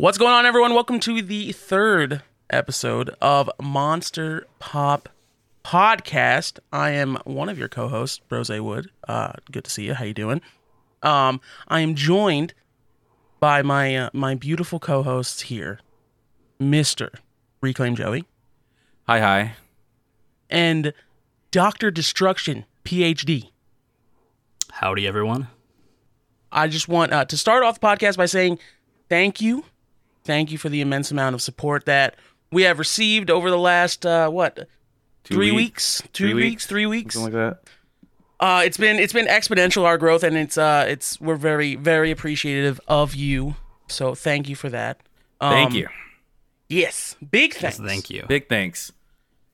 What's going on, everyone? Welcome to the third episode of Monster Pop Podcast. I am one of your co-hosts, Rose Wood. Uh, good to see you. How you doing? Um, I am joined by my uh, my beautiful co-hosts here, Mister Reclaim Joey Hi, hi. and Doctor Destruction, PhD. Howdy, everyone. I just want uh, to start off the podcast by saying thank you. Thank you for the immense amount of support that we have received over the last, uh, what, Two three weeks? weeks? Two Three weeks? weeks? Three weeks? Something like that. Uh, it's been it's been exponential our growth, and it's uh it's we're very very appreciative of you. So thank you for that. Um, Thank you. Yes, big Yes, thanks. thank you. Big thanks.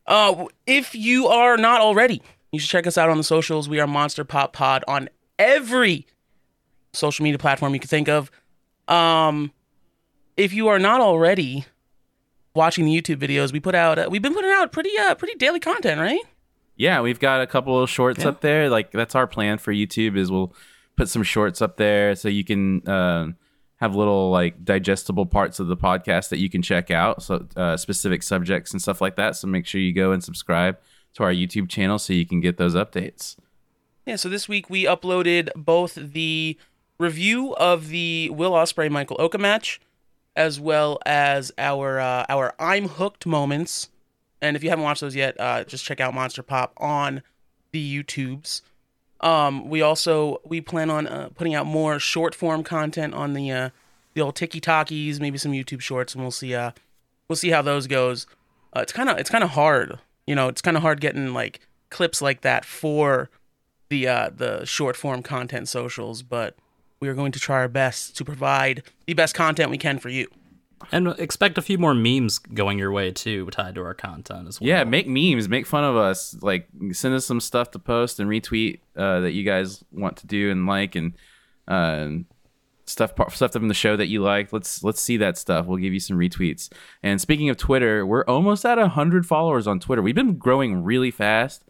Uh, if you are not already, you should check us out on the socials. We are Monster Pop Pod on every social media platform you can think of. Um, if you are not already watching the YouTube videos, we put out uh, we've been putting out pretty uh pretty daily content, right? Yeah, we've got a couple of shorts up there. Like that's our plan for YouTube is we'll put some shorts up there so you can uh, have little like digestible parts of the podcast that you can check out. So uh, specific subjects and stuff like that. So make sure you go and subscribe to our YouTube channel so you can get those updates. Yeah, so this week we uploaded both the review of the Will Ospreay Michael Oku match, as well as our uh, our I'm hooked moments. And if you haven't watched those yet, uh, just check out Monster Pop on the YouTubes. Um, we also we plan on uh, putting out more short form content on the uh, the old Tiki Talkies, maybe some YouTube shorts, and we'll see uh we'll see how those goes. Uh, it's kind of it's kind of hard, you know, it's kind of hard getting like clips like that for the uh, the short form content socials, but we are going to try our best to provide the best content we can for you. And expect a few more memes going your way too, tied to our content as well. Yeah, make memes, make fun of us, like send us some stuff to post and retweet uh, that you guys want to do and like and uh, stuff stuff from the show that you like. Let's let's see that stuff. We'll give you some retweets. And speaking of Twitter, we're almost at hundred followers on Twitter. We've been growing really fast.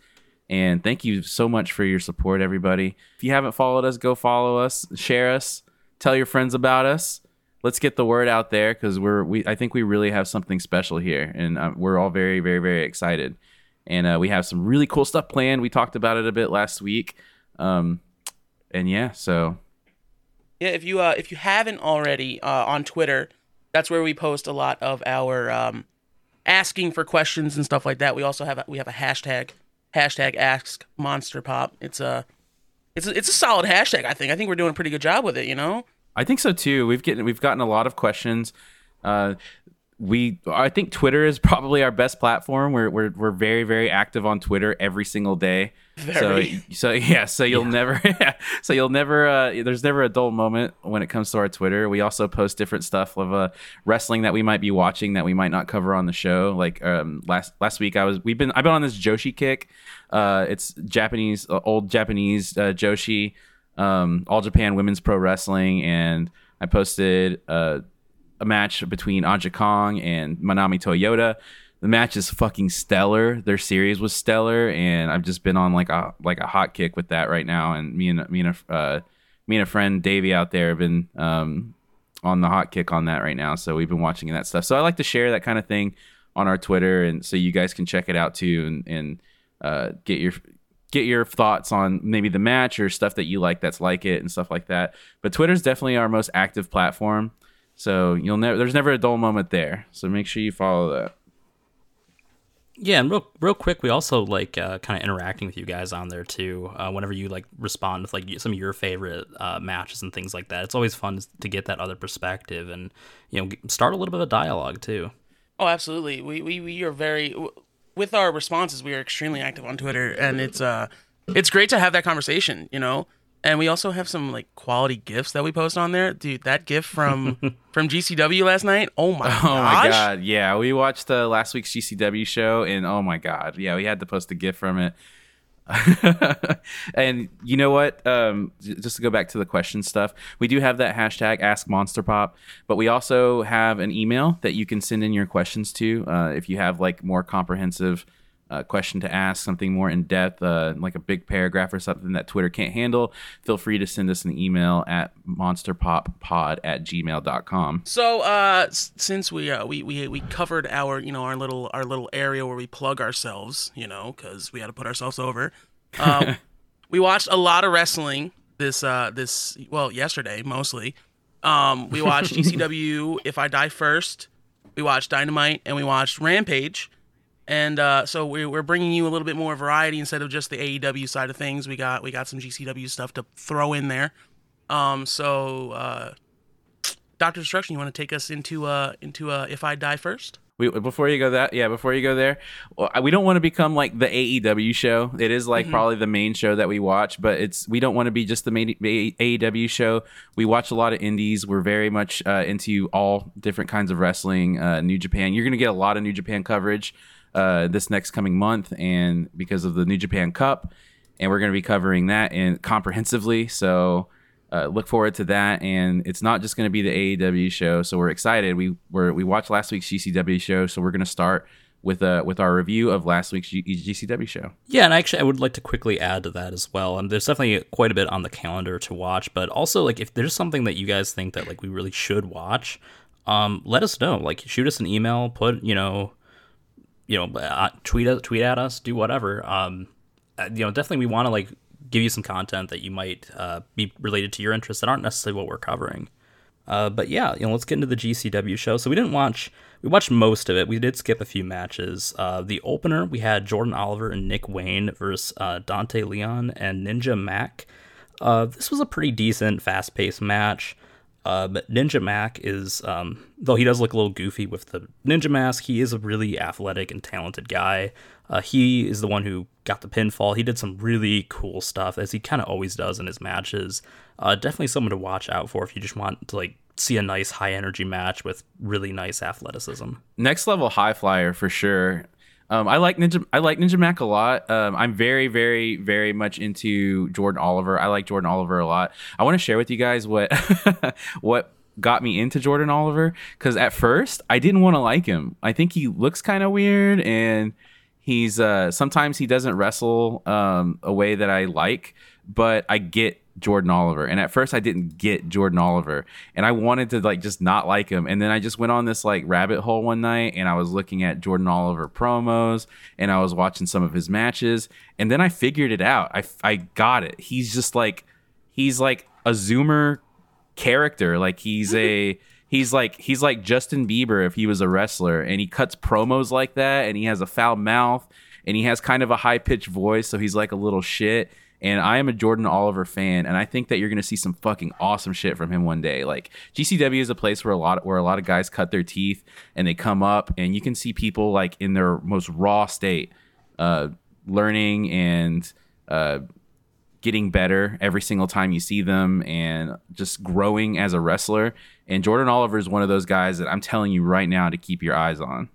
And thank you so much for your support, everybody. If you haven't followed us, go follow us, share us, tell your friends about us let's get the word out there because we're we I think we really have something special here, and uh, we're all very very very excited. And uh, we have some really cool stuff planned. We talked about it a bit last week, um, and yeah, so Yeah, if you uh, if you haven't already uh, on Twitter, that's where we post a lot of our um, asking for questions and stuff like that. We also have a, we have a hashtag hashtag Ask Monster Pop. It's a it's a, it's a solid hashtag. I think I think we're doing a pretty good job with it. You know. I think so too. We've getting we've gotten a lot of questions. Uh, we I think Twitter is probably our best platform. We're we're we're very very active on Twitter every single day. Very. So so yeah. So you'll never so you'll never uh, there's never a dull moment when it comes to our Twitter. We also post different stuff of uh, wrestling that we might be watching that we might not cover on the show. Like um, last last week I was we've been I've been on this Joshi kick. Uh, it's Japanese uh, old Japanese uh, Joshi um, All Japan Women's Pro Wrestling, and I posted uh, a match between Aja Kong and Manami Toyota. The match is fucking stellar. Their series was stellar, and I've just been on like a like a hot kick with that right now. And me and me and a uh, me and a friend Davey out there have been um, on the hot kick on that right now. So we've been watching that stuff. So I like to share that kind of thing on our Twitter, and so you guys can check it out too, and and uh, get your get your thoughts on maybe the match or stuff that you like that's like it and stuff like that. But Twitter's definitely our most active platform. So you'll never there's never a dull moment there. So make sure you follow that. Yeah, and real real quick, we also like uh, kind of interacting with you guys on there too. Uh, whenever you like respond with like some of your favorite uh, matches and things like that, it's always fun to get that other perspective and you know start a little bit of a dialogue too. Oh, absolutely. We we we are very with our responses. We are extremely active on Twitter, and it's uh it's great to have that conversation. You know. And we also have some like quality gifts that we post on there, dude. That gift from from GCW last night. Oh my Oh gosh! my god, yeah. We watched uh, last week's GCW show, and oh my god, yeah, we had to post a gift from it. and you know what? Um, just to go back to the question stuff, we do have that hashtag Ask Monster Pop, but we also have an email that you can send in your questions to uh, if you have like more comprehensive a question to ask, something more in depth, uh, like a big paragraph or something that Twitter can't handle, feel free to send us an email at monsterpoppod at gmail.com. So, uh, s- since we uh, we we we covered our you know our little our little area where we plug ourselves, you know, because we had to put ourselves over. Um, we watched a lot of wrestling this uh this well yesterday mostly. Um, we watched GCW If I Die First. We watched Dynamite and we watched Rampage. And uh, so we're, we're bringing you a little bit more variety instead of just the AEW side of things. We got we got some GCW stuff to throw in there. Um, so uh, Doctor Destruction, you want to take us into uh into uh if I die first? We, before you go that yeah before you go there we don't want to become like the AEW show it is like probably the main show that we watch but it's we don't want to be just the main AEW show we watch a lot of indies we're very much uh, into all different kinds of wrestling uh, New Japan you're gonna get a lot of New Japan coverage uh, this next coming month and because of the New Japan Cup and we're going to be covering that and comprehensively so uh, look forward to that and it's not just going to be the AEW show so we're excited we were we watched last week's GCW show so we're going to start with uh with our review of last week's G- GCW show Yeah, and actually, I would like to quickly add to that as well. And there's definitely quite a bit on the calendar to watch, but also like if there's something that you guys think that like we really should watch, um, let us know. Like shoot us an email, put you know, you know, uh, tweet tweet at us, do whatever. Um, uh, you know, definitely we want to like give you some content that you might uh, be related to your interests that aren't necessarily what we're covering. Uh, but yeah, you know, let's get into the GCW show. So we didn't watch, we watched most of it. We did skip a few matches. Uh, the opener, we had Jordan Oliver and Nick Wayne versus uh, Dante Leon and Ninja Mac. Uh, this was a pretty decent, fast-paced match. But Ninja Mac is, um, though he does look a little goofy with the ninja mask, he is a really athletic and talented guy. Uh, he is the one who got the pinfall. He did some really cool stuff, as he kind of always does in his matches. Uh, definitely someone to watch out for if you just want to like see a nice high energy match with really nice athleticism. next level high flyer for sure. Um, I like Ninja. I like Ninja Mac a lot. Um, I'm very, very, very much into Jordan Oliver. I like Jordan Oliver a lot. I want to share with you guys what what got me into Jordan Oliver because at first I didn't want to like him. I think he looks kind of weird and he's uh, sometimes he doesn't wrestle um, a way that I like, but I get Jordan Oliver. And at first I didn't get Jordan Oliver and I wanted to like just not like him. And then I just went on this like rabbit hole one night and I was looking at Jordan Oliver promos and I was watching some of his matches and then I figured it out. I I got it. He's just like he's like a zoomer character. Like he's a he's like he's like Justin Bieber if he was a wrestler and he cuts promos like that and he has a foul mouth and he has kind of a high pitched voice so he's like a little shit and I am a Jordan Oliver fan and I think that you're going to see some fucking awesome shit from him one day. Like GCW is a place where a lot where a lot of guys cut their teeth and they come up and you can see people like in their most raw state uh learning and uh getting better every single time you see them and just growing as a wrestler. And Jordan Oliver is one of those guys that I'm telling you right now to keep your eyes on.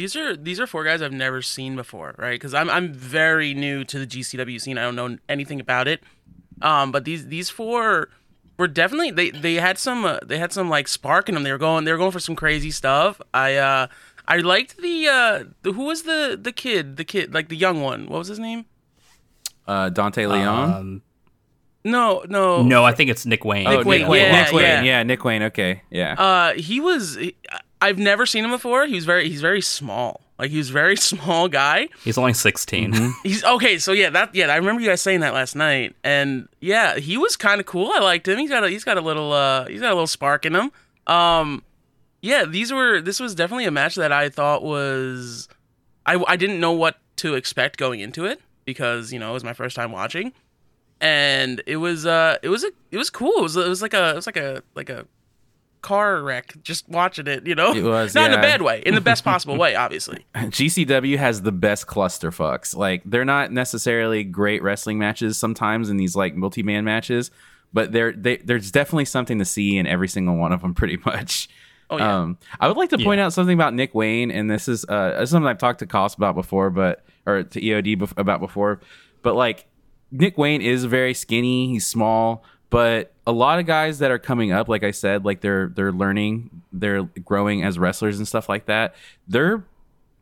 These are these are four guys I've never seen before, right? Because I'm I'm very new to the GCW scene. I don't know anything about it. Um, but these these four were definitely they they had some uh, they had some like spark in them. They were going they were going for some crazy stuff. I uh I liked the uh the, who was the the kid the kid like the young one. What was his name? Uh, Dante Leon. Um, No no no, I think it's Nick Wayne. oh, Nick Wayne, Nick Wayne. yeah, Nick Wayne. yeah. Yeah. Nick Wayne. Okay. Yeah. Uh, he was. He- I've never seen him before. He was very. He's very small. Like he was a very small guy. He's only 16. He's okay. So yeah, that yeah. I remember you guys saying that last night, and yeah, he was kind of cool. I liked him. He's got a he's got a little uh he's got a little spark in him. Um, yeah, these were this was definitely a match that I thought was, I I didn't know what to expect going into it because you know it was my first time watching, and it was uh it was a it was cool. It was it was like a it was like a like a car wreck just watching it. You know, It was, not in a bad way, in the best possible way, obviously. GCW has the best cluster fucks. Like they're not necessarily great wrestling matches sometimes in these like multi-man matches, but there they, there's definitely something to see in every single one of them pretty much. Oh yeah. Um, I would like to point out something about Nick Wayne, and this is uh, something I've talked to Koss about before, but or to EOD bef- about before, but like Nick Wayne is very skinny, he's small, but a lot of guys that are coming up, like I said, like they're they're learning, they're growing as wrestlers and stuff like that. They're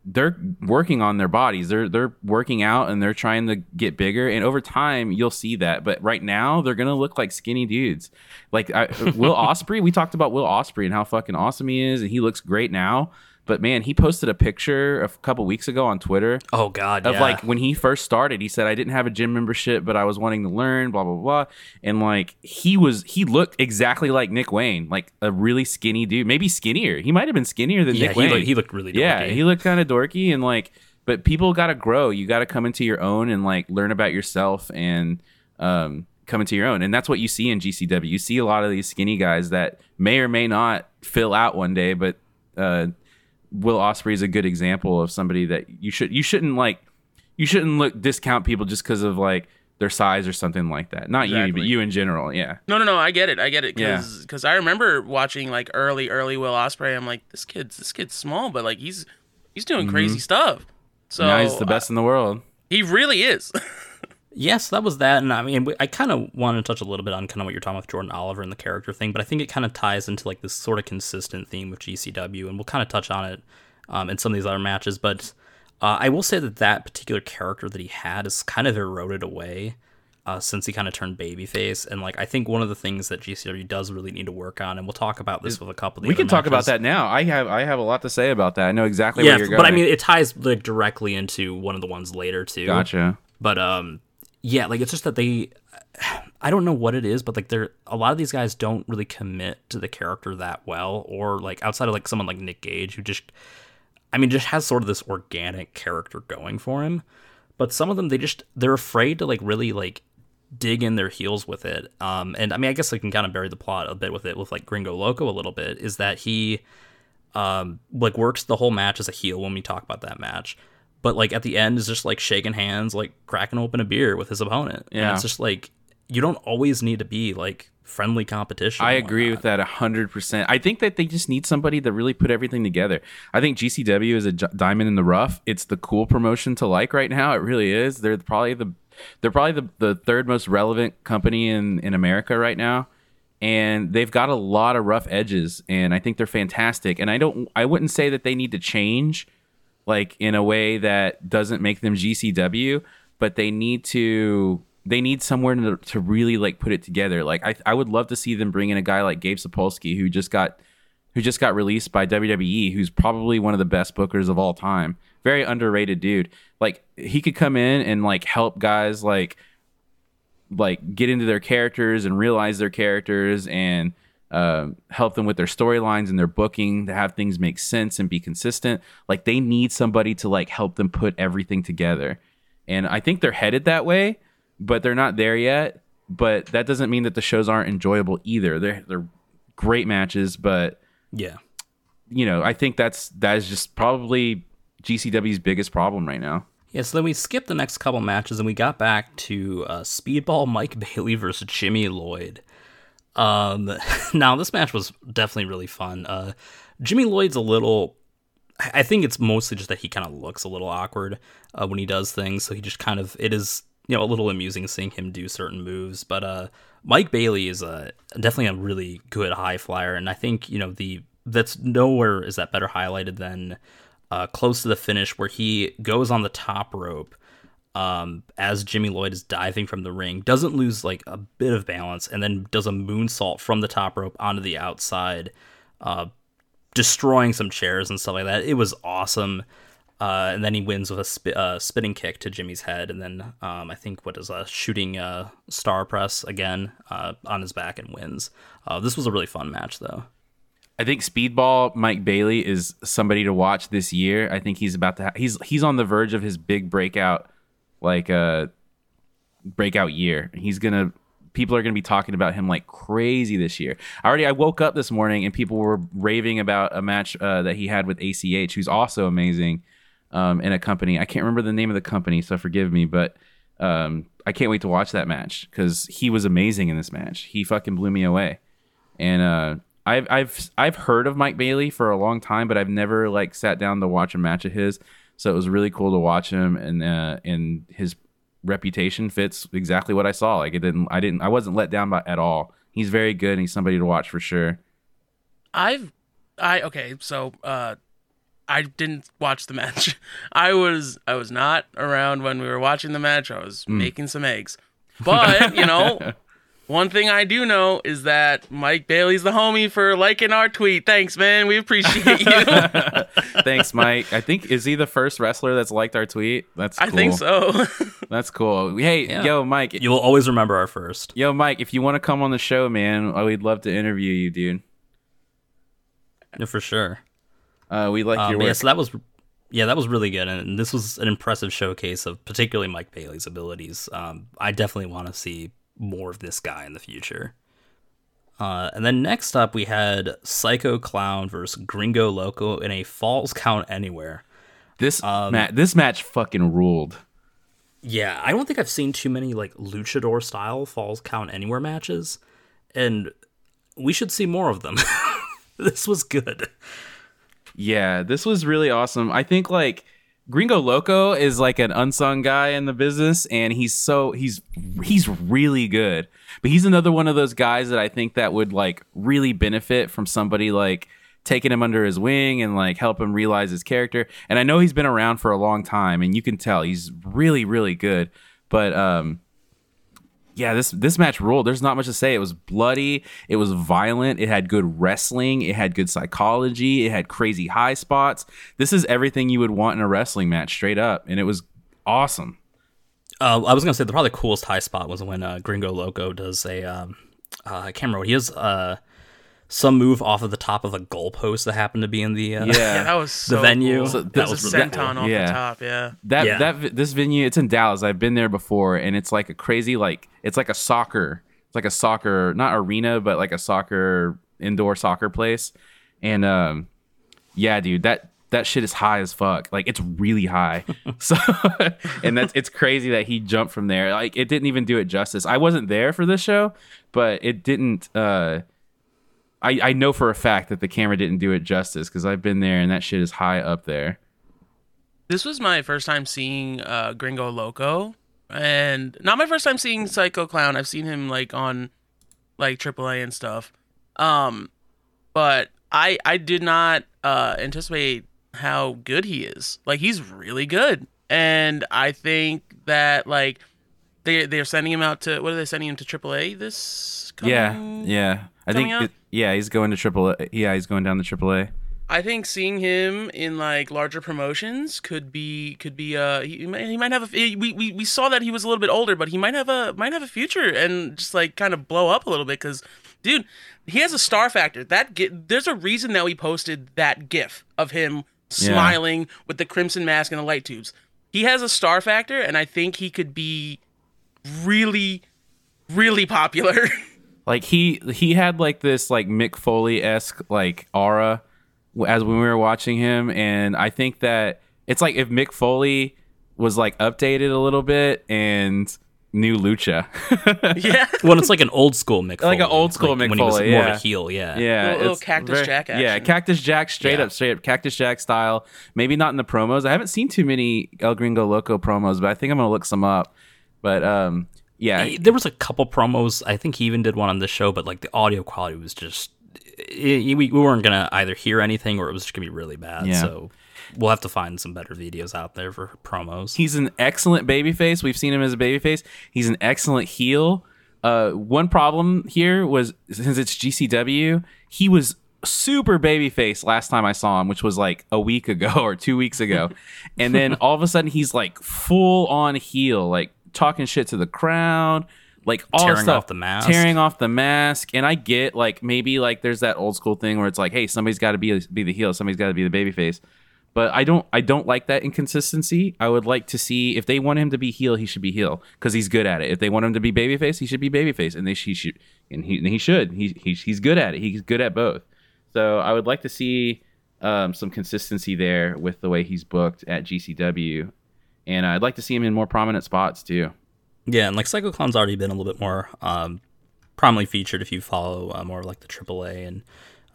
they're working on their bodies. They're they're working out and they're trying to get bigger. And over time, you'll see that. But right now, they're gonna look like skinny dudes. Like I, Will Ospreay, we talked about Will Ospreay and how fucking awesome he is, and he looks great now. But man, he posted a picture a couple weeks ago on Twitter Oh God, of yeah. like when he first started. He said, "I didn't have a gym membership, but I was wanting to learn." Blah blah blah. And like he was, he looked exactly like Nick Wayne, like a really skinny dude, maybe skinnier. He might have been skinnier than yeah, Nick he Wayne. looked, he looked really yeah, he looked kind of dorky and like. But people got to grow. You got to come into your own and like learn about yourself and um, come into your own. And that's what you see in GCW. You see a lot of these skinny guys that may or may not fill out one day, but uh, Will Ospreay is a good example of somebody that you should you shouldn't like you shouldn't look discount people just because of like their size or something like that. Not you, but you in general. Yeah. No, no, no. I get it. I get it. Yeah. Because I remember watching like early, early Will Ospreay. I'm like, this kid's this kid's small, but like he's he's doing crazy stuff. So Mm-hmm. now he's the best in the world. he really is. Yes, that was that, and I mean, I kind of want to touch a little bit on kind of what you're talking with Jordan Oliver and the character thing, but I think it kind of ties into like this sort of consistent theme with GCW, and we'll kind of touch on it um, in some of these other matches. But uh, I will say that that particular character that he had is kind of eroded away uh, since he kind of turned babyface, and like I think one of the things that GCW does really need to work on, and we'll talk about this with a couple. Of the We can talk about that now. I have I have a lot to say about that. I know exactly Yeah, where you're going. but I mean, it ties like directly into one of the ones later too. gotcha. But um, yeah, like it's just that they, I don't know what it is, but like they're a lot of these guys don't really commit to the character that well, or like outside of like someone like Nick Gage who just, I mean, just has sort of this organic character going for him. But some of them they just they're afraid to like really like dig in their heels with it. Um, and I mean, I guess I can kind of bury the plot a bit with it with like Gringo Loco a little bit. Is that he, um, like works the whole match as a heel when we talk about that match, but like at the end is just like shaking hands, like cracking open a beer with his opponent. And Yeah. it's just like you don't always need to be like friendly competition. I agree with that hundred percent. I think that they just need somebody to really put everything together. I think GCW is a j- diamond in the rough. It's the cool promotion to like right now. It really is. They're probably the they're probably the, the third most relevant company in in America right now, and they've got a lot of rough edges, and I think they're fantastic. And I don't I wouldn't say that they need to change like in a way that doesn't make them GCW, but they need to they need somewhere to, to really like put it together. Like I I would love to see them bring in a guy like Gabe Sapolsky who just got who just got released by WWE, who's probably one of the best bookers of all time. Very underrated dude. Like he could come in and like help guys like like get into their characters and realize their characters and uh, help them with their storylines and their booking to have things make sense and be consistent. Like they need somebody to like help them put everything together. And I think they're headed that way, but they're not there yet. But that doesn't mean that the shows aren't enjoyable either. They're they're great matches, but Yeah. you know, I think that's that is just probably GCW's biggest problem right now. Yeah, so then we skipped the next couple matches and we got back to uh, Speedball Mike Bailey versus Jimmy Lloyd. Um, now this match was definitely really fun. Uh, Jimmy Lloyd's a little. I think it's mostly just that he kind of looks a little awkward uh, when he does things, so he just kind of it is you know a little amusing seeing him do certain moves. But uh, Mike Bailey is a definitely a really good high flyer, and I think you know the that's nowhere is that better highlighted than uh, close to the finish where he goes on the top rope um, as Jimmy Lloyd is diving from the ring, doesn't lose like a bit of balance, and then does a moonsault from the top rope onto the outside, uh, destroying some chairs and stuff like that. It was awesome. Uh, and then he wins with a sp- uh, spinning kick to Jimmy's head, and then um, I think what is a shooting uh, star press again uh, on his back and wins. Uh, this was a really fun match, though. I think Speedball Mike Bailey is somebody to watch this year. I think he's about to ha- he's he's on the verge of his big breakout like a breakout year. He's to people are to be talking about him like crazy this year. I already I woke up this morning and people were raving about a match uh, that he had with ACH who's also amazing um in a company. I can't remember the name of the company, so forgive me, but um I can't wait to watch that match cuz he was amazing in this match. He fucking blew me away. And uh I've I've I've heard of Mike Bailey for a long time, but I've never like sat down to watch a match of his. So it was really cool to watch him, and uh, and his reputation fits exactly what I saw. Like it didn't, I didn't, I wasn't let down by at all. He's very good, and he's somebody to watch for sure. I've I okay, so uh I didn't watch the match. I was I was not around when we were watching the match. I was making some eggs. But, you know, one thing I do know is that Mike Bailey's the homie for liking our tweet. Thanks, man. We appreciate you. Thanks, Mike. I think is he the first wrestler that's liked our tweet? That's I think so. That's cool. Hey, Yeah. yo, Mike. You will always remember our first. Yo, Mike, if you want to come on the show, man, uh, we'd love to interview you, dude. Yeah, for sure. Uh, we like Um, your yeah, work. so that was yeah, that was really good, and this was an impressive showcase of particularly Mike Bailey's abilities. Um, I definitely want to see more of this guy in the future. Uh, and then next up, we had Psycho Clown versus Gringo Loco in a Falls Count Anywhere. this um, ma- this match fucking ruled. Yeah, I don't think I've seen too many like luchador style Falls Count Anywhere matches, and we should see more of them. this was good. Yeah, this was really awesome. I think like Gringo Loco is like an unsung guy in the business and he's so he's he's really good. But he's another one of those guys that I think that would like really benefit from somebody like taking him under his wing and like help him realize his character. And I know he's been around for a long time and you can tell he's really really good. But um yeah, this this match ruled. There's not much to say. It was bloody. It was violent. It had good wrestling. It had good psychology. It had crazy high spots. This is everything you would want in a wrestling match, straight up, and it was awesome. Uh, I was gonna say the probably coolest high spot was when uh, Gringo Loco does a um, uh. He has uh, some move off of the top of a goalpost that happened to be in the uh, Yeah, yeah, that was so venue. Cool. So that that was a was really cool. off Yeah. the top. Yeah. that Yeah. that this venue. It's in Dallas. I've been there before, and it's like a crazy like it's like a soccer. It's like a soccer, not arena, but like a soccer indoor soccer place. And um, yeah, dude, that that shit is high as fuck. Like it's really high. so and that's it's crazy that he jumped from there. Like it didn't even do it justice. I wasn't there for this show, but it didn't uh I, I know for a fact that the camera didn't do it justice because I've been there and that shit is high up there. This was my first time seeing uh, Gringo Loco, and not my first time seeing Psycho Clown. I've seen him like on like AAA and stuff. Um, but I I did not uh, anticipate how good he is. Like he's really good, and I think that like they they're sending him out to what are they sending him to AAA this? Yeah, yeah. I think it- yeah, he's going to triple. A. Yeah, he's going down to triple A. I think seeing him in like larger promotions could be could be uh he, might, he might have a we, we we saw that he was a little bit older but he might have a might have a future and just like kind of blow up a little bit cuz dude he has a star factor that there's a reason that we posted that gif of him smiling with the crimson mask and the light tubes he has a star factor and I think he could be really really popular Like he he had like this like Mick Foley esque like aura as when we were watching him, and I think that it's like if Mick Foley was like updated a little bit and knew lucha. yeah Well, it's like an old school Mick, Like an old school Mick when he was Foley, more of a heel. Yeah, Yeah, Little- little it's Cactus Jack Yeah. Cactus Jack, straight Yeah. up, straight up, Cactus Jack style. Maybe not in the promos. I haven't seen too many El Gringo Loco promos, but I think I'm gonna look some up. But um, yeah, He- there was a couple promos. I think he even did one on this show, but like the audio quality was just i- we, we weren't gonna either hear anything or it was just gonna be really bad. Yeah. So we'll have to find some better videos out there for promos. He's an excellent babyface. We've seen him as a babyface. He's an excellent heel. Uh, one problem here was since it's GCW, he was super babyface last time I saw him, which was like a week ago or two weeks ago, and then all of a sudden he's like full on heel, like talking shit to the crowd, like all Tearing stuff, off the mask. tearing off the mask. And I get like maybe like there's that old school thing where it's like, hey, somebody's got to be be the heel, somebody's got to be the babyface but I don't I don't like that inconsistency. I would like to see if they want him to be heel, he should be heel because he's good at it. If they want him to be babyface, he should be babyface, and they he should and he and he should he, he he's good at it. He's good at both. So I would like to see um, some consistency there with the way he's booked at GCW, and I'd like to see him in more prominent spots too. Yeah, and like Psycho Clown's already been a little bit more um, prominently featured if you follow uh, more like the AAA and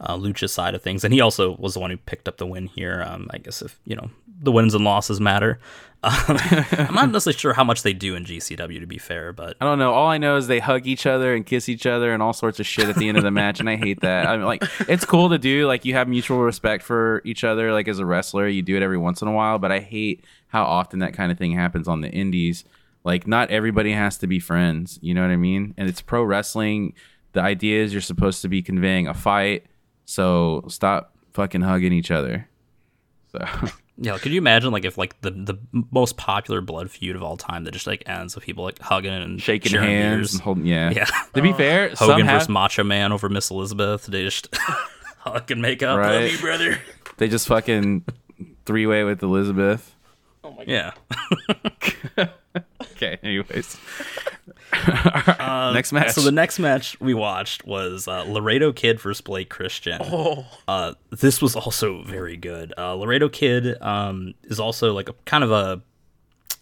uh, Lucha side of things, and he also was the one who picked up the win here. Um, I guess if you know the wins and losses matter. I'm not necessarily sure how much they do in GCW, to be fair, but I don't know. All I know is they hug each other and kiss each other and all sorts of shit at the end of the match, and I hate that. I mean, like it's cool to do. Like you have mutual respect for each other. Like as a wrestler, you do it every once in a while, but I hate how often that kind of thing happens on the indies. Like not everybody has to be friends. You know what I mean? And it's pro wrestling. The idea is you're supposed to be conveying a fight. So stop fucking hugging each other. So yeah, could you imagine like if like the the most popular blood feud of all time that just like ends with people like hugging and shaking hands beers? and holding. Yeah. Yeah. To be fair, Hogan have- versus Macho Man over Miss Elizabeth. They just hug and make up. Right. Love you, brother. they just fucking three way with Elizabeth. Oh my god. Yeah. Okay. Anyways. Next match. So the next match we watched was uh, Laredo Kid versus Blake Christian. Oh, Uh, this was also very good. Uh, Laredo Kid um, is also like a kind of a.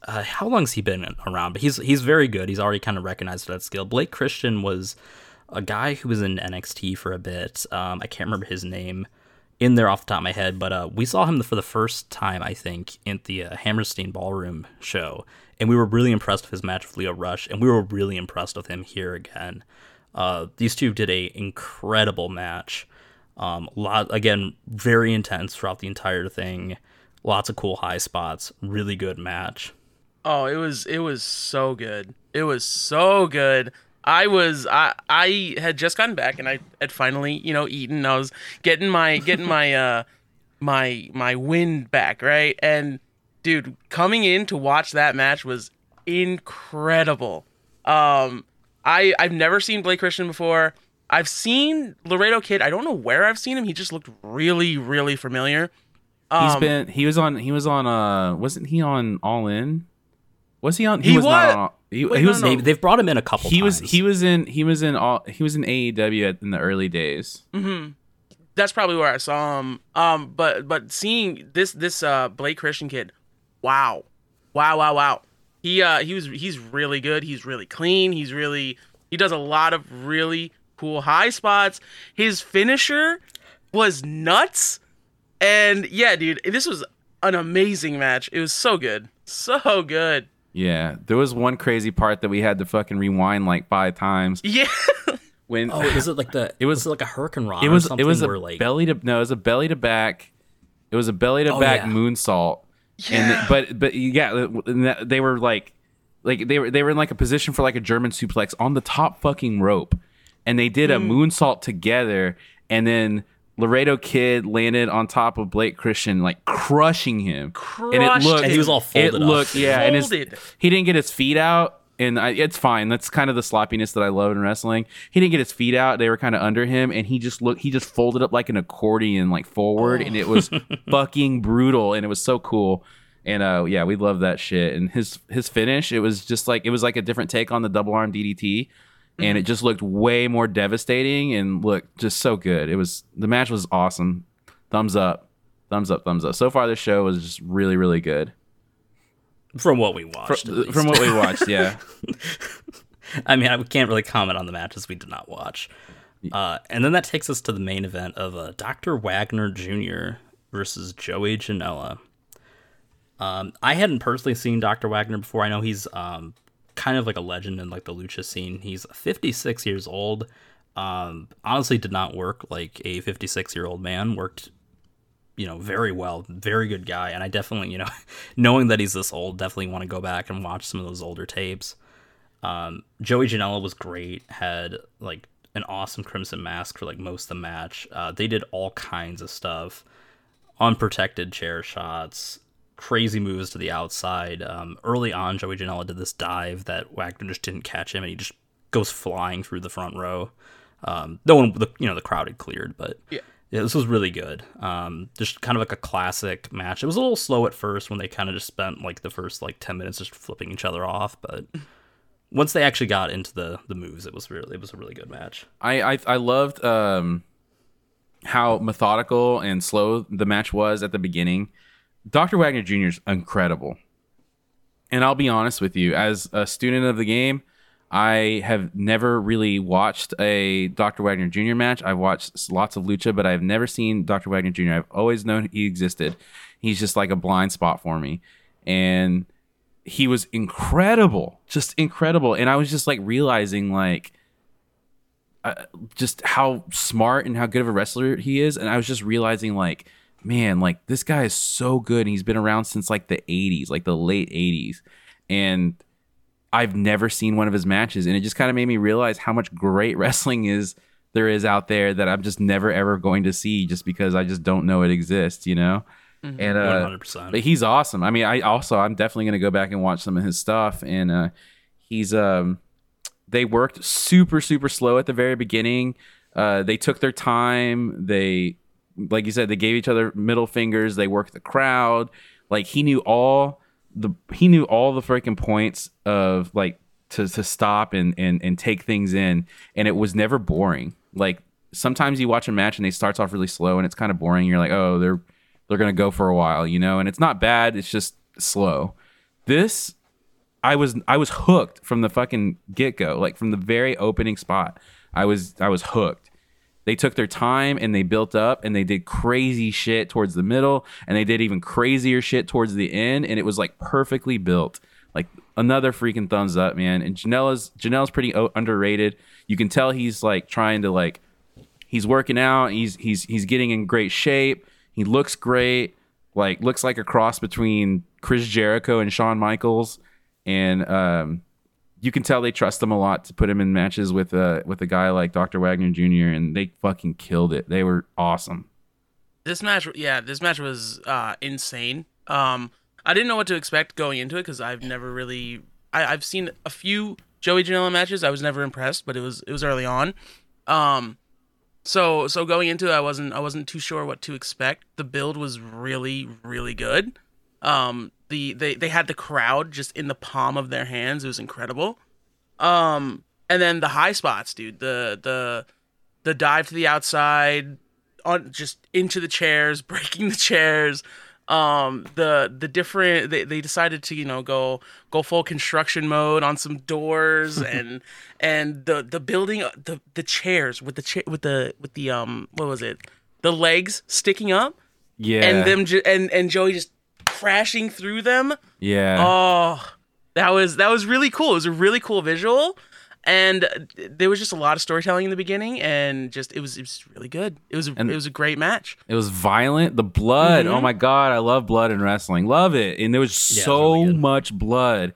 Uh, how long's he been around? But he's he's very good. He's already kind of recognized for that skill. Blake Christian was a guy who was in NXT for a bit. Um, I can't remember his name in there off the top of my head, but uh, we saw him for the first time, I think, in the uh, Hammerstein Ballroom show, and we were really impressed with his match with Lio Rush, and we were really impressed with him here again. Uh, these two did a incredible match. Um, lot again, very intense throughout the entire thing. Lots of cool high spots. Really good match. oh, it was it was so good. It was so good. I was I I had just gotten back and I had finally you know eaten. I was getting my getting my uh my my wind back right and dude coming in to watch that match was incredible. Um, I I've never seen Blake Christian before. I've seen Laredo Kid. I don't know where I've seen him. He just looked really really familiar. He's Um, been he was on he was on uh wasn't he on All In? Was he on? He was, not was- on. He, Wait, he no, was no. They, they've brought him in a couple. he was he was in he was in all he was in AEW at, in the early days. that's probably where I saw him. Um, but but seeing this this uh Blake Christian kid, wow, wow, wow, wow. He uh he was he's really good. He's really clean. He's really he does a lot of really cool high spots. His finisher was nuts. And yeah, dude, this was an amazing match. It was so good, so good. Yeah, there was one crazy part that we had to fucking rewind like five times Yeah, when Oh, was it like the? It was- was, it like a hurricane rod. it or was something it was a like, belly to no it was a belly to back it was a belly to Oh, back yeah. moonsault and Yeah. but but yeah they were like like they were they were in like a position for like a german suplex on the top fucking rope and they did a Hmm. moonsault together and then Laredo Kid landed on top of Blake Christian, like crushing him, and it looked. And he was all It folded up. looked, yeah, and his, he didn't get his feet out, and I, it's fine. That's kind of the sloppiness that I love in wrestling. He didn't get his feet out; they were kind of under him, and he just looked. He just folded up like an accordion, like forward, and it was fucking brutal, and it was so cool. And uh, yeah, we love that shit. And his his finish, it was just like it was like a different take on the double arm DDT, and it just looked way more devastating and looked just so good. It was the match was awesome. Thumbs up, thumbs up, thumbs up. So far, this show was just really, really good. From what we watched. From, from what we watched, yeah. I mean, I can't really comment on the matches we did not watch. Uh, and then that takes us to the main event of uh, Dr. Wagner Jr. versus Joey Janela. Um, I hadn't personally seen Dr. Wagner before. I know he's um, kind of like a legend in like the lucha scene. He's 56 years old. Um, honestly, did not work like a 56 year old man. Worked, you know, very well. Very good guy. And I definitely, you know, knowing that he's this old, definitely want to go back and watch some of those older tapes. Um, Joey Janela was great. Had like an awesome crimson mask for like most of the match. Uh, they did all kinds of stuff, unprotected chair shots, crazy moves to the outside. Um, early on, Joey Janela did this dive that Wagner just didn't catch him, and he just goes flying through the front row. Um, no one, the, you know, the crowd had cleared, but Yeah. Yeah, this was really good. Um, just kind of like a classic match. It was a little slow at first when they kind of just spent like the first like ten minutes just flipping each other off, but once they actually got into the the moves, it was really it was a really good match. I I, I loved um, how methodical and slow the match was at the beginning. Dr. Wagner Jr. is incredible. And I'll be honest with you, as a student of the game, I have never really watched a Dr. Wagner Jr. match. I've watched lots of lucha, but I've never seen Dr. Wagner Jr. I've always known he existed. He's just like a blind spot for me. And he was incredible, just incredible. And I was just like realizing like uh, just how smart and how good of a wrestler he is. And I was just realizing like, man, like this guy is so good. And he's been around since like the 80s, like the late 80s. And I've never seen one of his matches, and it just kind of made me realize how much great wrestling is there is out there that I'm just never ever going to see just because I just don't know it exists, you know. And uh, hundred percent. but he's awesome. I mean, I also I'm definitely gonna go back and watch some of his stuff, and uh, he's um they worked super super slow at the very beginning. Uh, they took their time. They like you said, they gave each other middle fingers. They worked the crowd. Like he knew all the he knew all the freaking points of like to to stop and and and take things in, and it was never boring. Like sometimes you watch a match and they starts off really slow and it's kind of boring. You're like, oh, they're they're gonna go for a while, you know, and it's not bad. It's just slow. This I was I was hooked from the fucking get go, like from the very opening spot. I was I was hooked. They took their time and they built up and they did crazy shit towards the middle and they did even crazier shit towards the end and it was like perfectly built. Like another freaking thumbs up, man. And Janela's Janela's pretty o- underrated. You can tell he's like trying to like he's working out. He's he's he's getting in great shape. He looks great. Like looks like a cross between Chris Jericho and Shawn Michaels. And um, you can tell they trust him a lot to put him in matches with uh with a guy like Dr. Wagner Jr. And they fucking killed it. They were awesome. This match, yeah, this match was uh, insane. Um, I didn't know what to expect going into it because I've never really, I, I've seen a few Joey Janela matches. I was never impressed, but it was it was early on. Um, so so going into it, I wasn't I wasn't too sure what to expect. The build was really really good. Um, the they they had the crowd just in the palm of their hands. It was incredible. Um, and then the high spots, dude. The the the dive to the outside, on just into the chairs, breaking the chairs. Um, the the different they, they decided to you know go go full construction mode on some doors and and the the building the the chairs with the cha- with the with the um what was it the legs sticking up Yeah. and them ju- and and Joey just crashing through them. yeah. Oh, that was that was really cool. It was a really cool visual, and there was just a lot of storytelling in the beginning, and just it was it was really good. It was a, And- it was a great match. It was violent. The blood. Mm-hmm. Oh my god, I love blood in wrestling. Love it. And there was Yeah, so really much blood.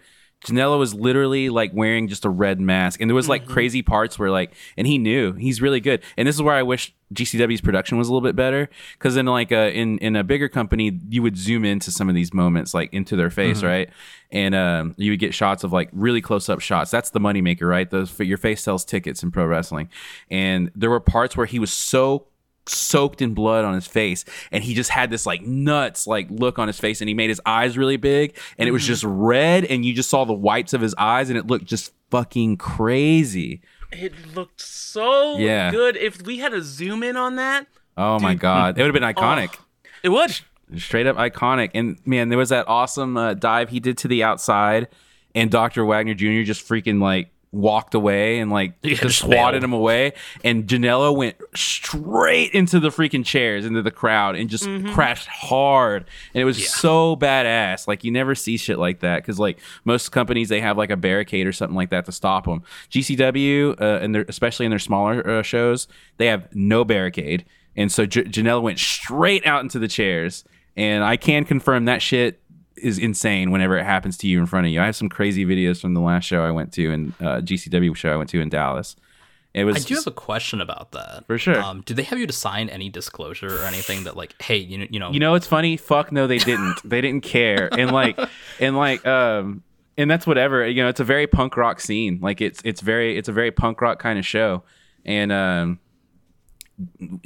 Janela was literally like wearing just a red mask, and there was like Mm-hmm. crazy parts where like, and he knew he's really good. And this is where I wish GCW's production was a little bit better, because in like a in in a bigger company, you would zoom into some of these moments like into their face, Mm-hmm. right? And um, you would get shots of like really close up shots. That's the moneymaker, right? The your face sells tickets in pro wrestling, and there were parts where he was so soaked in blood on his face and he just had this like nuts like look on his face and he made his eyes really big and it was just red and you just saw the whites of his eyes and it looked just fucking crazy It looked so Yeah. good. If we had a zoom in on that, oh my god it would have been iconic it would. straight up iconic and man there was that awesome uh, dive he did to the outside and dr wagner jr just freaking like walked away and like Yeah, just swatted him away. And Janela went straight into the freaking chairs into the crowd and just Mm-hmm. crashed hard. And it was so badass. Like you never see shit like that because like most companies they have like a barricade or something like that to stop them GCW uh, and their especially in their smaller uh, shows they have no barricade. And so J- Janela went straight out into the chairs. And I can confirm that shit is insane whenever it happens to you in front of you. I have some crazy videos from the last show I went to and uh, GCW show I went to in Dallas. It was I do have a question about that. For sure. Um, did they have you to sign any disclosure or anything that like, hey, you know, you know, You know what's funny? Fuck no, they didn't. they didn't care. And like, and like, um, and that's whatever. You know, it's a very punk rock scene. Like it's it's very it's a very punk rock kind of show. And um,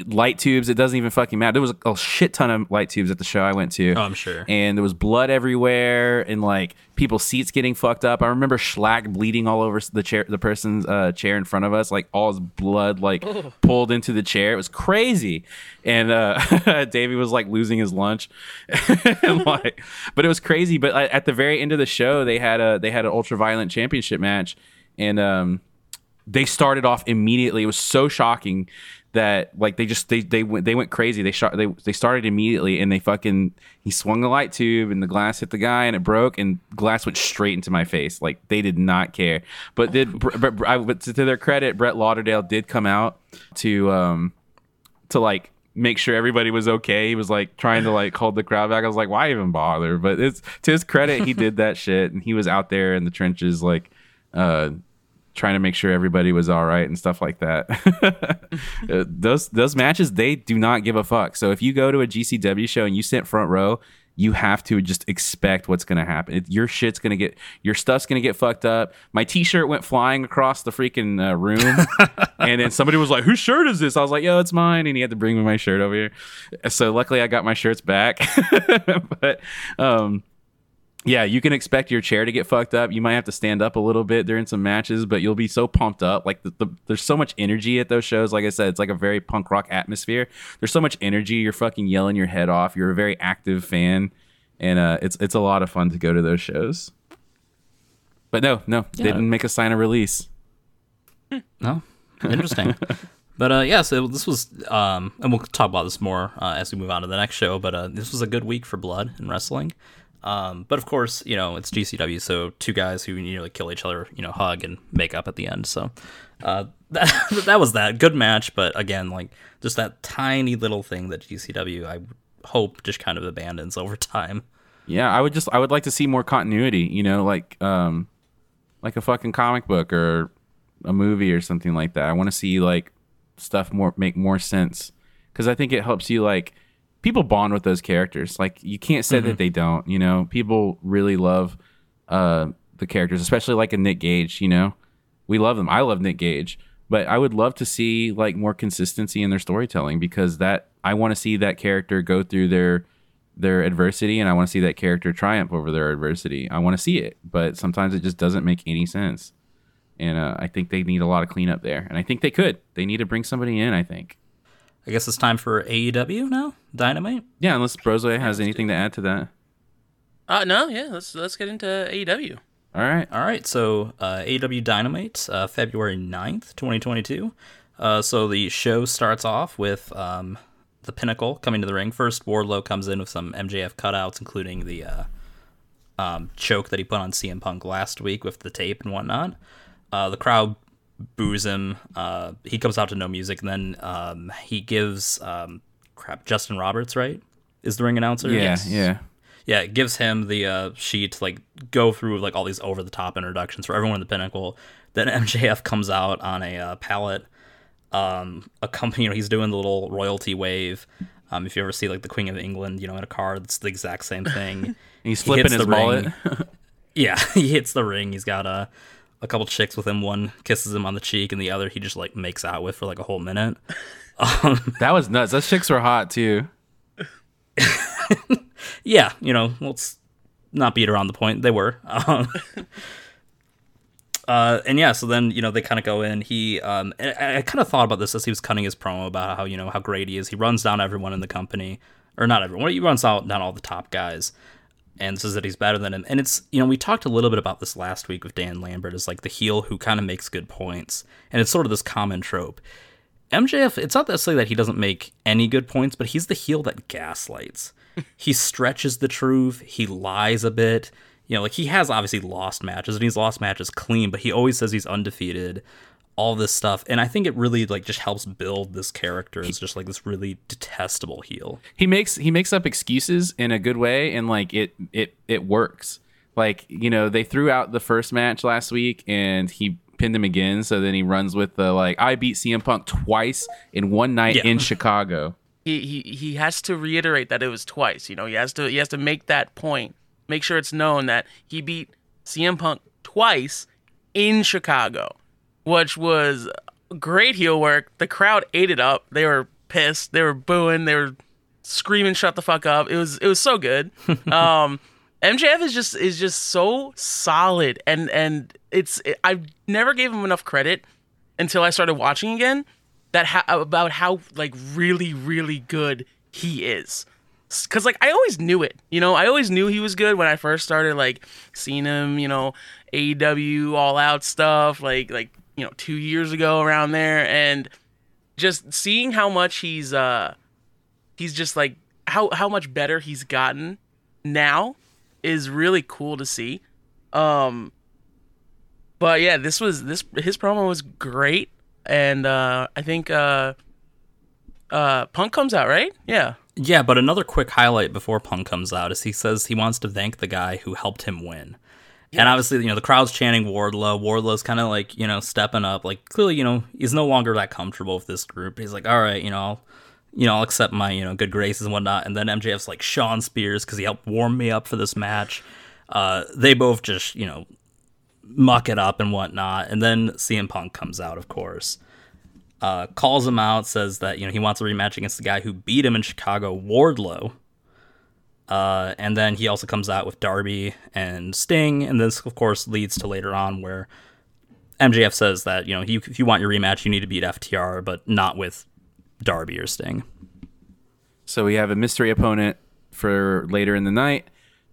light tubes. It doesn't even fucking matter. There was a shit ton of light tubes at the show I went to. Oh, I'm sure. And there was blood everywhere, and like people's seats getting fucked up. I remember Shlak bleeding all over the chair, the person's uh, chair in front of us, like all his blood like pulled into the chair. It was crazy, and uh, Davey was like losing his lunch, and like, but it was crazy. But uh, at the very end of the show, they had a they had an ultra violent championship match. and um, they started off immediately. It was so shocking that like they just they they went they went crazy. They shot they they started immediately and they fucking he swung a light tube and the glass hit the guy and it broke and glass went straight into my face. Like they did not care. But did but, but to their credit, Brett Lauderdale did come out to um to like make sure everybody was okay. He was like trying to like hold the crowd back. I was like, why even bother? But it's to his credit, he did that shit and he was out there in the trenches like uh trying to make sure everybody was all right and stuff like that. Uh, those those matches they do not give a fuck. So if you go to a GCW show and you sit front row, you have to just expect what's going to happen. It, your shit's going to get your stuff's going to get fucked up. My t-shirt went flying across the freaking uh, room and then somebody was like, "Whose shirt is this?" I was like, "Yo, it's mine." And he had to bring me my shirt over here. So luckily I got my shirts back. but um yeah, you can expect your chair to get fucked up. You might have to stand up a little bit during some matches, but you'll be so pumped up. Like the, the, there's so much energy at those shows. Like I said, it's like a very punk rock atmosphere. There's so much energy. You're fucking yelling your head off. You're a very active fan, and uh, it's it's a lot of fun to go to those shows. But no, no, yeah. they didn't make a sign of release. No, interesting. But uh, yeah, so this was, um, and we'll talk about this more uh, as we move on to the next show. But uh, this was a good week for blood and wrestling. Um, but of course, you know, it's GCW, so two guys who nearly kill each other, you know, hug and make up at the end. So uh, that, that was that. Good match, but again, like just that tiny little thing that GCW, I hope, just kind of abandons over time. Yeah, I would just, I would like to see more continuity, you know, like, um, like a fucking comic book or a movie or something like that. I want to see like stuff more make more sense because I think it helps you like people bond with those characters. Like you can't say mm-hmm. that they don't. You know, people really love uh, the characters, especially like a Nick Gage. You know, we love them. I love Nick Gage, but I would love to see like more consistency in their storytelling because that I want to see that character go through their their adversity and I want to see that character triumph over their adversity. I want to see it, but sometimes it just doesn't make any sense. And uh, I think they need a lot of cleanup there, and I think they could. They need to bring somebody in. I think. I guess it's time for AEW now. Dynamite. Yeah, unless Brose has anything to add to that. Uh no, yeah. Let's let's get into AEW. All right. All right. So uh, AEW Dynamite, uh, February 9th, 2022. Uh, so the show starts off with um, the Pinnacle coming to the ring. First, Wardlow comes in with some MJF cutouts, including the uh, um, choke that he put on CM Punk last week with the tape and whatnot. Uh, the crowd boos him. Uh, he comes out to no music, and then um, he gives um, crap Justin Roberts, right? Is the ring announcer? Yeah, yes. yeah, yeah. It gives him the uh, sheet to like go through like all these over the top introductions for everyone in the Pinnacle. Then MJF comes out on a uh, pallet. Um, a company, you know, he's doing the little royalty wave. Um, if you ever see like the Queen of England, you know, in a car, it's the exact same thing. he's flipping he his mullet. yeah, he hits the ring. He's got a a couple chicks with him. One kisses him on the cheek, and the other he just like makes out with for like a whole minute. Um, that was nuts. Those chicks were hot too. yeah, you know, let's not beat around the point. They were. Um, uh, and yeah, so then you know they kind of go in. He, um, I, I kind of thought about this as he was cutting his promo about how you know how great he is. He runs down everyone in the company, or not everyone. He runs out down all the top guys, and says that he's better than him. And it's, you know, we talked a little bit about this last week with Dan Lambert as like the heel who kind of makes good points. And it's sort of this common trope. MJF, it's not necessarily that he doesn't make any good points, but he's the heel that gaslights. he stretches the truth, he lies a bit. You know, like he has obviously lost matches and he's lost matches clean, but he always says he's undefeated all this stuff and i think it really like just helps build this character as just like this really detestable heel. He makes he makes up excuses in a good way and like it it it works. Like you know they threw out the first match last week and he pinned him again so then he runs with the like i beat cm punk twice in one night yeah. in chicago. He, he he has to reiterate that it was twice you know? He has to he has to make that point make sure it's known that he beat cm punk twice in chicago which was great heel work. The crowd ate it up. They were pissed. They were booing. They were screaming, "Shut the fuck up!" It was it was so good. um, MJF is just is just so solid, and and it's it, I never gave him enough credit until I started watching again. That ha- about how like really really good he is. because like I always knew it. You know, I always knew he was good when I first started like seeing him. You know, AEW All Out stuff like like you know two years ago around there, and just seeing how much he's uh he's just like how how much better he's gotten now is really cool to see. Um but yeah, this was this his promo was great and uh I think uh uh Punk comes out, right? Yeah. Yeah, but another quick highlight before Punk comes out is he says he wants to thank the guy who helped him win. And obviously, you know, the crowd's chanting Wardlow. Wardlow's kind of like, you know, stepping up. Like, clearly, you know, he's no longer that comfortable with this group. He's like, all right, you know, I'll, you know, I'll accept my, you know, good graces and whatnot. And then MJF's like, Shawn Spears, because he helped warm me up for this match. Uh, they both just, you know, muck it up and whatnot. And then CM Punk comes out, of course. Uh, calls him out, says that, you know, he wants a rematch against the guy who beat him in Chicago, Wardlow. Uh, and then he also comes out with Darby and Sting, and this, of course, leads to later on where MJF says that you know if you want your rematch, you need to beat FTR, but not with Darby or Sting. So we have a mystery opponent for later in the night.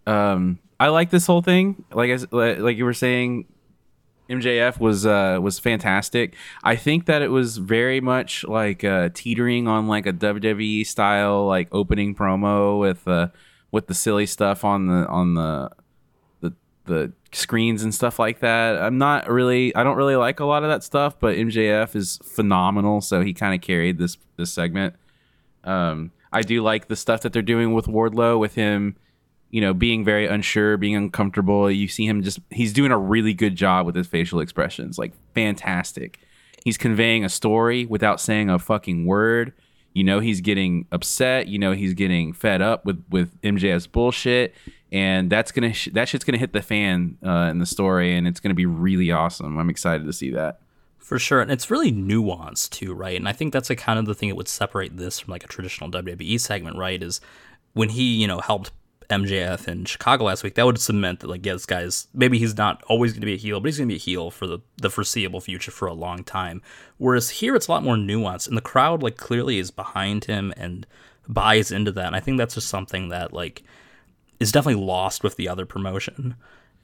Um, I like this whole thing. Like like you were saying, MJF was uh, was fantastic. I think that it was very much like uh, teetering on like a WWE style like opening promo with uh, with the silly stuff on the on the the the screens and stuff like that. I'm not really I don't really like a lot of that stuff, but MJF is phenomenal, so he kind of carried this this segment. Um, I do like the stuff that they're doing with Wardlow with him, you know, being very unsure, being uncomfortable. You see him just he's doing a really good job with his facial expressions, like fantastic. He's conveying a story without saying a fucking word. You know he's getting upset. You know he's getting fed up with with MJF's bullshit, and that's gonna sh- that shit's gonna hit the fan uh, in the story, and it's gonna be really awesome. I'm excited to see that. For sure, and it's really nuanced too, right? And I think that's a kind of the thing that would separate this from like a traditional WWE segment, right? Is when he, you know, helped MJF in Chicago last week, that would cement that like, yeah, this guy's maybe he's not always going to be a heel, but he's going to be a heel for the the foreseeable future for a long time. Whereas here, it's a lot more nuanced, and the crowd like clearly is behind him and buys into that. And I think that's just something that like is definitely lost with the other promotion.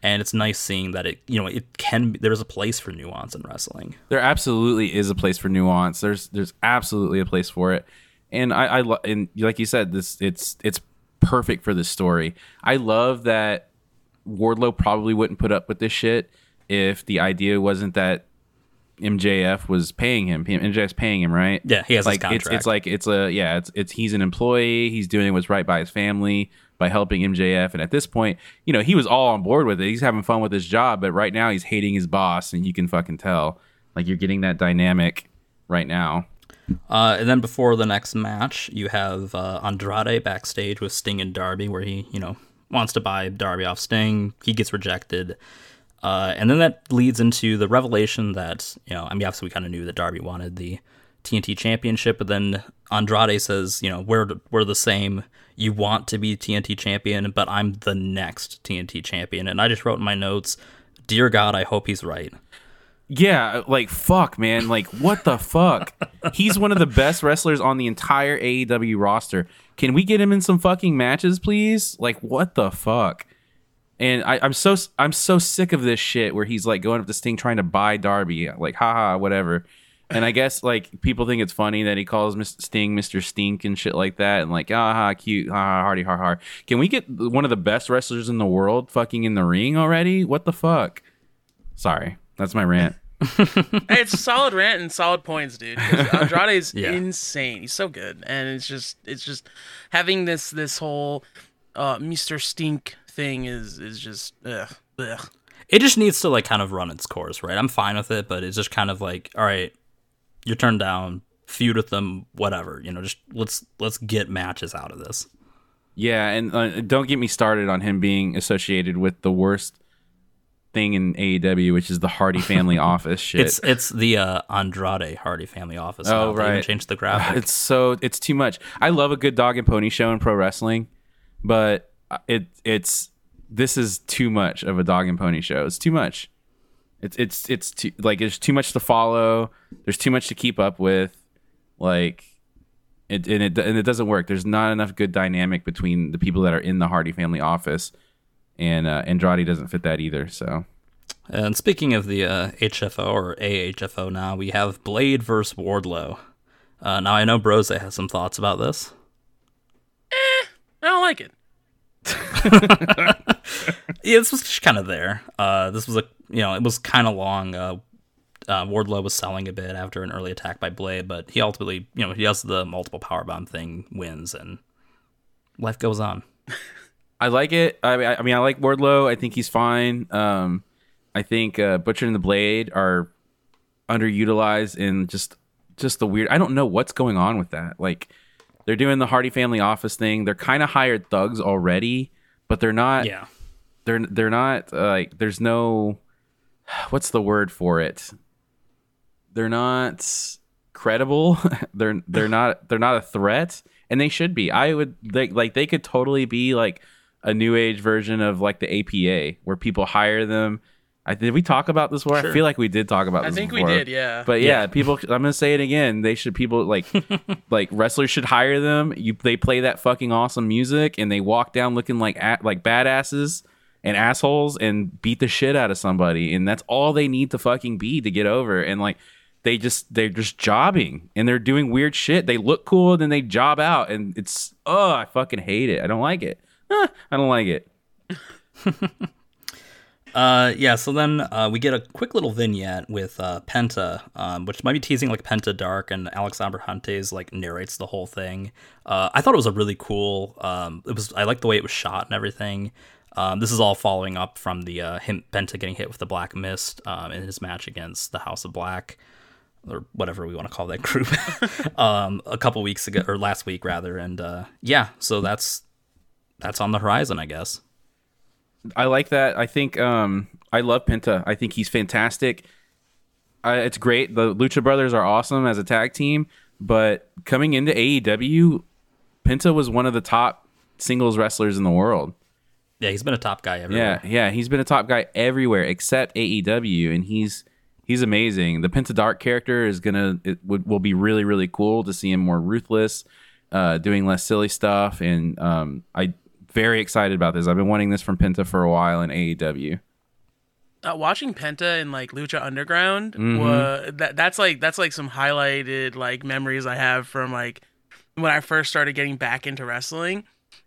And it's nice seeing that it, you know, it can. Be, there's a place for nuance in wrestling. There absolutely is a place for nuance. There's there's absolutely a place for it, and I, I and like you said, this it's it's perfect for this story. I love that Wardlow probably wouldn't put up with this shit if the idea wasn't that MJF was paying him. MJF's paying him, right? Yeah, he has like it's it's like it's a yeah, it's it's he's an employee. He's doing what's right by his family by helping MJF. And at this point, you know, he was all on board with it. He's having fun with his job, but right now he's hating his boss, and you can fucking tell. Like you're getting that dynamic right now. Uh, and then before the next match, you have uh, Andrade backstage with Sting and Darby, where he, you know, wants to buy Darby off Sting. He gets rejected. Uh, and then that leads into the revelation that, you know, I mean, obviously we kind of knew that Darby wanted the TNT championship, but then Andrade says, you know, we're, we're the same. You want to be TNT champion, but I'm the next TNT champion. And I just wrote in my notes, Dear God, I hope he's right. Yeah, like fuck, man. Like what the fuck? He's one of the best wrestlers on the entire AEW roster. Can we get him in some fucking matches, please? Like what the fuck? And I, I'm so I'm so sick of this shit where he's like going up to Sting trying to buy Darby, like haha, whatever. And I guess like people think it's funny that he calls Mr. Sting Mr. Stink and shit like that, and like ah cute, ha ha hardy har har. Can we get one of the best wrestlers in the world fucking in the ring already? What the fuck? Sorry, that's my rant. Hey, it's a solid rant and solid points, dude. 'cause Andrade's Yeah. insane. He's so good, and it's just it's just having this this whole uh, Mr. Stink thing is is just ugh, ugh. it just needs to like kind of run its course, right? I'm fine with it, but it's just kind of like, all right, you're turned down, feud with them, whatever. You know, just let's let's get matches out of this. Yeah, and uh, don't get me started on him being associated with the worst thing in AEW, which is the Hardy Family Office shit. It's it's the uh, Andrade Hardy family office. Oh, now. Right. changed the graphic. it's so it's too much. I love a good dog and pony show in pro wrestling, but it it's this is too much of a dog and pony show. It's too much. It's it's it's too like there's too much to follow. There's too much to keep up with. Like It, and it and it doesn't work. There's not enough good dynamic between the people that are in the Hardy family office, and uh, Andrade doesn't fit that either. So And speaking of the uh, HFO or AHFO now, we have Blade versus Wardlow. Uh, now I know Brose has some thoughts about this. I don't like it. Yeah, this was just kind of there. Uh, this was a you know it was kind of long. Uh, uh, Wardlow was selling a bit after an early attack by Blade, but he ultimately you know he does the multiple powerbomb thing, wins, and life goes on. I like it. I mean, I, I mean, I like Wardlow. I think he's fine. Um, I think uh, Butcher and the Blade are underutilized and just just the weird. I don't know what's going on with that. Like they're doing the Hardy Family Office thing. They're kind of hired thugs already, but they're not. Yeah, They're they're not uh, like. There's no. What's the word for it? They're not credible. they're they're not they're not a threat, and they should be. I would they, like they could totally be like a new age version of like the APA, where people hire them. I did we talk about this before? I feel like we did talk about I this. think we did, yeah. But yeah, Yeah. people. I'm gonna say it again. They should people like like wrestlers should hire them. You they play that fucking awesome music and they walk down looking like at, like badasses and assholes and beat the shit out of somebody and that's all they need to fucking be to get over and like they just they're just jobbing and they're doing weird shit. They look cool then they job out and it's oh I fucking hate it. I don't like it. I don't like it. Uh, yeah. So then uh, we get a quick little vignette with uh, Penta, um, which might be teasing like Penta Dark, and Alexander Abrahantes like narrates the whole thing. Uh, I thought it was a really cool. Um, it was I like the way it was shot and everything. Um, this is all following up from the uh, him Penta getting hit with the Black Mist um, in his match against the House of Black, or whatever we want to call that group, um, a couple weeks ago or last week rather. And uh, yeah, so that's that's on the horizon, I guess. I like that. I think um I love Penta. I think he's fantastic. I, it's great. The Lucha Brothers are awesome as a tag team, but coming into AEW, Penta was one of the top singles wrestlers in the world. Yeah, he's been a top guy everywhere. Yeah, yeah, he's been a top guy everywhere except AEW, and he's he's amazing. The Penta Dark character is gonna it would will be really really cool to see him more ruthless, uh, doing less silly stuff, and um, I very excited about this. I've been wanting this from Penta for a while in AEW. uh, watching Penta in like Lucha Underground Mm-hmm. wa- that that's like that's like some highlighted like memories I have from like when I first started getting back into wrestling.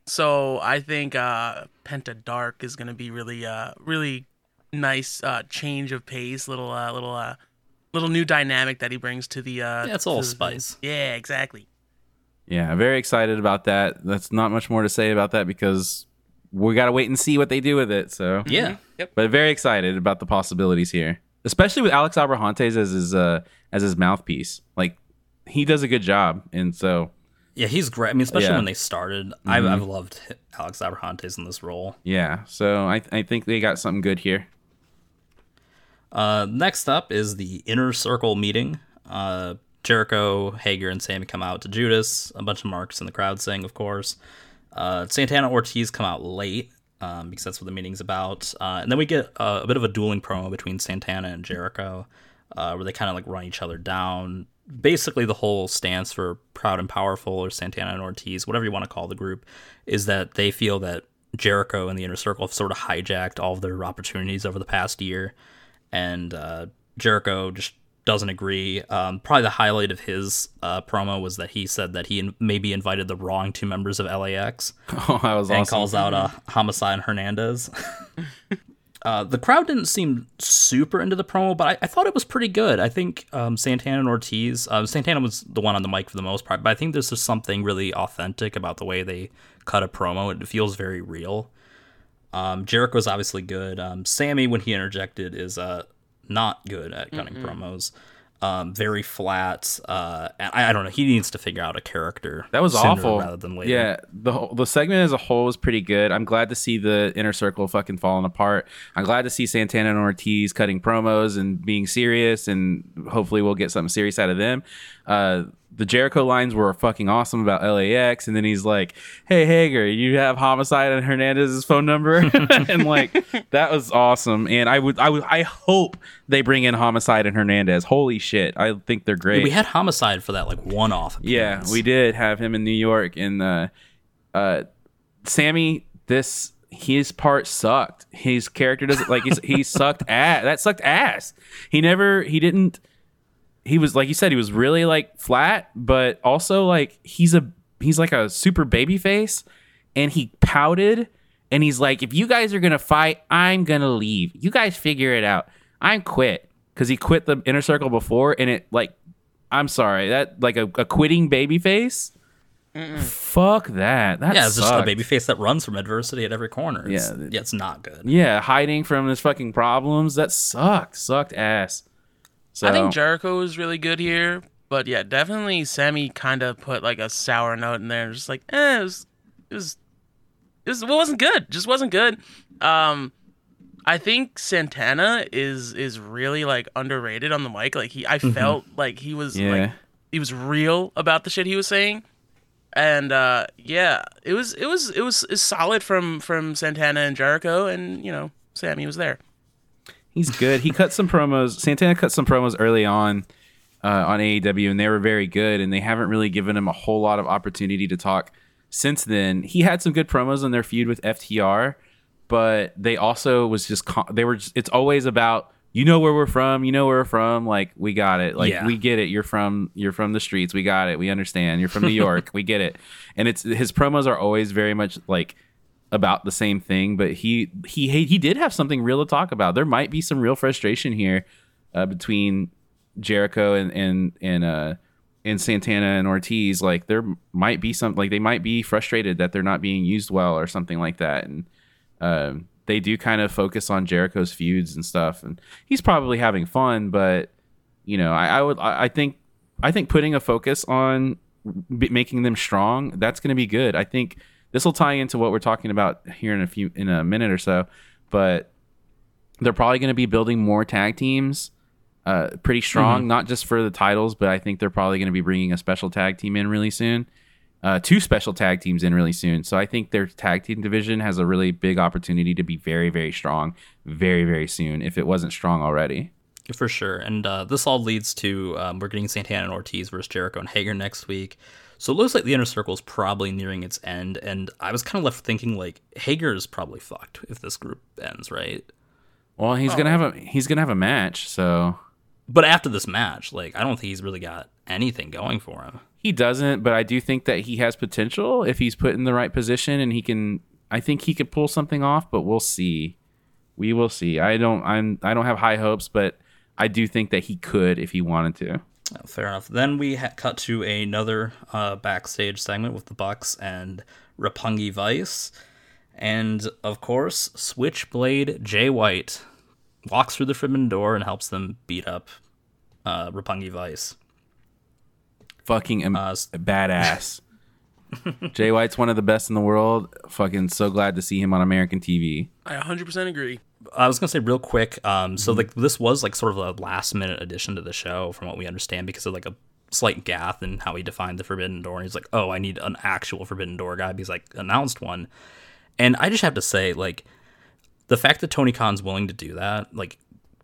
So I think uh Penta Dark is gonna be really uh really nice uh change of pace, little uh little uh little new dynamic that he brings to the uh Yeah, it's a little to the- spice. Yeah, exactly. Yeah, very excited about that. That's not much more to say about that because we got to wait and see what they do with it. So Yeah. Yep. but very excited about the possibilities here, especially with Alex Abrahantes as his uh as his mouthpiece. Like he does a good job, and so Yeah, he's great. I mean, especially Yeah. when they started, I've, I've loved Alex Abrahantes in this role. yeah, so I I think they got something good here. Uh, next up is the inner circle meeting. Uh, Jericho, Hager, and Sammy come out to Judas. A bunch of marks in the crowd sing, of course. Uh, Santana Ortiz come out late um, because that's what the meeting's about. Uh, and then we get uh, a bit of a dueling promo between Santana and Jericho, uh, where they kind of like run each other down. Basically, the whole stance for Proud and Powerful or Santana and Ortiz, whatever you want to call the group, is that they feel that Jericho and the Inner Circle have sort of hijacked all of their opportunities over the past year and uh, Jericho just doesn't agree. Um, probably the highlight of his uh, promo was that he said that he in- maybe invited the wrong two members of LAX Oh, that was and awesome. calls out uh, Homicide and Hernandez. uh, the crowd didn't seem super into the promo, but I, I thought it was pretty good. I think um, Santana and Ortiz, uh, Santana was the one on the mic for the most part, but I think there's just something really authentic about the way they cut a promo. It feels very real. Um, Jericho's obviously good. Um, Sammy, when he interjected, is uh, not good at cutting promos. Um, very flat. Uh, I, I don't know. He needs to figure out a character. That was awful. Rather than later. Yeah, the whole, the segment as a whole was pretty good. I'm glad to see the inner circle fucking falling apart. I'm glad to see Santana and Ortiz cutting promos and being serious, and hopefully we'll get something serious out of them. Uh, the Jericho lines were fucking awesome about LAX, and then he's like, "Hey Hager, you have Homicide and Hernandez's phone number," and like that was awesome. And I would, I would, I hope they bring in Homicide and Hernandez. Holy shit, I think they're great. We had homicide for that like one off. yeah, we did have him in New York, and uh, uh, Sammy, this his part sucked. His character doesn't like he's, he sucked ass. That sucked ass. He never, he didn't he was like you said he was really like flat but also like he's a he's like a super baby face and he pouted and he's like if you guys are gonna fight i'm gonna leave. You guys figure it out. I'm quit. Because he quit the inner circle before and it like i'm sorry that like a, a quitting baby face? Fuck that. That Yeah, it's just a sucked. baby face that runs from adversity at every corner. It's, Yeah. yeah, it's not good. yeah hiding from his fucking problems. That sucked sucked ass so I think Jericho was really good here, but yeah, definitely Sammy kind of put like a sour note in there. Just like, eh, it was, it was, it was, it wasn't good. Just wasn't good. Um, I think Santana is is really like underrated on the mic. Like he, I felt like he was Yeah. like he was real about the shit he was saying, and uh, yeah, it was it was it was, it was solid from from Santana and Jericho, and you know Sammy was there. He's good. He cut some promos. Santana cut some promos early on uh, on AEW, and they were very good. And they haven't really given him a whole lot of opportunity to talk since then. He had some good promos in their feud with FTR, but they also was just con- they were. Just, it's always about you know where we're from. You know where we're from. Like we got it. Like Yeah. we get it. You're from you're from the streets. We got it. We understand. You're from New York. we get it. And it's his promos are always very much like about the same thing, but he he he did have something real to talk about. There might be some real frustration here uh, between Jericho and and and uh and Santana and Ortiz. Like there might be some like they might be frustrated that they're not being used well or something like that. And um, they do kind of focus on Jericho's feuds and stuff, and he's probably having fun. But you know, I, I would I, I think I think putting a focus on b- making them strong that's going to be good. I think this will tie into what we're talking about here in a few in a minute or so, but they're probably going to be building more tag teams uh, pretty strong, not just for the titles, but I think they're probably going to be bringing a special tag team in really soon. Uh, two special tag teams in really soon. So I think their tag team division has a really big opportunity to be very, very strong very, very soon if it wasn't strong already. For sure. And uh, this all leads to um, we're getting Santana and Ortiz versus Jericho and Hager next week. So it looks like the inner circle is probably nearing its end. And I was kind of left thinking like Hager is probably fucked if this group ends, right? Well, he's gonna have a he's gonna have a match, so But after this match, like I don't think he's really got anything going for him. he doesn't. But I do think that he has potential if he's put in the right position, and he can. I think he could pull something off, but we'll see. We will see. I don't. I'm. I don't have high hopes, but I do think that he could if he wanted to. Fair enough. Then we ha- cut to another uh, backstage segment with the Bucks and Roppongi Vice, and of course, Switchblade Jay White walks through the forbidden door and helps them beat up uh, Roppongi Vice. Fucking am- Uh, badass. Jay White's one of the best in the world. Fucking so glad to see him on American TV. I 100% agree. I was gonna say real quick. Um, so like this was like sort of a last minute addition to the show, from what we understand, because of like a slight gaff in how he defined the forbidden door. And he's like, "Oh, I need an actual forbidden door guy." He's like announced one, and I just have to say, like, the fact that Tony Khan's willing to do that, like,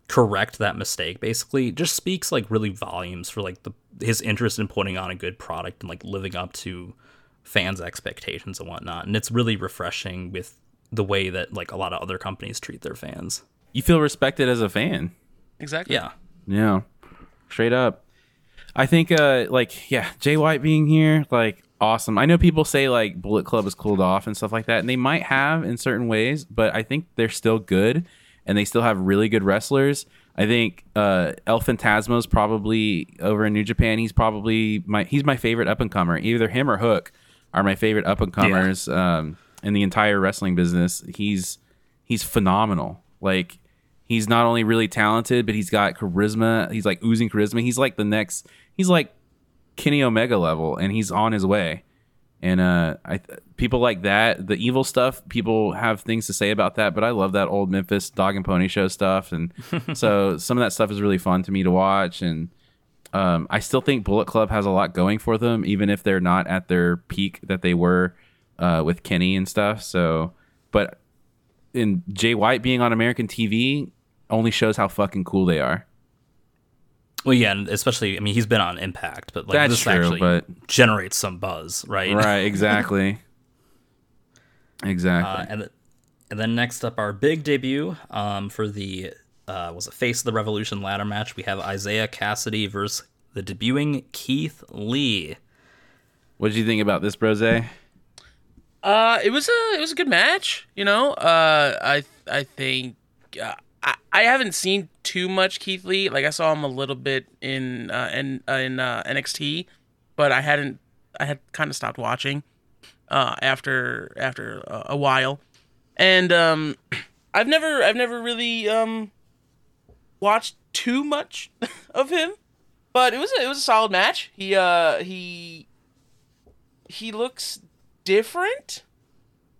correct that mistake, basically, just speaks like really volumes for like the his interest in putting on a good product and like living up to fans' expectations and whatnot. And it's really refreshing with the way that like a lot of other companies treat their fans. You feel respected as a fan. Exactly. Yeah. Yeah. Straight up. I think uh like yeah, Jay White being here, like awesome. I know people say like Bullet Club has cooled off and stuff like that, and they might have in certain ways, but I think they're still good and they still have really good wrestlers. I think uh El Phantasmo's probably over in New Japan, he's probably my he's my favorite up and comer. Either him or Hook are my favorite up and comers um in the entire wrestling business. He's he's phenomenal. Like he's not only really talented, but he's got charisma. He's like oozing charisma. He's like the next. He's like Kenny Omega level, and he's on his way. And uh, I people like that, the evil stuff. People have things to say about that, but I love that old Memphis Dog and Pony Show stuff, and so some of that stuff is really fun to me to watch. And Um, I still think Bullet Club has a lot going for them, even if they're not at their peak that they were uh, with Kenny and stuff. So, but in Jay White being on American TV only shows how fucking cool they are. Well, yeah, and especially I mean he's been on Impact, but like That's this true, actually but- generates some buzz, right? Right, exactly. exactly. Uh, and th- and then next up, our big debut um, for the uh, was a Face of the Revolution ladder match. We have Isaiah Kassidy versus the debuting Keith Lee. what did you think about this, Brose? Uh, it was a it was a good match. You know, uh, I I think uh, I I haven't seen too much Keith Lee. Like I saw him a little bit in uh, in uh, in uh, NXT, but I hadn't I had kind of stopped watching uh, after after uh, a while, and um, I've never I've never really um watched too much of him, but it was a, it was a solid match. He uh he he looks different?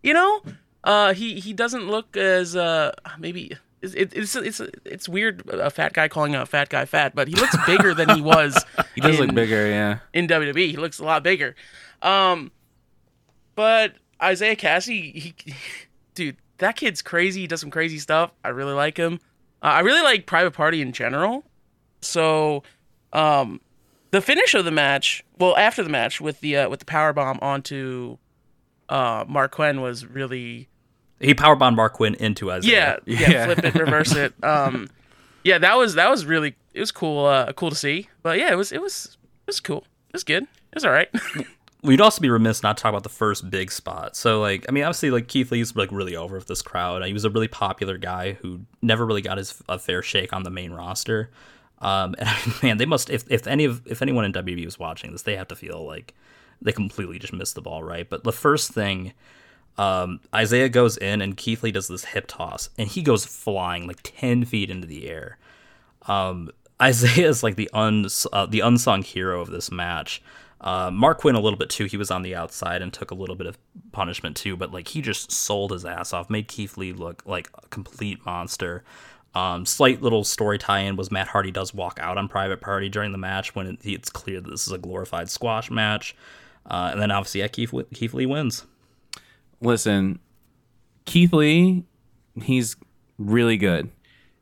You know? Uh he he doesn't look as uh maybe it's it's it's it's weird a fat guy calling a fat guy fat but he looks bigger than he was He does in, look bigger, yeah. in WWE he looks a lot bigger. Um but Isaiah Cassie he dude that kid's crazy. He does some crazy stuff. I really like him. Uh, I really like Private Party in general. So um the finish of the match well after the match with the uh, with the power bomb onto uh Marq Quen was really He powerbombed Marq Quen into Isaiah. yeah yeah, Yeah. flip it reverse it um yeah that was that was really it was cool uh cool to see but yeah it was it was it was cool it was good it was all right We'd also be remiss not to talk about the first big spot. So, like, I mean, obviously, like Keith Lee's like really over with this crowd. He was a really popular guy who never really got his a fair shake on the main roster. Um, and man, they must if if any of if anyone in WWE was watching this, they have to feel like they completely just missed the ball, right? But the first thing, um, Isaiah goes in and Keith Lee does this hip toss, and he goes flying like ten feet into the air. Um, Isaiah is like the uns uh, the unsung hero of this match. Uh, Marq Quen a little bit too. He was on the outside and took a little bit of punishment too, but like he just sold his ass off, made Keith Lee look like a complete monster. Um, slight little story tie-in was Matt Hardy does walk out on Private Party during the match when it, it's clear that this is a glorified squash match, uh, and then obviously yeah, Keith Keith Lee wins. Listen, Keith Lee, he's really good.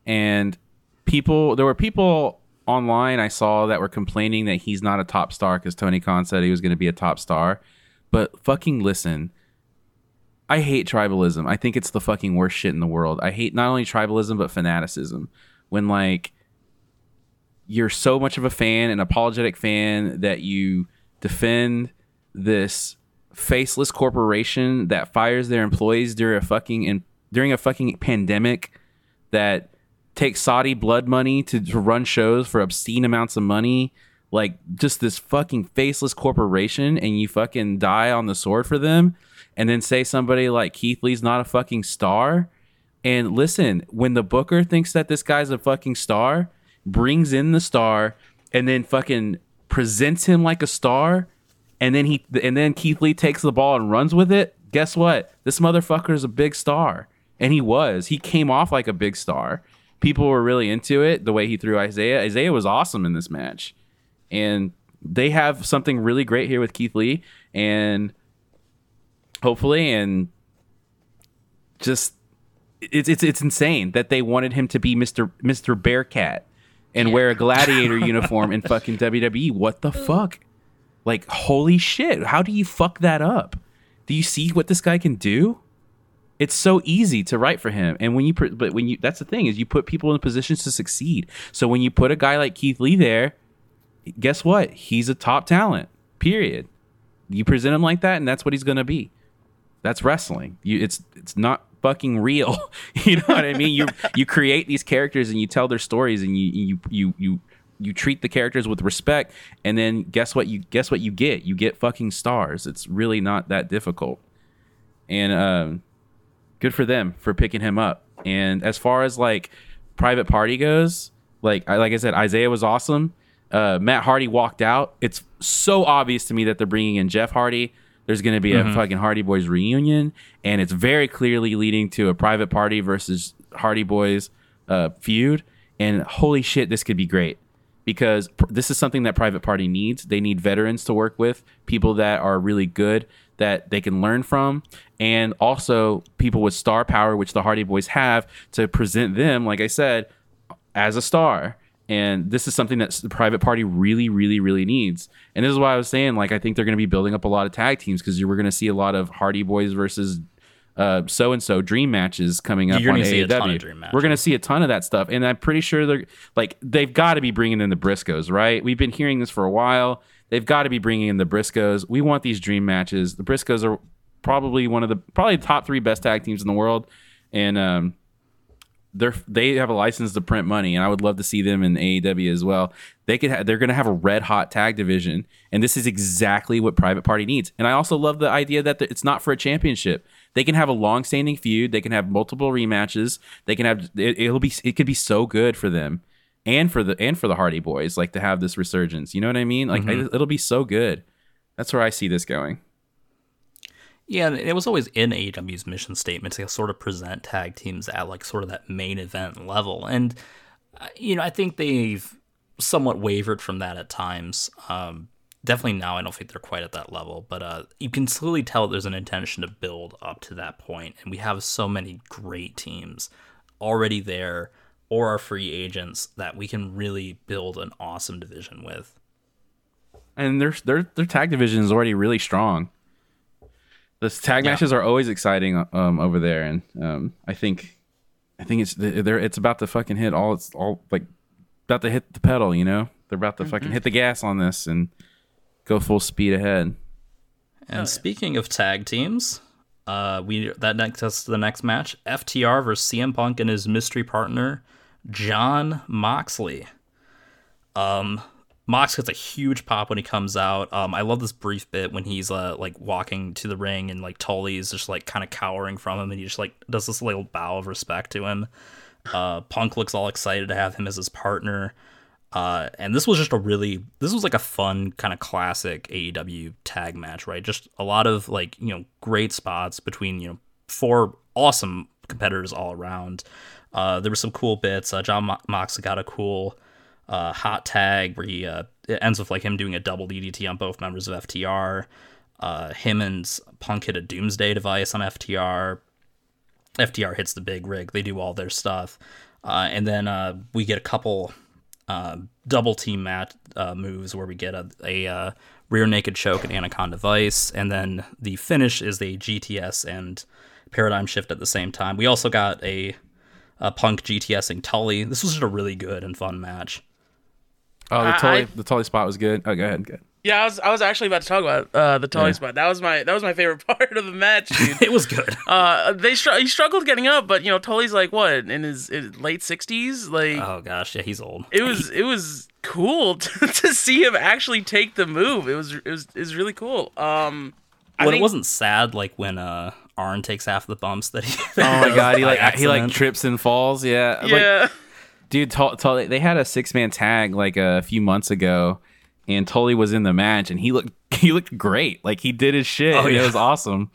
And people, there were people online I saw that were complaining that he's not a top star because Tony Khan said he was going to be a top star. But fucking listen, I hate tribalism. I think it's the fucking worst shit in the world. I hate not only tribalism, but fanaticism. When, like, you're so much of a fan, an apologetic fan, that you defend this faceless corporation that fires their employees during a fucking in, during a fucking pandemic that takes Saudi blood money to, to run shows for obscene amounts of money. Like just this fucking faceless corporation and you fucking die on the sword for them. And then say somebody like Keith Lee's not a fucking star. And listen when the booker thinks that this guy's a fucking star brings in the star and then fucking presents him like a star and then he and then Keith Lee takes the ball and runs with it. Guess what? This motherfucker is a big star, and he was. He came off like a big star. People were really into it. The way he threw Isaiah. Isaiah was awesome in this match, and they have something really great here with Keith Lee, and hopefully, and just it's it's it's insane that they wanted him to be Mister Mister Bearcat and wear a gladiator uniform in fucking WWE. What the fuck? Like, holy shit! How do you fuck that up? Do you see what this guy can do? It's so easy to write for him, and when you put, but when you that's the thing is you put people in positions to succeed. So when you put a guy like Keith Lee there, guess what? He's a top talent. Period. You present him like that, and that's what he's gonna be. That's wrestling. You, it's it's not fucking real. you know what I mean? You you create these characters and you tell their stories, and you you you you you treat the characters with respect, and then guess what? You guess what you get? You get fucking stars. It's really not that difficult, and um, good for them for picking him up. And as far as like private party goes, like I like I said, Isaiah was awesome. Uh, Matt Hardy walked out. It's so obvious to me that they're bringing in Jeff Hardy. There's going to be a fucking Hardy Boys reunion, and it's very clearly leading to a private party versus Hardy Boys uh, feud. And holy shit, this could be great because pr- this is something that Private Party needs. They need veterans to work with, people that are really good that they can learn from, and also people with star power, which the Hardy Boys have, to present them, like I said, as a star. And this is something that the Private Party really, really, really needs. And this is why I was saying, like, I think they're going to be building up a lot of tag teams because you were going to see a lot of Hardy Boys versus so and so dream matches coming up You're on gonna see a ton AEW. of dream We're going to see a ton of that stuff, and I'm pretty sure they're like they've got to be bringing in the Briscoes, right? We've been hearing this for a while. They've got to be bringing in the Briscoes. We want these dream matches. The Briscoes are probably one of the probably the top three best tag teams in the world, and um, they're they have a license to print money, and I would love to see them in AEW as well. They could ha- they're going to have a red hot tag division, and this is exactly what Private Party needs. And I also love the idea that the, it's not for a championship. They can have a long standing feud. They can have multiple rematches. They can have it, it'll be it could be so good for them and for the and for the Hardy Boys like to have this resurgence. You know what I mean? Like it, it'll be so good. That's where I see this going. Yeah, it was always in AEW's mission statement to sort of present tag teams at like sort of that main event level, and uh, you know I think they've somewhat wavered from that at times. Um, definitely now I don't think they're quite at that level, but uh, you can slowly tell there's an intention to build up to that point, and we have so many great teams already there or are free agents that we can really build an awesome division with. and their their their tag division is already really strong. The tag matches are always exciting um, over there, and um, I think I think it's they're it's about to fucking hit all it's all like about to hit the pedal. You know, they're about to fucking hit the gas on this and go full speed ahead. And speaking of tag teams, uh, we that next us to the next match: FTR versus CM Punk and his mystery partner Jon Moxley. Um, Mox gets a huge pop when he comes out. Um, I love this brief bit when he's uh like walking to the ring and like Tully is just like kind of cowering from him, and he just like does this little bow of respect to him. Uh, Punk looks all excited to have him as his partner. Uh, and this was just a really, this was like a fun kind of classic AEW tag match, right? Just a lot of like, you know, great spots between, you know, four awesome competitors all around. Uh, there were some cool bits. Uh, John Mo- Moxley got a cool uh, hot tag where he, uh, ends with like him doing a double DDT on both members of FTR. Uh, him and Punk hit a Doomsday device on FTR. FTR hits the big rig. They do all their stuff. And then we get a couple uh, double team match uh, moves where we get a, a uh, rear naked choke and Anaconda Vice. And then the finish is the GTS and Paradigm Shift at the same time. We also got a, a Punk GTSing Tully. This was just a really good and fun match. Oh, the Tully I- the Tully spot was good. Oh, go ahead. Go ahead. Yeah, I was I was actually about to talk about uh, the Tully Yeah. spot. That was my that was my favorite part of the match, dude. It was good. uh, they str- he struggled getting up, but you know Tully's like what in his, his late sixties, like. oh gosh, yeah, he's old. it was it was cool to, to see him actually take the move. It was it was it was really cool. Um, I think, it wasn't sad like when uh Arn takes half the bumps that he. Oh my god, he by like he like trips and falls. Yeah, Like, Yeah, dude, Tul- Tully, they had a six man tag like a few months ago, and Tully was in the match, and he looked he looked great. Like he did his shit. Oh, and yeah. It was awesome.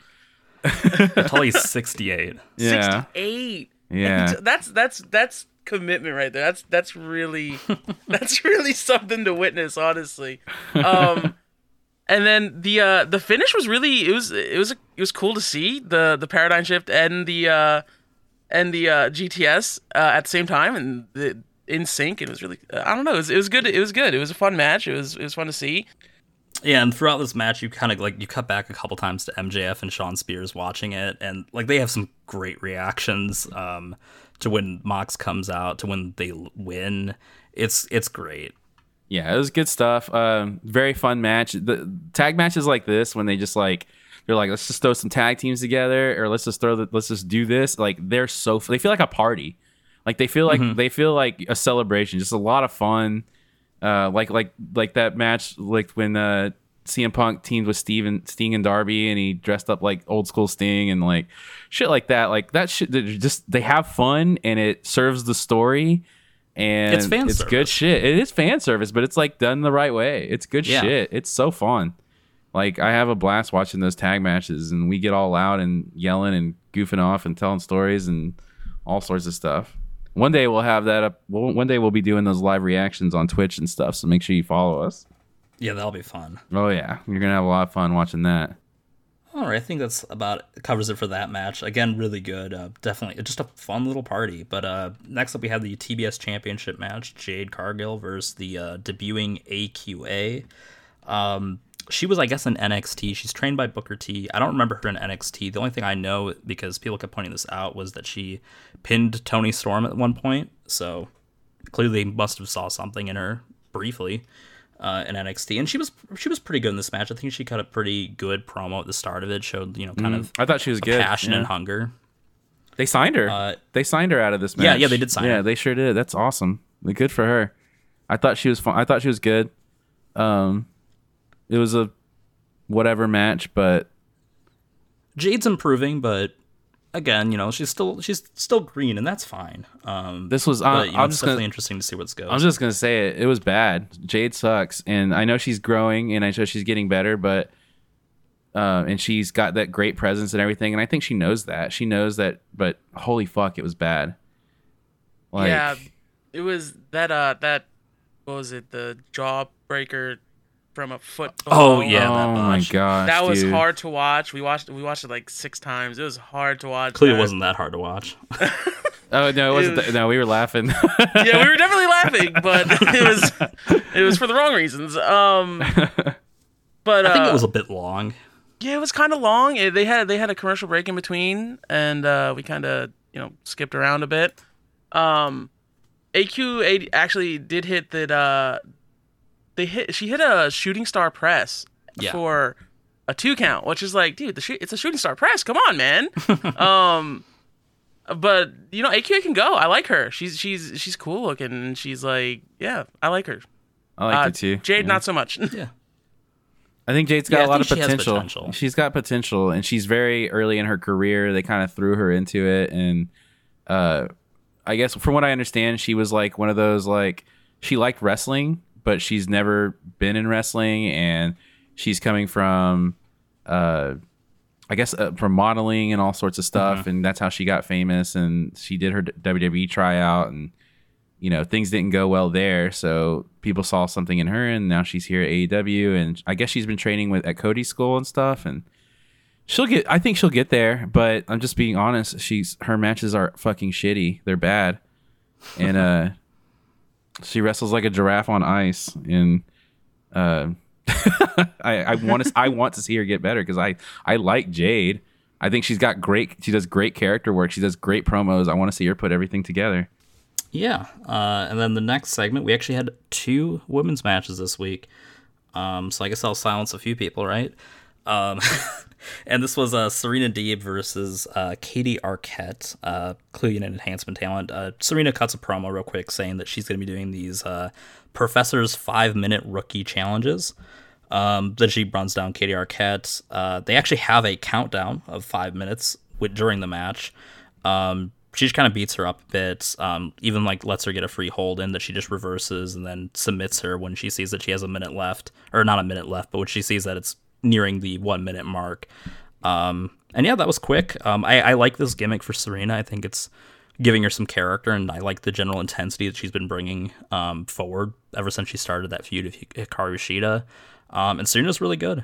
Tully's sixty eight. Yeah, sixty eight. yeah. that's that's that's commitment right there. That's that's really that's really something to witness, honestly. Um, and then the uh the finish was really it was it was it was cool to see the the paradigm shift and the uh and the uh GTS uh, at the same time and the, in sync. It was really I don't know. It was, it was good. It was good. It was a fun match. It was it was fun to see. Yeah, and throughout this match, you kind of like you cut back a couple times to MJF and Shawn Spears watching it, and like they have some great reactions um, to when Mox comes out, to when they win. It's it's great. Yeah, it was good stuff. Um, very fun match. The tag matches like this when they just like they're like let's just throw some tag teams together or let's just throw the, let's just do this. Like they're so they feel like a party. Like they feel like they feel like a celebration. Just a lot of fun. Uh, like like like that match like when uh CM Punk teamed with Steven Sting and Darby and he dressed up like old school Sting and like shit like that. Like that shit just they have fun and it serves the story and It's fan it's good shit. It is fan service, but it's like done the right way. It's good Yeah. shit. It's so fun. Like I have a blast watching those tag matches, and we get all out and yelling and goofing off and telling stories and all sorts of stuff. One day we'll have that up. One day we'll be doing those live reactions on Twitch and stuff. So make sure you follow us. Yeah, that'll be fun. Oh yeah, you're gonna have a lot of fun watching that. All right, I think that's about covers it for that match. Again, really good. Uh, definitely just a fun little party. But uh, next up, we have the TBS Championship match: Jade Cargill versus the uh, debuting AQA. Um, she was, I guess, in NXT. She's trained by Booker T. I don't remember her in NXT. The only thing I know, because people kept pointing this out, was that she pinned Toni Storm at one point. So clearly, must have saw something in her briefly uh, in NXT, and she was she was pretty good in this match. I think she cut a pretty good promo at the start of it. Showed you know kind of I thought she was good. passion yeah. and hunger. They signed her. Uh, they signed her out of this match. Yeah, yeah, they did sign Yeah, her. they sure did. That's awesome. Good for her. I thought she was fun. I thought she was good. Um, it was a whatever match, but Jade's improving, but again, you know she's still she's still green, and that's fine. Um, this was. I, but, you know, I'm it's just definitely gonna. interesting to see what's goes. I'm just gonna say it. It was bad. Jade sucks, and I know she's growing, and I know she's getting better, but. Uh, and she's got that great presence and everything, and I think she knows that. She knows that, but holy fuck, it was bad. Like, yeah, it was that uh that what was it the jawbreaker from a foot. Oh, yeah, oh that my botch. gosh, that was dude. hard to watch. We watched we watched it like six times. It was hard to watch. Clearly, that. wasn't that hard to watch. Oh no, it wasn't. was- th- no, we were laughing. yeah, we were definitely laughing, but it was it was for the wrong reasons. Um, but uh, I think it was a bit long. yeah, it was kind of long. It, they had they had a commercial break in between, and uh, we kind of you know skipped around a bit. Um, AQ actually did hit that. Uh, they hit. She hit a shooting star press Yeah. for a two count, which is like, dude, the sh- it's a shooting star press. Come on, man. um, but you know, AQ can go. I like her. She's she's she's cool looking, and she's like, yeah, I like her. I like Uh, it too. Jade, Yeah. not so much. Yeah. I think Jade's got Yeah, I a lot of think she potential. potential. She's got potential, and she's very early in her career. They kind of threw her into it, and uh, I guess from what I understand, she was like one of those like she liked wrestling, but she's never been in wrestling, and she's coming from, uh, I guess uh, from modeling and all sorts of stuff, Mm-hmm. and that's how she got famous. And she did her WWE tryout, and you know things didn't go well there so people saw something in her and now she's here at AEW and I guess she's been training with at Cody's school and stuff and she'll get I think she'll get there but I'm just being honest she's her matches are fucking shitty they're bad and uh she wrestles like a giraffe on ice and uh I I want to I want to see her get better cuz I I like Jade I think she's got great she does great character work she does great promos I want to see her put everything together Yeah, uh, and then the next segment, we actually had two women's matches this week. Um, so I guess I'll silence a few people, right? Um, and this was uh, Serena Deeb versus uh, Katie Arquette, uh, clearly an enhancement talent. Uh, Serena cuts a promo real quick saying that she's going to be doing these uh, Professor's five minute rookie challenges. Um, then she runs down Katie Arquette. Uh, they actually have a countdown of five minutes with, during the match. Um, she just kind of beats her up a bit. Um, even like lets her get a free hold in that she just reverses and then submits her when she sees that she has a minute left, or not a minute left, but when she sees that it's nearing the one minute mark. Um, and yeah, that was quick. Um, I, I like this gimmick for Serena. I think it's giving her some character, and I like the general intensity that she's been bringing um, forward ever since she started that feud with Hikaru Shida. Um, and Serena's really good.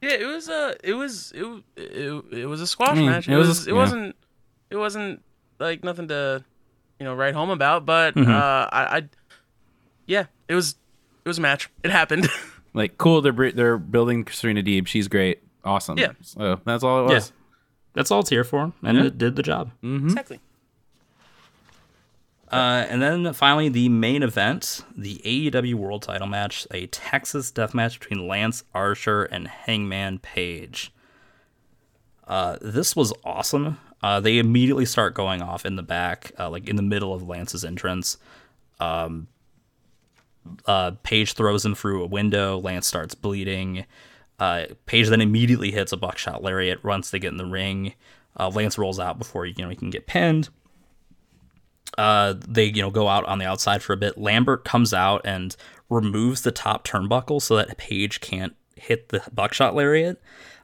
Yeah, it was a it was it w- it, it was a squash mean, match. it It, was, was it yeah. wasn't it wasn't like nothing to you know write home about, but Mm-hmm. uh, I, I yeah, it was it was a match. It happened. Like cool, they're they're building Serena Deeb. She's great, awesome. Yeah. So that's all it was. Yeah. That's all it's here for, and Yeah. it did the job. exactly. Uh, and then finally, the main event, the AEW World Title match, a Texas death match between Lance Archer and Hangman Page. Uh, this was awesome. Uh, they immediately start going off in the back, uh, like in the middle of Lance's entrance. Um, uh, Page throws him through a window. Lance starts bleeding. Uh, Page then immediately hits a buckshot lariat once they get in the ring. Uh, Lance rolls out before you know he can get pinned uh, they you know go out on the outside for a bit. Lambert comes out and removes the top turnbuckle so that Page can't hit the buckshot lariat,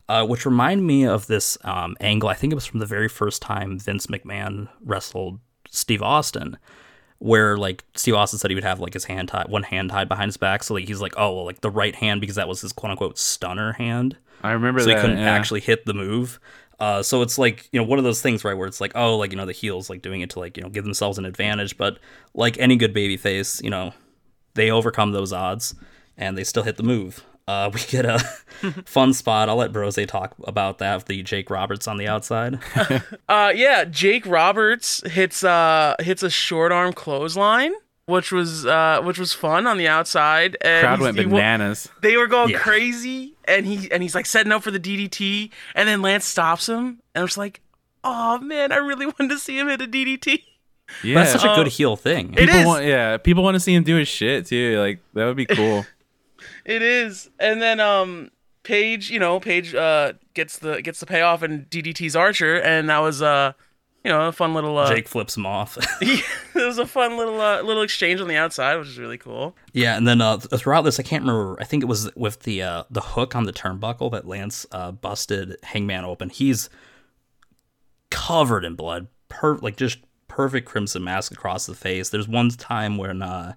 uh, which remind me of this um, angle. I think it was from the very first time Vince McMahon wrestled Steve Austin, where like Steve Austin said he would have like his hand tied, one hand tied behind his back, so like he's like, oh, well, like the right hand because that was his quote unquote stunner hand, I remember so that. he couldn't yeah. actually hit the move. Uh, so it's like you know one of those things right where it's like oh like you know the heels like doing it to like you know give themselves an advantage, but like any good baby face, you know they overcome those odds and they still hit the move. Uh, we get a fun spot. I'll let Brose talk about that. The Jake Roberts on the outside. Uh, yeah, Jake Roberts hits uh hits a short arm clothesline, which was uh which was fun on the outside. And Crowd he's- went he wa- bananas. they were going Yeah. crazy, and he and he's like setting up for the DDT, and then Lance stops him, and I was like, oh man, I really wanted to see him hit a DDT. Yeah, That's such a good heel thing. it- people is. want. Yeah, people want to see him do his shit too. Like that would be cool. It is, and then um. Page, you know, Page uh gets the gets the payoff and DDT's Archer, and that was uh, you know, a fun little uh, Jake flips him off. it was a fun little uh, little exchange on the outside, which is really cool. Yeah, and then uh, throughout this, I can't remember. I think it was with the uh, the hook on the turnbuckle that Lance uh, busted Hangman open. He's covered in blood, per like just perfect crimson mask across the face. There's one time when uh,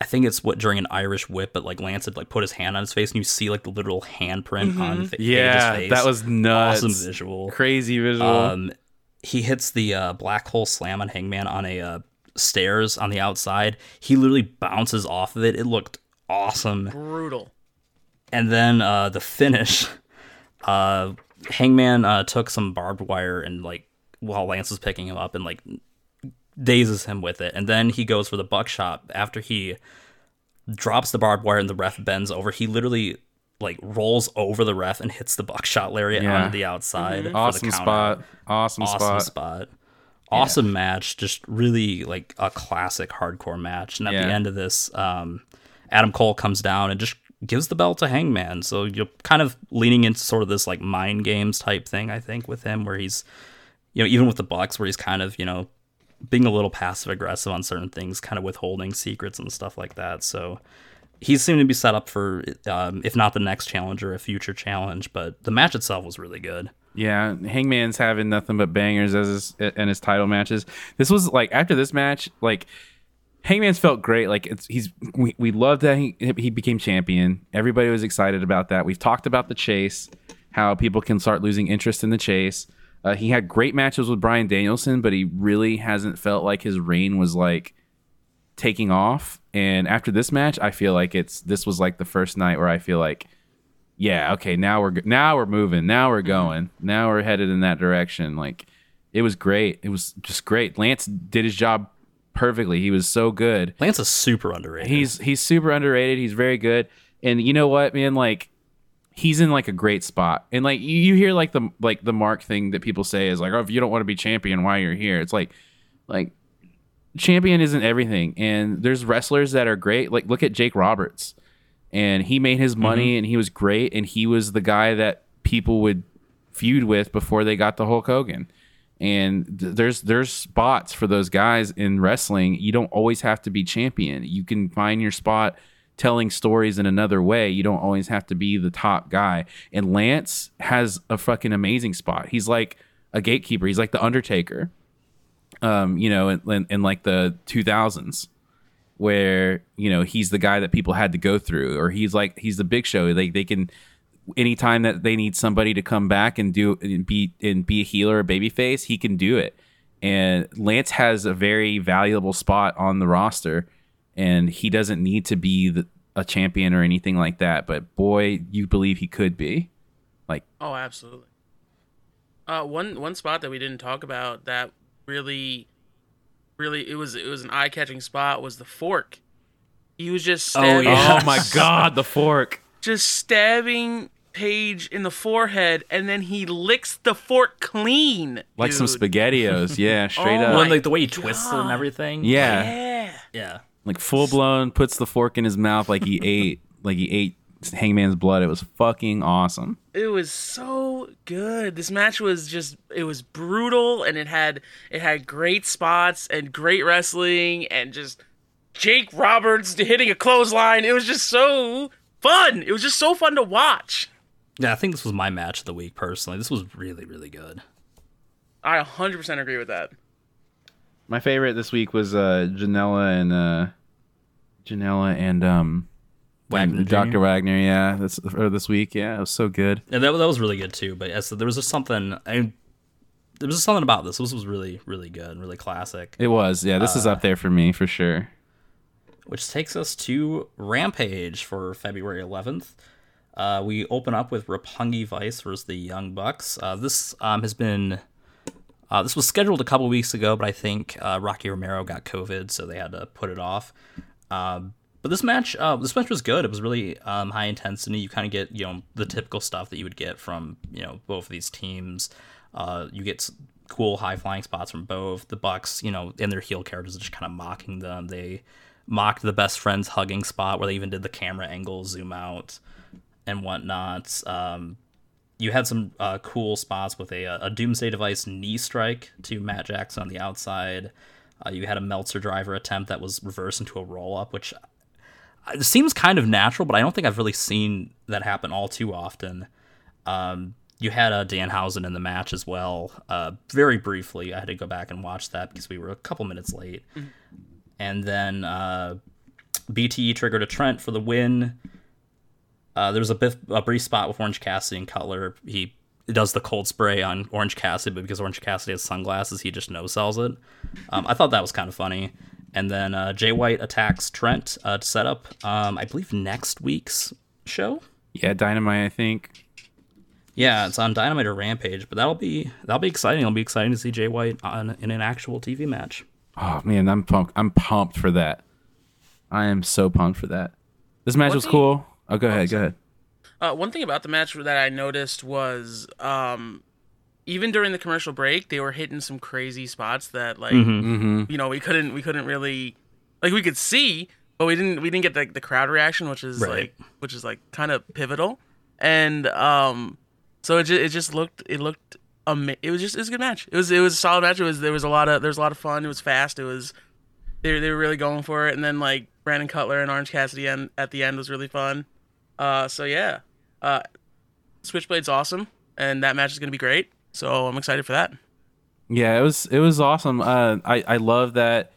I think it's what during an Irish whip, but like Lance had like put his hand on his face, and you see like the literal handprint on fa- Yeah, face. that was nuts. awesome visual. Crazy visual. Um, he hits the uh, black hole slam on Hangman on a uh, stairs on the outside. He literally bounces off of it. It looked awesome. Brutal. And then uh, the finish, uh, Hangman uh, took some barbed wire and like while Lance was picking him up and like dazes him with it. And then he goes for the buckshot after he drops the barbed wire and the ref bends over. He literally like rolls over the ref and hits the buckshot lariat Yeah. on the outside. for the awesome count spot. Awesome, awesome spot. spot. Awesome match, just really like a classic hardcore match. And at the end of this, um, Adam Cole comes down and just gives the belt to Hangman. So you're kind of leaning into sort of this like mind games type thing, I think, with him, where he's, you know, even with the Bucks, where he's kind of, you know, being a little passive aggressive on certain things, kind of withholding secrets and stuff like that. So he seemed to be set up for, um, if not the next challenge or a future challenge, but the match itself was really good. Yeah, Hangman's having nothing but bangers as his and his title matches. This was like after this match, like Hangman's felt great. Like it's he's we, we loved that he he became champion. Everybody was excited about that. We've talked about the chase, how people can start losing interest in the chase. Uh, he had great matches with Brian Danielson, but he really hasn't felt like his reign was like taking off. And after this match, I feel like it's this was like the first night where I feel like yeah, okay, now we're now we're moving, now we're going, now we're headed in that direction. Like it was great. It was just great. Lance did his job perfectly. He was so good. Lance is super underrated. He's he's super underrated. He's very good. And you know what, man? Like he's in like a great spot. And like you, you hear like the like the mark thing that people say is like, oh, if you don't want to be champion, why you're here? It's like like champion isn't everything. And there's wrestlers that are great. Like look at Jake Roberts. And he made his money mm-hmm. and he was great. And he was the guy that people would feud with before they got the Hulk Hogan. And th- there's there's spots for those guys in wrestling. You don't always have to be champion. You can find your spot telling stories in another way. You don't always have to be the top guy. And Lance has a fucking amazing spot. He's like a gatekeeper. He's like the Undertaker. Um, you know, in, in, in like the 2000s where, you know, he's the guy that people had to go through or he's like he's the big show. They they can anytime that they need somebody to come back and do and be and be a healer baby face, he can do it. And Lance has a very valuable spot on the roster, and he doesn't need to be the, a champion or anything like that. But boy, you believe he could be. Like, Oh, absolutely. Uh, one one spot that we didn't talk about that really, really it was it was an eye catching spot was the fork. He was just Oh, stabbing, yeah. oh my god, the fork! just stabbing Page in the forehead, and then he licks the fork clean, Like some spaghettios, yeah, straight Oh up, my When, like the way he twists it and everything. yeah, Yeah, yeah. Like full blown puts the fork in his mouth like he ate, like he ate Hangman's blood. It was fucking awesome. it was so good. This match was just it was brutal, and it had it had great spots and great wrestling, and just Jake Roberts hitting a clothesline. It was just so fun. It was just so fun to watch. Yeah, I think this was my match of the week personally. This was really, really good. I 100% agree with that. My favorite this week was uh Janela and uh Janela and um Wagner and Jr.? Dr. Wagner, yeah. This or this week, yeah, it was so good. And that, that was really good too. But yes, there was just something. I, there was just something about this. This was really, really good, really classic. It was, yeah. This is Uh, up there for me for sure. which takes us to Rampage for February 11th. Uh, we open up with Roppongi Vice versus the Young Bucks. Uh, this um, has been uh, this was scheduled a couple weeks ago, but I think uh, Rocky Romero got COVID, so they had to put it off. Um, but this match, uh, this match was good. It was really um, high intensity. You kind of get you know the typical stuff that you would get from you know both of these teams. Uh, you get cool high flying spots from both the Bucks. You know, and their heel characters are just kind of mocking them. They mocked the best friends hugging spot where they even did the camera angle zoom out and whatnot. Um, you had some uh, cool spots with a, a Doomsday Device knee strike to Matt Jackson on the outside. Uh, you had a Meltzer driver attempt that was reversed into a roll up, which uh, seems kind of natural, but I don't think I've really seen that happen all too often. Um, you had uh, Danhausen in the match as well, uh, very briefly. I had to go back and watch that because we were a couple minutes late. And then uh, BTE triggered a Trent for the win. Uh, there was a, bif- a brief spot with Orange Cassidy and Cutler. He does the cold spray on Orange Cassidy, but because Orange Cassidy has sunglasses, he just no sells it. Um, I thought that was kind of funny. And then uh, Jay White attacks Trent uh, to set up, um, I believe, next week's show. Yeah, Dynamite, I think. Yeah, it's on Dynamite or Rampage, but that'll be that'll be exciting. It'll be exciting to see Jay White on in an actual TV match. Oh man, I'm pumped. I'm pumped for that. I am so pumped for that. This match What was do you- cool. Oh, go ahead, go ahead. Uh, one thing about the match that I noticed was um, even during the commercial break, they were hitting some crazy spots that like Mm-hmm. you know we couldn't we couldn't really like we could see, but we didn't we didn't get the, the crowd reaction, which is Right. like which is like kind of pivotal, and um, so it just, it just looked it looked ama- it was just it was a good match. It was it was a solid match. It was there was a lot of there was a lot of fun. It was fast. It was they were- they were really going for it, and then like Brandon Cutler and Orange Cassidy end, at the end was really fun. Uh, so yeah, uh, Switchblade's awesome, and that match is gonna be great. So I'm excited for that. Yeah, it was it was awesome. Uh, I I love that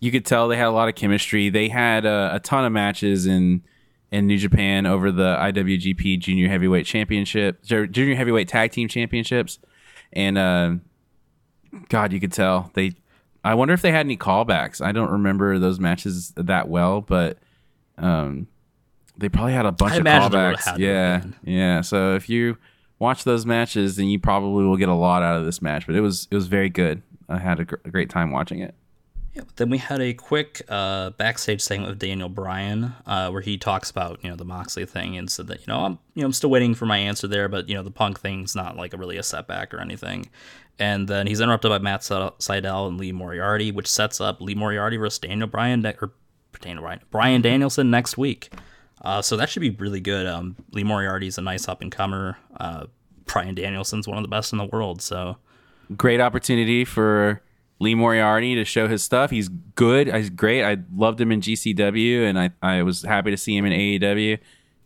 you could tell they had a lot of chemistry. They had a ton of matches in in New Japan over the IWGP Junior Heavyweight Championship, Junior Heavyweight Tag Team Championships, and uh, God, you could tell they. I wonder if they had any callbacks. I don't remember those matches that well, but um, they probably had a bunch I of callbacks. Yeah, yeah. So if you watch those matches, then you probably will get a lot out of this match. But it was it was very good. I had a, gr- a great time watching it. Yeah, then we had a quick uh, backstage segment with Daniel Bryan, uh, where he talks about you know the Moxley thing and said that you know I'm you know I'm still waiting for my answer there, but you know the Punk thing's not like a really a setback or anything. And then he's interrupted by Matt Se- Sydal and Lee Moriarty, which sets up Lee Moriarty versus Daniel Bryan ne- or Daniel Bryan Brian Danielson next week. Uh, so that should be really good. Um, Lee Moriarty's a nice up and comer. Uh, Brian Danielson's one of the best in the world. So Great opportunity for Lee Moriarty to show his stuff. He's good. He's great. I loved him in GCW, and I, I was happy to see him in AEW,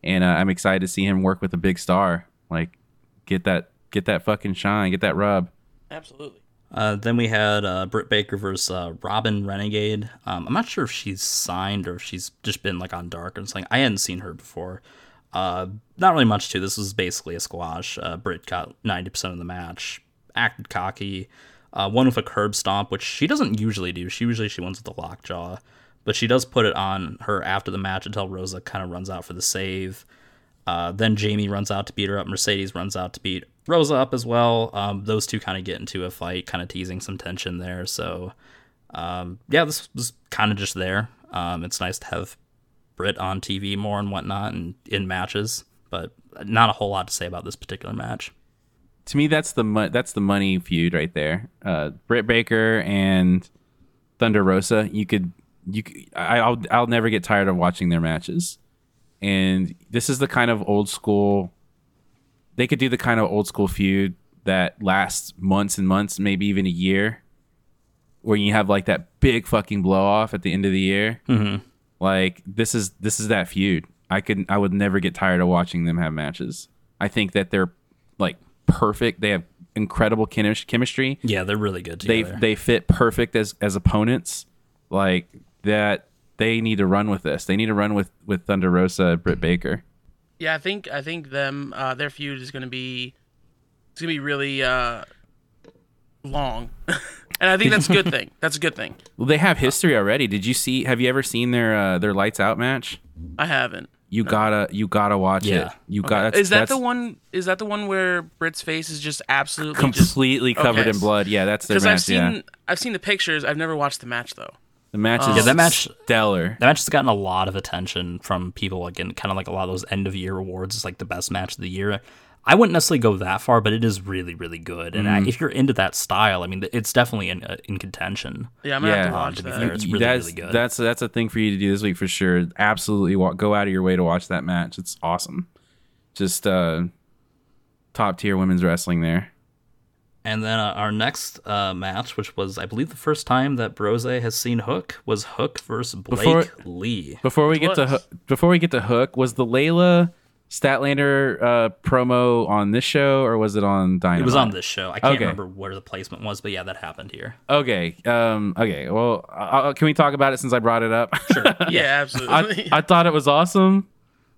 and uh, I'm excited to see him work with a big star. Like, get that get that fucking shine, get that rub. Absolutely. Uh, then we had uh, Britt Baker versus uh, Robyn Renegade. Um, I'm not sure if she's signed or if she's just been like on Dark or something. I hadn't seen her before. Uh, not really much to this. Was basically a squash. Uh, Britt got 90% of the match. Acted cocky. One with a curb stomp, which she doesn't usually do. She usually she wins with the lockjaw, but she does put it on her after the match until Rosa kind of runs out for the save. Then Jamie runs out to beat her up. Mercedes runs out to beat Rosa up as well. Um, those two kind of get into a fight, kind of teasing some tension there. So, um, yeah, this was kind of just there. Um, it's nice to have Britt on TV more and whatnot and in matches, but not a whole lot to say about this particular match. To me, that's the mo- that's the money feud right there. Uh, Baker and Thunder Rosa. You could you could, I, I'll I'll never get tired of watching their matches. And this is the kind of old school. They could do the kind of old school feud that lasts months and months, maybe even a year, where you have like that big fucking blow off at the end of the year. Mm-hmm. Like this is this is that feud. I could I would never get tired of watching them have matches. I think that they're like perfect. They have incredible chemis- chemistry. Yeah, they're really good They they fit perfect as as opponents. Like that, they need to run with this. They need to run with with Thunder Rosa, Britt Baker. Yeah, I think I think them uh, their feud is gonna be it's gonna be really uh, long, and I think that's a good thing. That's a good thing. Well, they have history already. Did you see? Have you ever seen their uh, their lights out match? I haven't. You gotta you gotta watch Yeah. it. You got that's, is that the one? Is that the one where Britt's face is just absolutely just? completely covered Okay. in blood? Yeah, that's their Because match. I've seen yeah, I've seen the pictures. I've never watched the match though. The match is Yeah, that match- stellar. that match has gotten a lot of attention from people, like in kind of like a lot of those end of year awards. It's like the best match of the year. I wouldn't necessarily go that far, but it is really, really good. And Mm-hmm. if you're into that style, I mean, it's definitely in uh, in contention. Yeah, I'm gonna have Yeah. to watch to be that. fair, it's really, that's really good. that's that's a thing for you to do this week for sure. Absolutely, wa- go out of your way to watch that match. It's awesome. Just uh, top tier women's wrestling there. And then uh, our next uh, match, which was, I believe, the first time that Brose has seen Hook, was Hook versus Blake Before- Lee. Before we get to. Hook- before we get to Hook, was the Leyla Statlander uh, promo on this show or was it on Dynamite? It was on this show. I can't Okay. remember where the placement was, but yeah, that happened here. Okay. Um. Okay. Well, uh, can we talk about it since I brought it up? Sure. Yeah, I, absolutely. I thought it was awesome.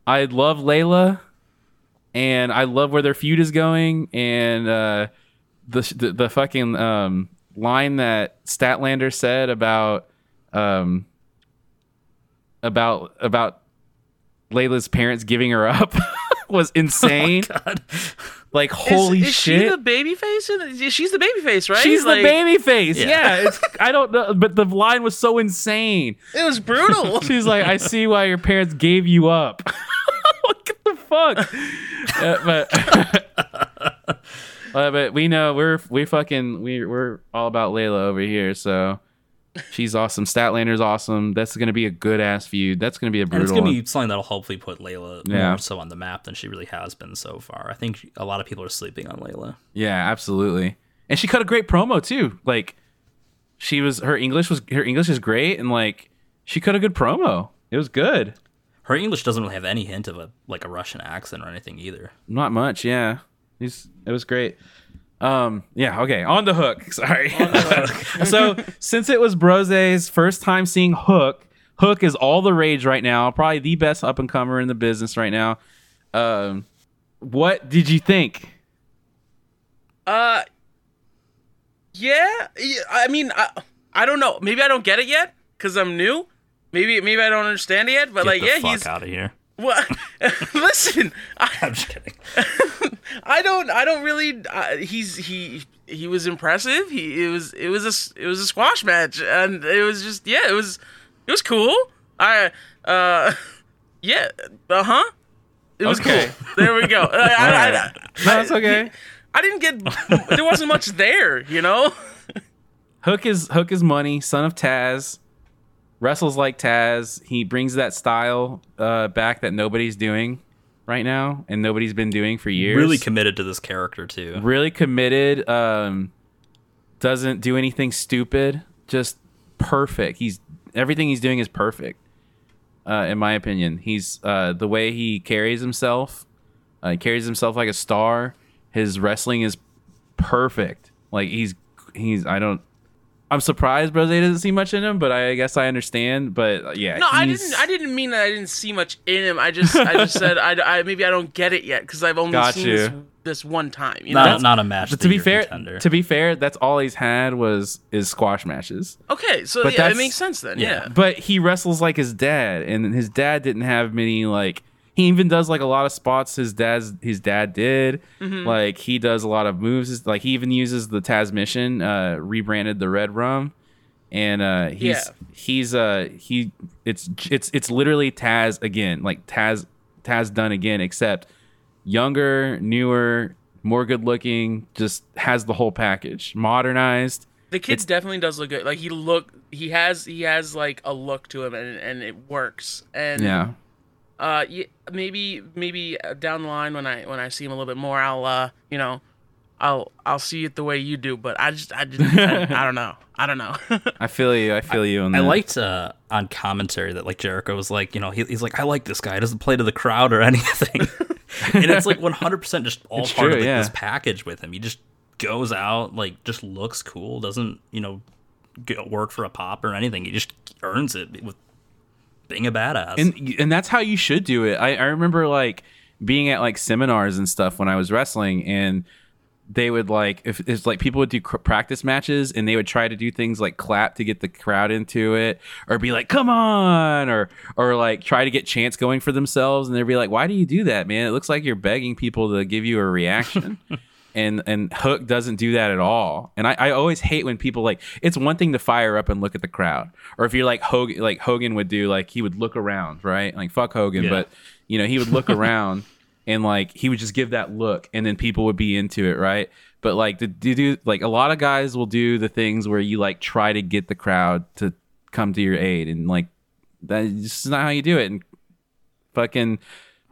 I love Leyla, and I love where their feud is going. And uh, the, the the fucking um, line that Statlander said about um, about about Leyla's parents giving her up was insane. God. Like holy is, is shit! she the baby face? She's the baby face, right? She's Like, the baby face. Yeah, Yeah. it's I don't know, but the line was so insane. It was brutal. She's like, I see why your parents gave you up. what the fuck? Uh, but uh, but we know we're we fucking we we're all about Leyla over here. So she's awesome. Statlander's awesome. That's gonna be a good ass feud. That's gonna be a brutal. And it's going to one. be something that'll hopefully put Leyla Yeah. more so on the map than she really has been so far. I think a lot of people are sleeping on Leyla. Yeah, absolutely. And she cut a great promo too. Like she was her English was her English is great and like she cut a good promo. It was good. Her English doesn't really have any hint of a like a Russian accent or anything either. Not much, yeah. He's it was great. Um, yeah, okay. On the hook. Sorry. so since it was Brose's first time seeing Hook, Hook is all the rage right now. Probably the best up and comer in the business right now. Um, what did you think? Uh, yeah, yeah, I mean, I, I don't know. Maybe I don't get it yet because I'm new. Maybe maybe I don't understand it yet. But Get like, the yeah, fuck he's out of here. What? Listen, I, I'm just kidding. I don't I don't really. Uh, he's he he was impressive. He it was it was a s- it was a squash match, and it was just yeah, it was it was cool. I uh yeah uh huh. It was Okay. cool. There we go. I, I, I, Alright. No, it's okay. I didn't get. There wasn't much there, you know. Hook is Hook is money, son of Taz. Wrestles like Taz. He brings that style uh, back that nobody's doing right now, and nobody's been doing for years. Really committed to this character too. really committed. Um, doesn't do anything stupid. Just perfect. He's everything he's doing is perfect. Uh, in my opinion, he's uh, the way he carries himself. Uh, he carries himself like a star. His wrestling is perfect. Like he's he's. I don't. I'm surprised Brose doesn't see much in him, but I guess I understand. But uh, yeah, No, I didn't. I didn't mean that I didn't see much in him. I just, I just said, I, I maybe I don't get it yet because I've only Got seen you. this, this one time. You know. Not, not a match. But to be fair, contender. to be fair, that's all he's had was is squash matches. okay, so But yeah, it makes sense then. yeah. Yeah. but he wrestles like his dad and his dad didn't have many like he even does like a lot of spots his dad's his dad did Mm-hmm. like he does a lot of moves like he even uses the Taz mission uh rebranded the red rum and uh he's Yeah. he's uh he it's it's it's literally Taz again like Taz Taz done again except younger newer more good looking just has the whole package modernized The kid definitely does look good. Like he look, he has, he has like a look to him, and and it works. And yeah uh, yeah, maybe maybe uh, down the line when I when I see him a little bit more, I'll uh, you know, I'll I'll see it the way you do. But I just I didn't. I, I don't know. I don't know. I feel you I feel you on I that. liked uh, on commentary that like Jericho was like, you know, he, he's like, I like this guy. He doesn't play to the crowd or anything, and it's like 100 percent just all It's part true, of like, yeah. this package with him. He just goes out like just looks cool, doesn't you know get work for a pop or anything. He just earns it with being a badass. and and that's how you should do it. I, I remember like being at like seminars and stuff when I was wrestling, and they would like if it's like people would do cr- practice matches and they would try to do things like clap to get the crowd into it or be like come on or or like try to get chants going for themselves and they'd be like why do you do that man it looks like you're begging people to give you a reaction and and hook doesn't do that at all. And I, I always hate when people like it's one thing to fire up and look at the crowd. Or if you're like hogan like hogan would do like he would look around right? Like fuck hogan Yeah. but you know he would look around and like he would just give that look and then people would be into it right? But like do do- like a lot of guys will do the things where you like try to get the crowd to come to your aid and like that's just not how you do it. And fucking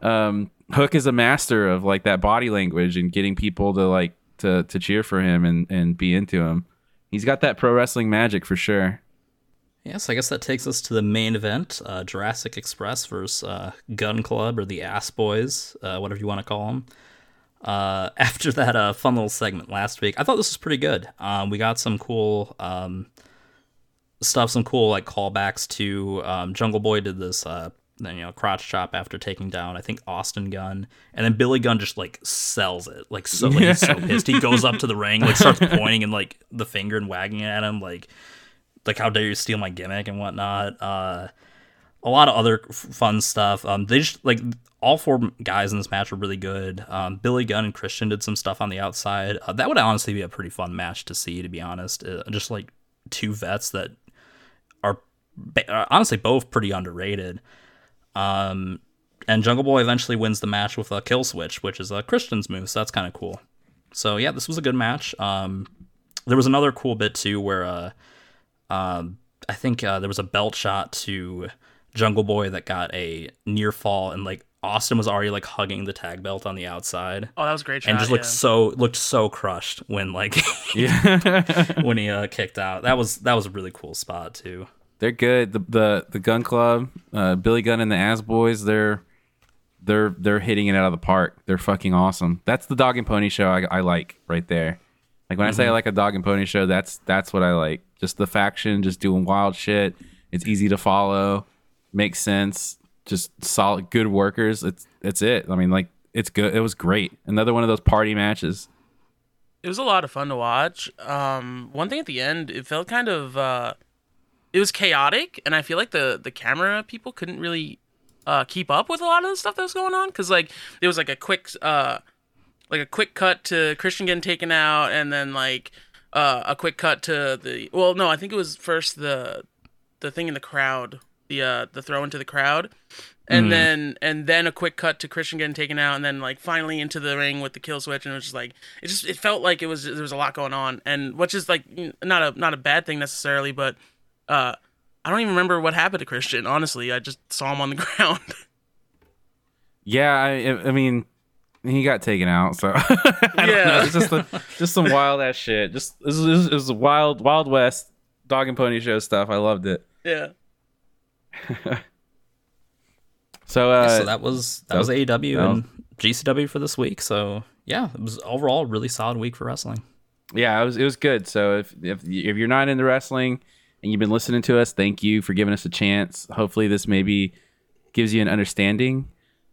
um hook is a master of like that body language and getting people to like to to cheer for him and and be into him he's got that pro wrestling magic for sure Yes, I guess that takes us to the main event: uh, Jurassic Express versus uh, Gun Club or the Ass Boys, uh, whatever you want to call them. Uh, after that uh, fun little segment last week, I thought this was pretty good. Um, we got some cool um, stuff, some cool like callbacks to um, Jungle Boy did this, uh, you know, crotch chop after taking down I think Austin Gunn, and then Billy Gunn just like sells it, like so like, he's so pissed. He goes up to the ring, like starts pointing and like the finger and wagging it at him, like like how dare you steal my gimmick and whatnot. Uh, a lot of other f- fun stuff. Um, they just like all four guys in this match were really good. Um, Billy Gunn and Christian did some stuff on the outside. Uh, that would honestly be a pretty fun match to see, to be honest. Uh, just like two vets that are honestly both pretty underrated. Um, and Jungle Boy eventually wins the match with a kill switch, which is a Christian's move, so that's kind of cool. So yeah, this was a good match. Um, there was another cool bit too where uh, um, I think uh, there was a belt shot to Jungle Boy that got a near fall, and like Austin was already like hugging the tag belt on the outside, Oh, that was a great shot. and just looked yeah. so looked so crushed when like yeah when he uh, kicked out. That was that was a really cool spot too. They're good. The the the Gunn Club, uh, Billy Gunn and the Ass Boys, they're they're they're hitting it out of the park. They're fucking awesome. That's the Dog and Pony show I, I like right there. Like when I say I like a Dog and Pony show, that's that's what I like. Just the faction, just doing wild shit. It's easy to follow, makes sense. Just solid, good workers. It's it's it. I mean, like it's good. It was great. Another one of those party matches. It was a lot of fun to watch. Um, one thing at the end, it felt kind of, uh, it was chaotic, and I feel like the the camera people couldn't really uh, keep up with a lot of the stuff that was going on because like there was like a quick, uh, like a quick cut to Christian getting taken out, and then like uh, a quick cut to the well, no, I think it was first the the thing in the crowd, the uh, the throw into the crowd. And then and then a quick cut to Christian getting taken out, and then like finally into the ring with the kill switch, and it was just like it just it felt like it was there was a lot going on, and which is like not a not a bad thing necessarily, but uh, I don't even remember what happened to Christian. Honestly, I just saw him on the ground. Yeah, I, I mean, he got taken out, so I don't Yeah. know. It's just a, just some wild ass shit. Just this is, this is wild Wild West dog and pony show stuff. I loved it. yeah, So, uh, so that was that, was AEW that and GCW for this week. So yeah, it was overall a really solid week for wrestling. yeah, it was it was good. So if if if you're not into wrestling and you've been listening to us, thank you for giving us a chance. Hopefully, this maybe gives you an understanding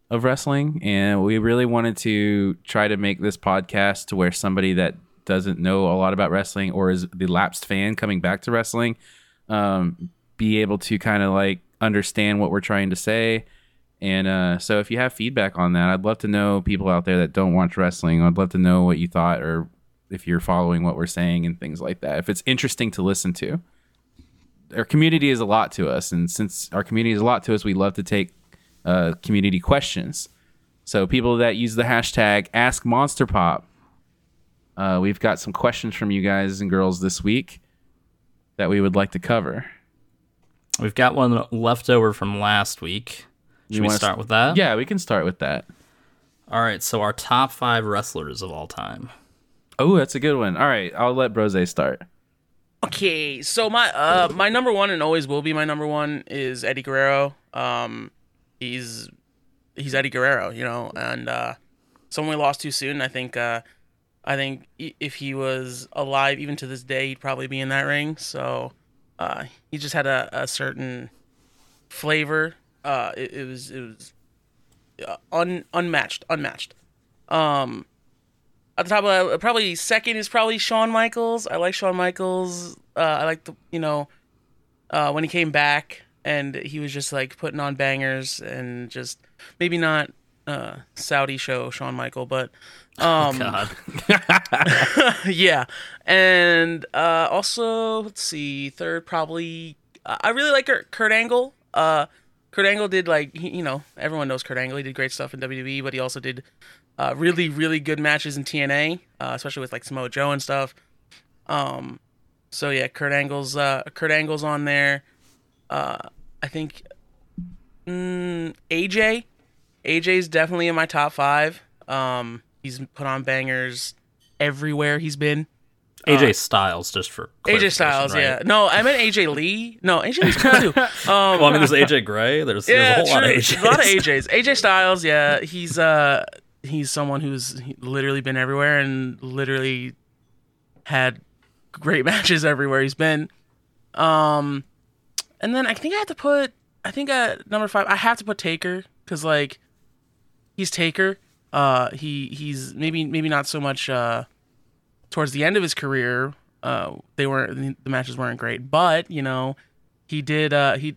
of wrestling. And we really wanted to try to make this podcast to where somebody that doesn't know a lot about wrestling or is the lapsed fan coming back to wrestling um, be able to kind of like understand what we're trying to say. And uh, so, if you have feedback on that, I'd love to know people out there that don't watch wrestling. I'd love to know what you thought, or if you're following what we're saying and things like that. If it's interesting to listen to, our community is a lot to us, and since our community is a lot to us, we love to take uh, community questions. So, people that use the hashtag Ask Monster Pop, uh, we've got some questions from you guys and girls this week that we would like to cover. We've got one left over from last week. Should You we start s- with that? Yeah, we can start with that. All right. So our top five wrestlers of all time. Oh, that's a good one. All right, I'll let Brose start. Okay, so my uh my number one and always will be my number one is Eddie Guerrero. Um, he's he's Eddie Guerrero, you know, and uh, someone we lost too soon. I think uh, I think if he was alive, even to this day, he'd probably be in that ring. So uh, he just had a, a certain flavor. Uh, it, it was it was uh, un, unmatched, unmatched. Um, at the top of probably second is probably Shawn Michaels. I like Shawn Michaels. Uh, I like the you know uh, when he came back and he was just like putting on bangers and just maybe not uh, Saudi show Shawn Michael, but um, God. yeah, and uh, also let's see, third probably I really like Kurt, Kurt Angle. Uh, Kurt Angle did like he, you know everyone knows Kurt Angle. He did great stuff in WWE, but he also did uh, really really good matches in TNA, uh, especially with like Samoa Joe and stuff. Um, so yeah, Kurt Angle's uh, Kurt Angle's on there. Uh, I think mm, AJ, AJ's definitely in my top five. Um, he's put on bangers everywhere he's been. AJ Styles, just for Uh, AJ Styles, clarification, yeah. No, I meant AJ Lee. No, AJ Lee's cool too. Um, Well, I mean, there's AJ Gray. There's, yeah, there's a whole lot of true. AJs. A lot of AJs. AJ Styles, yeah, he's uh he's someone who's literally been everywhere and literally had great matches everywhere he's been. Um, and then I think I have to put I think at number five I have to put Taker because like he's Taker. Uh, he he's maybe maybe not so much uh towards the end of his career. Uh, they weren't the matches weren't great, but you know he did uh he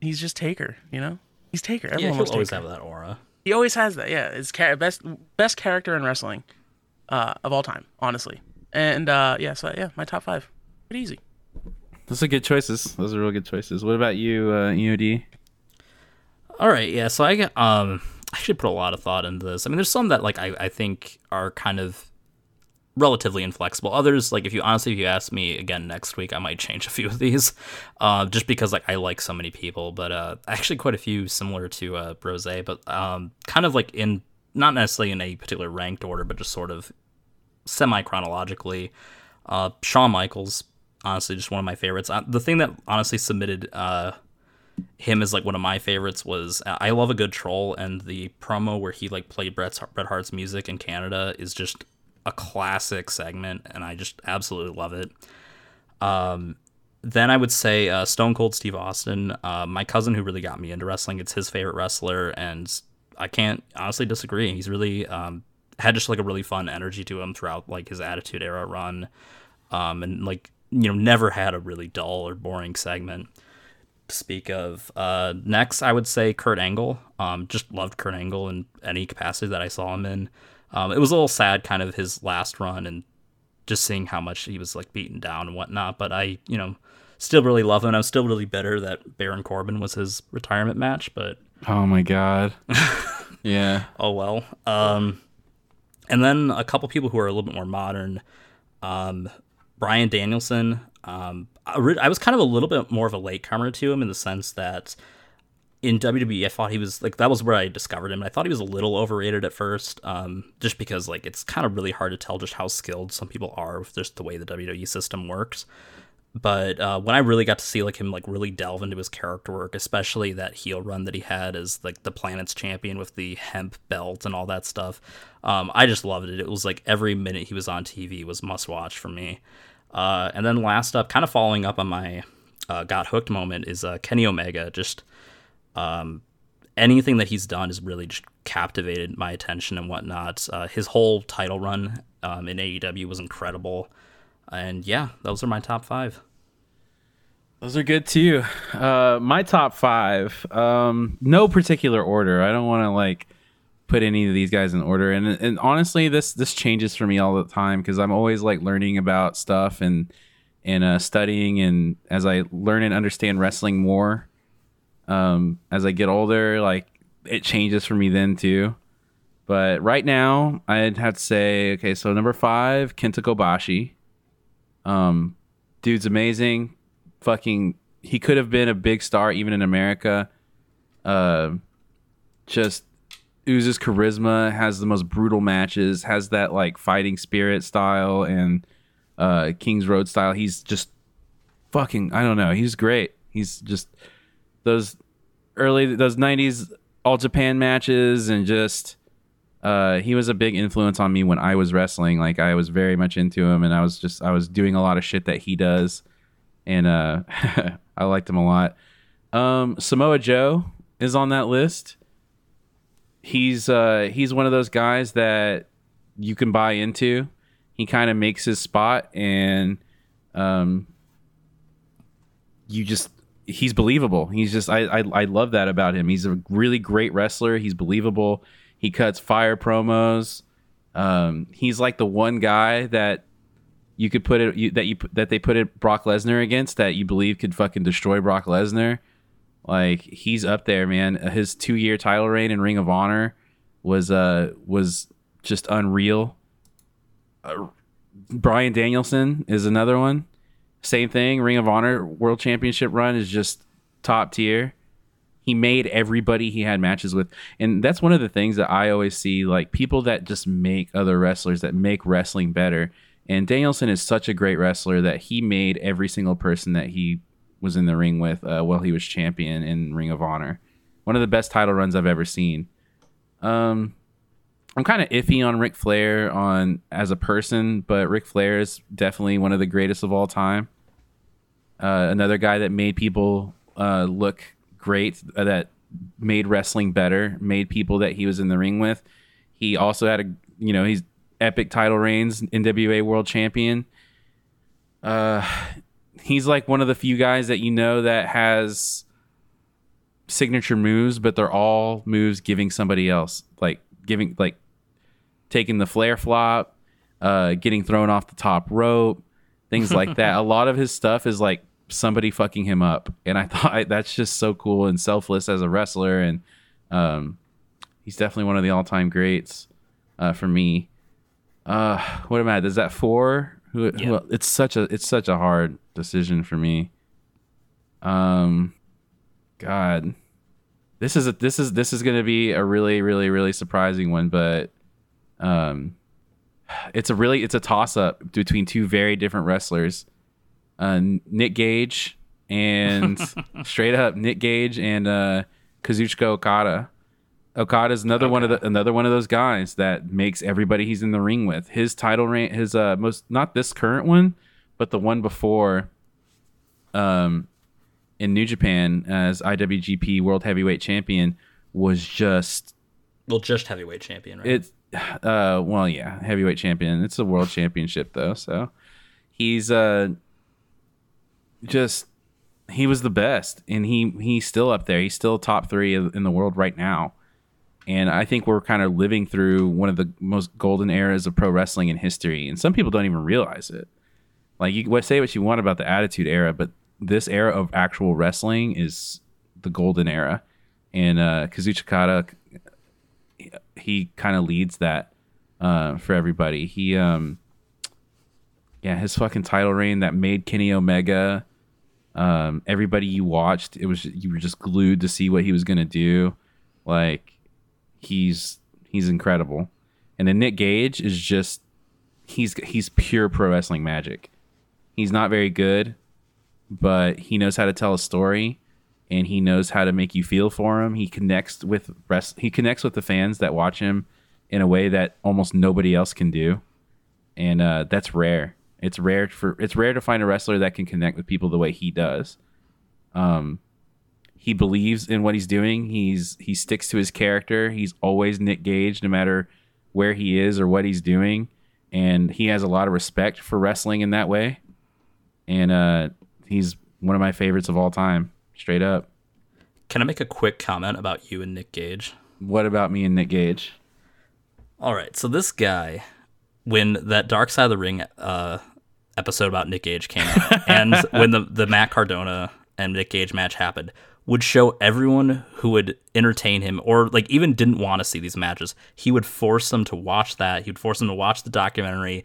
he's just Taker, you know? He's Taker. Yeah, Everyone he'll always Taker. have that aura. He always has that. Yeah, his char- best best character in wrestling uh, of all time, honestly. And uh, yeah, so yeah, my top five, pretty easy. Those are good choices. Those are real good choices. What about you, uh, EOD? All right, yeah. So I get, um, I actually put a lot of thought into this. I mean, there's some that like I, I think are kind of relatively inflexible. Others, like if you honestly, if you ask me again next week, I might change a few of these, uh, just because like I like so many people. But uh, actually, quite a few similar to uh, Brose, but um, kind of like in not necessarily in a particular ranked order, but just sort of semi chronologically. Uh, Shawn Michaels, honestly, just one of my favorites. Uh, the thing that honestly submitted uh, him as like one of my favorites was uh, I love a good troll, and the promo where he like played Bret Hart's music in Canada is just a classic segment, and I just absolutely love it. Um, then I would say uh, Stone Cold Steve Austin, uh, my cousin who really got me into wrestling. It's his favorite wrestler, and I can't honestly disagree. He's really um, had just like a really fun energy to him throughout like his Attitude Era run, um, and like you know never had a really dull or boring segment to speak of. Uh, next, I would say Kurt Angle. Um, just loved Kurt Angle in any capacity that I saw him in. Um, it was a little sad, kind of his last run, and just seeing how much he was like beaten down and whatnot. But I, you know, still really love him. I'm still really bitter that Baron Corbin was his retirement match, but Oh my god. yeah. oh well. Um, and then a couple people who are a little bit more modern. Um, Brian Danielson. Um, I, re- I was kind of a little bit more of a latecomer to him in the sense that in WWE, I thought he was like that was where I discovered him. I thought he was a little overrated at first, um, just because like it's kind of really hard to tell just how skilled some people are with just the way the WWE system works. But uh, when I really got to see like him like really delve into his character work, especially that heel run that he had as like the planet's champion with the hemp belt and all that stuff, um, I just loved it. It was like every minute he was on TV was must watch for me. Uh, and then last up, kind of following up on my uh, got hooked moment is uh, Kenny Omega. Just um, anything that he's done has really just captivated my attention and whatnot. Uh, his whole title run um, in AEW was incredible. And yeah, those are my top five. Those are good too. Uh, my top five, um, no particular order. I don't want to like put any of these guys in order. And and honestly, this this changes for me all the time because I'm always like learning about stuff and and uh, studying. And as I learn and understand wrestling more, um, as I get older, like it changes for me then too. But right now, I'd have to say, okay, so number five, Kenta Kobashi. Um, dude's amazing fucking he could have been a big star even in America. Uh, just oozes charisma, has the most brutal matches, has that like fighting spirit style and uh, King's Road style. He's just fucking I don't know. He's great. He's just those early those '90s All Japan matches and just uh, he was a big influence on me when I was wrestling. Like I was very much into him, and I was just I was doing a lot of shit that he does, and uh, I liked him a lot. Um, Samoa Joe is on that list. He's uh, he's one of those guys that you can buy into. He kind of makes his spot, and um, you just he's believable. He's just I, I I love that about him. He's a really great wrestler. He's believable. He cuts fire promos. Um, he's like the one guy that you could put it you, that you that they put it Brock Lesnar against that you believe could fucking destroy Brock Lesnar. Like he's up there, man. His two year title reign in Ring of Honor was uh was just unreal. Uh, Brian Danielson is another one. Same thing. Ring of Honor World Championship run is just top tier. He made everybody he had matches with, and that's one of the things that I always see. Like people that just make other wrestlers that make wrestling better. And Danielson is such a great wrestler that he made every single person that he was in the ring with uh, while he was champion in Ring of Honor. One of the best title runs I've ever seen. Um, I'm kind of iffy on Ric Flair on as a person, but Ric Flair is definitely one of the greatest of all time. Uh, another guy that made people uh, look great, uh, that made wrestling better, made people that he was in the ring with. He also had a, you know, he's epic title reigns, NWA World Champion. Uh, he's like one of the few guys that you know that has signature moves, but they're all moves giving somebody else, like giving, like taking the flare flop, uh, getting thrown off the top rope, things like that. A lot of his stuff is like somebody fucking him up, and I thought that's just so cool and selfless as a wrestler, and um, he's definitely one of the all-time greats uh, for me. Uh, what am I? Is that four? Who, who? It's such a it's such a hard decision for me. Um, God, this is a this is this is gonna be a really really really surprising one, but um, it's a really it's a toss up between two very different wrestlers, uh, Nick Gage and straight up Nick Gage and uh, Kazuchika Okada. Okada is another one of the another one of those guys that makes everybody he's in the ring with. His title reign, his uh most not this current one, but the one before, um, in New Japan as IWGP World Heavyweight Champion was just Well, just heavyweight champion, right? it's uh well yeah heavyweight champion. It's a world championship though, so he's uh just he was the best and he he's still up there. He's still top three in the world right now and I think we're kind of living through one of the most golden eras of pro wrestling in history, and some people don't even realize it. Like you say what you want about the Attitude Era, but this era of actual wrestling is the golden era, and uh, Kazuchika Okada, he kind of leads that uh, for everybody. He, um, yeah, his fucking title reign that made Kenny Omega. Um, everybody you watched, it was you were just glued to see what he was gonna do. Like he's he's incredible. And then Nick Gage is just he's he's pure pro wrestling magic. He's not very good, but he knows how to tell a story and he knows how to make you feel for him. He connects with rest he connects with the fans that watch him in a way that almost nobody else can do. And uh, that's rare. It's rare for it's rare to find a wrestler that can connect with people the way he does. Um he believes in what he's doing. He's he sticks to his character. He's always Nick Gage, no matter where he is or what he's doing, and he has a lot of respect for wrestling in that way. And uh, he's one of my favorites of all time, straight up. Can I make a quick comment about you and Nick Gage? What about me and Nick Gage? All right, so this guy, when that Dark Side of the Ring uh, episode about Nick Gage came out, and when the the Matt Cardona and Nick Gage match happened, would show everyone who would entertain him or like even didn't want to see these matches. He would force them to watch that. He would force them to watch the documentary.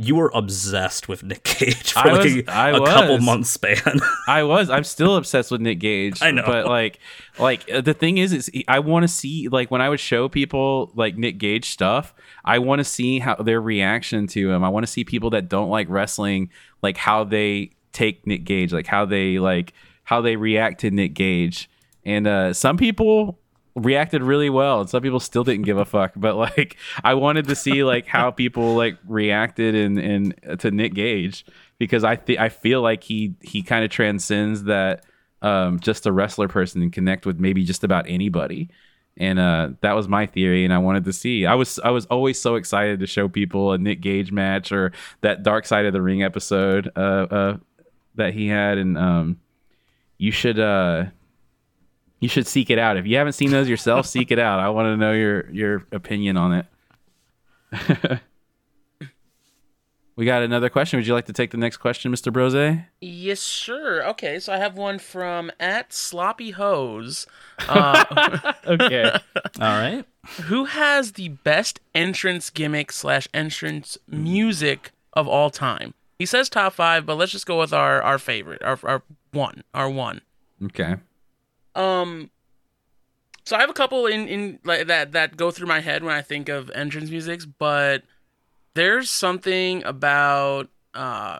You were obsessed with Nick Gage for I like was- a, couple months span. I was. I'm still obsessed with Nick Gage. I know. but like, like uh, the thing is, is I want to see like when I would show people like Nick Gage stuff. I want to see how their reaction to him. I want to see people that don't like wrestling, like how they take Nick Gage, like how they like how they react to Nick Gage. And uh, some people reacted really well, and some people still didn't give a fuck. But like, I wanted to see like how people like reacted in in to Nick Gage because I think I feel like he he kind of transcends that um, just a wrestler person and connect with maybe just about anybody. And uh, that was my theory, and I wanted to see. I was I was always so excited to show people a Nick Gage match or that Dark Side of the Ring episode uh, uh, that he had, and um, you should uh, you should seek it out. If you haven't seen those yourself, seek it out. I want to know your your opinion on it. we got another question. Would you like to take the next question, Mr. Brose? Yes, sure. Okay, so I have one from at Sloppy Hose. Uh, Okay. All right. who has the best entrance gimmick slash entrance music of all time? He says top five, but let's just go with our our favorite, our our one, our one. okay. Um, so I have a couple in in like that that go through my head when I think of entrance musics, but there's something about uh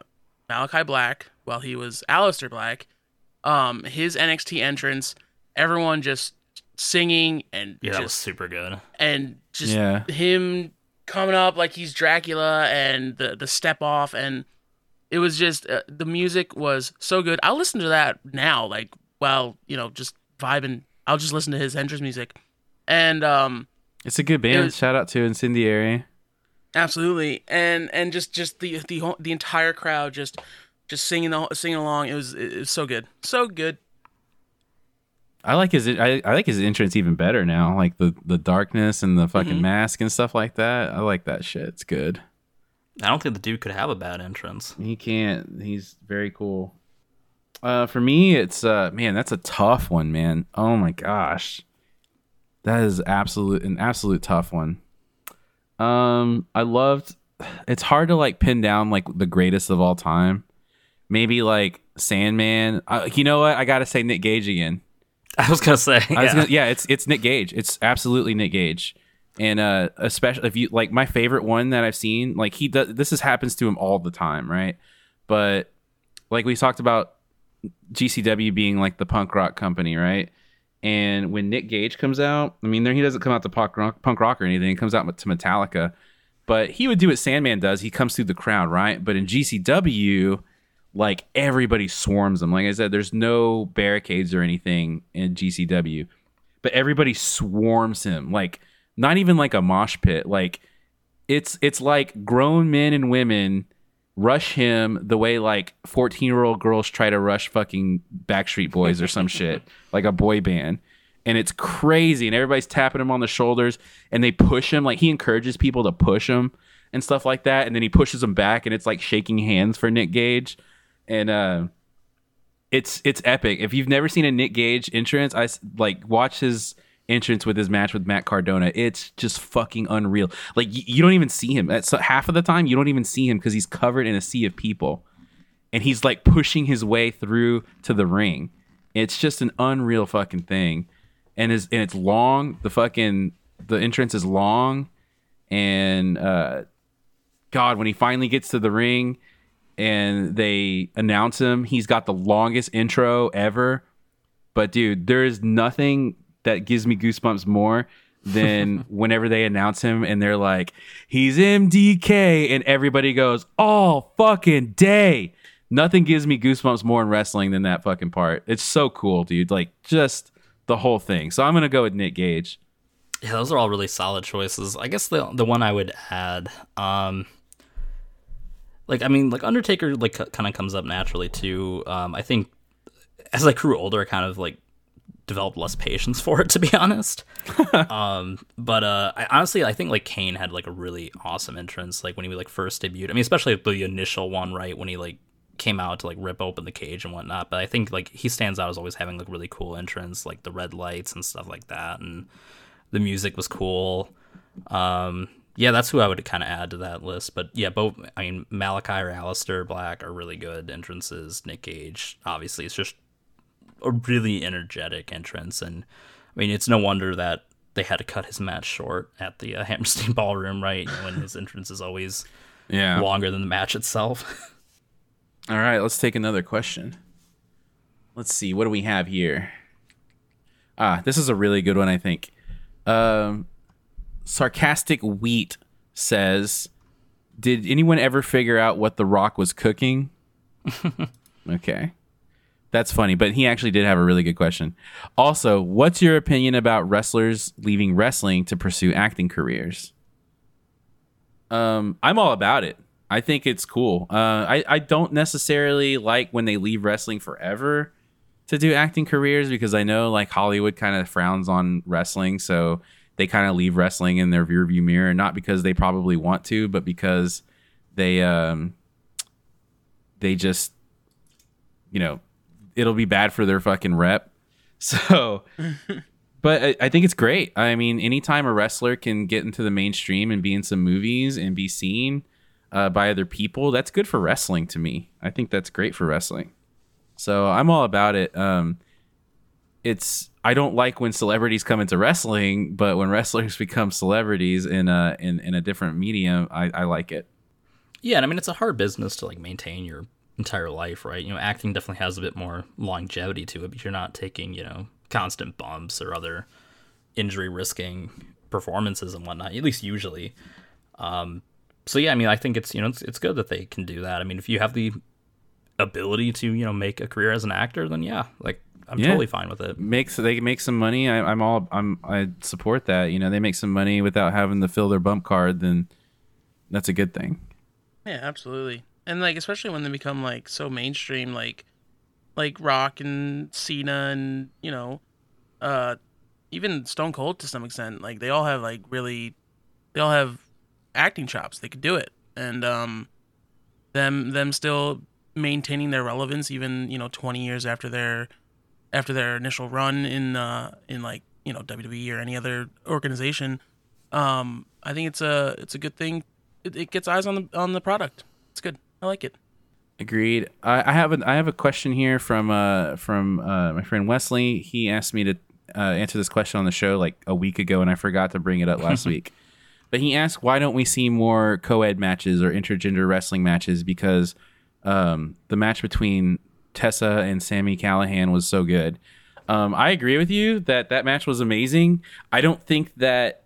Malachi Black while he was Aleister Black, um, his NXT entrance, everyone just singing and Yeah, that was super good. and just Yeah. him coming up like he's Dracula and the the step off and it was just uh, the music was so good. I'll listen to that now like while, you know, just vibing. I'll just listen to his entrance music. And um It's a good band. was- Shout out to Incendiary. absolutely and and just just the the whole, the entire crowd just just singing the whole- singing along. It was it was so good. So good. I like his I, I like his entrance even better now. Like the the darkness and the fucking Mhm. mask and stuff like that. I like that shit. It's good. I don't think the dude could have a bad entrance. He can't. He's very cool. Uh, for me, it's uh, man, that's a tough one, man. Oh my gosh, that is absolute an absolute tough one. Um, I loved. It's hard to like pin down like the greatest of all time. Maybe like Sandman. Uh, you know what? I gotta say Nick Gage again. I was gonna say, I was yeah. gonna, yeah, it's it's Nick Gage. It's absolutely Nick Gage. And uh especially if you like my favorite one that I've seen, like he does this is happens to him all the time, right? But like we talked about GCW being like the punk rock company, right? And when Nick Gage comes out, I mean, there he doesn't come out to punk rock, punk rock or anything. He comes out to Metallica, but he would do what Sandman does. He comes through the crowd, right? But in GCW, like everybody swarms him. Like I said, there's no barricades or anything in GCW, but everybody swarms him. Like not even like a mosh pit. Like it's it's like grown men and women rush him the way like 14 year old girls try to rush fucking Backstreet Boys or some shit, like a boy band. And it's crazy. And everybody's tapping him on the shoulders and they push him. Like he encourages people to push him and stuff like that. And then he pushes them back and it's like shaking hands for Nick Gage. And uh it's it's epic. If you've never seen a Nick Gage entrance, I like watch his entrance with his match with Matt Cardona. It's just fucking unreal. Like y- you don't even see him. At so half of the time, you don't even see him because he's covered in a sea of people, and he's like pushing his way through to the ring. It's just an unreal fucking thing, and is and it's long. The fucking the entrance is long, and uh, God, when he finally gets to the ring and they announce him, he's got the longest intro ever. But dude, there is nothing that gives me goosebumps more than whenever they announce him and they're like, he's MDK, and everybody goes, all fucking day. Nothing gives me goosebumps more in wrestling than that fucking part. It's so cool, dude. Like just the whole thing. So I'm gonna go with Nick Gage. Yeah, those are all really solid choices. I guess the the one I would add, um, like I mean, like Undertaker, like kind of comes up naturally too. Um, I think as I grew older, I kind of like developed less patience for it, to be honest. um, but uh, I honestly, I think like Kane had like a really awesome entrance, like when he like first debuted. I mean, especially the initial one, right when he like came out to like rip open the cage and whatnot. But I think like he stands out as always having like really cool entrance, like the red lights and stuff like that, and the music was cool. Um, yeah, that's who I would kind of add to that list. But yeah, both. I mean, Malachi or Aleister Black are really good entrances. Nick Gage, obviously, it's just a really energetic entrance, and I mean, it's no wonder that they had to cut his match short at the uh, Hammerstein Ballroom, right? When his entrance is always Yeah. longer than the match itself. All right, let's take another question. Let's see, what do we have here? Ah, this is a really good one, I think. Um, sarcastic wheat says, "Did anyone ever figure out what The Rock was cooking?" okay, that's funny, but he actually did have a really good question. Also, what's your opinion about wrestlers leaving wrestling to pursue acting careers? Um, I'm all about it. I think it's cool. Uh, I I don't necessarily like when they leave wrestling forever to do acting careers because I know like Hollywood kind of frowns on wrestling, so they kind of leave wrestling in their rearview mirror, not because they probably want to, but because they um they just you know it'll be bad for their fucking rep. So, but I, I think it's great. I mean, anytime a wrestler can get into the mainstream and be in some movies and be seen uh, by other people, that's good for wrestling to me. I think that's great for wrestling. So I'm all about it. Um, it's I don't like when celebrities come into wrestling, but when wrestlers become celebrities in a in, in a different medium, I, I like it. Yeah, and I mean it's a hard business to like maintain your entire life, right? You know, acting definitely has a bit more longevity to it, but you're not taking, you know, constant bumps or other injury risking performances and whatnot, at least usually. Um, so yeah, I mean, I think it's, you know, it's, it's good that they can do that. I mean, if you have the ability to, you know, make a career as an actor, then yeah, like I'm Yeah. totally fine with it. Makes they make some money. I, I'm all I'm I support that. You know, they make some money without having to fill their bump card. Then that's a good thing. Yeah, absolutely. And like especially when they become like so mainstream, like like Rock and Cena and you know, uh, even Stone Cold to some extent. Like they all have like really, they all have acting chops. They could do it, and um, them them still maintaining their relevance even you know 20 years after their after their initial run in uh in like you know WWE or any other organization. Um, I think it's a it's a good thing. It, it gets eyes on the on the product. It's good. I like it. Agreed. I, I have a I have a question here from uh from uh my friend Wesley. He asked me to uh, answer this question on the show like a week ago, and I forgot to bring it up last week. But he asked, why don't we see more co-ed matches or intergender wrestling matches? Because um, the match between Tessa and Sami Callihan was so good. Um, I agree with you that that match was amazing. I don't think that.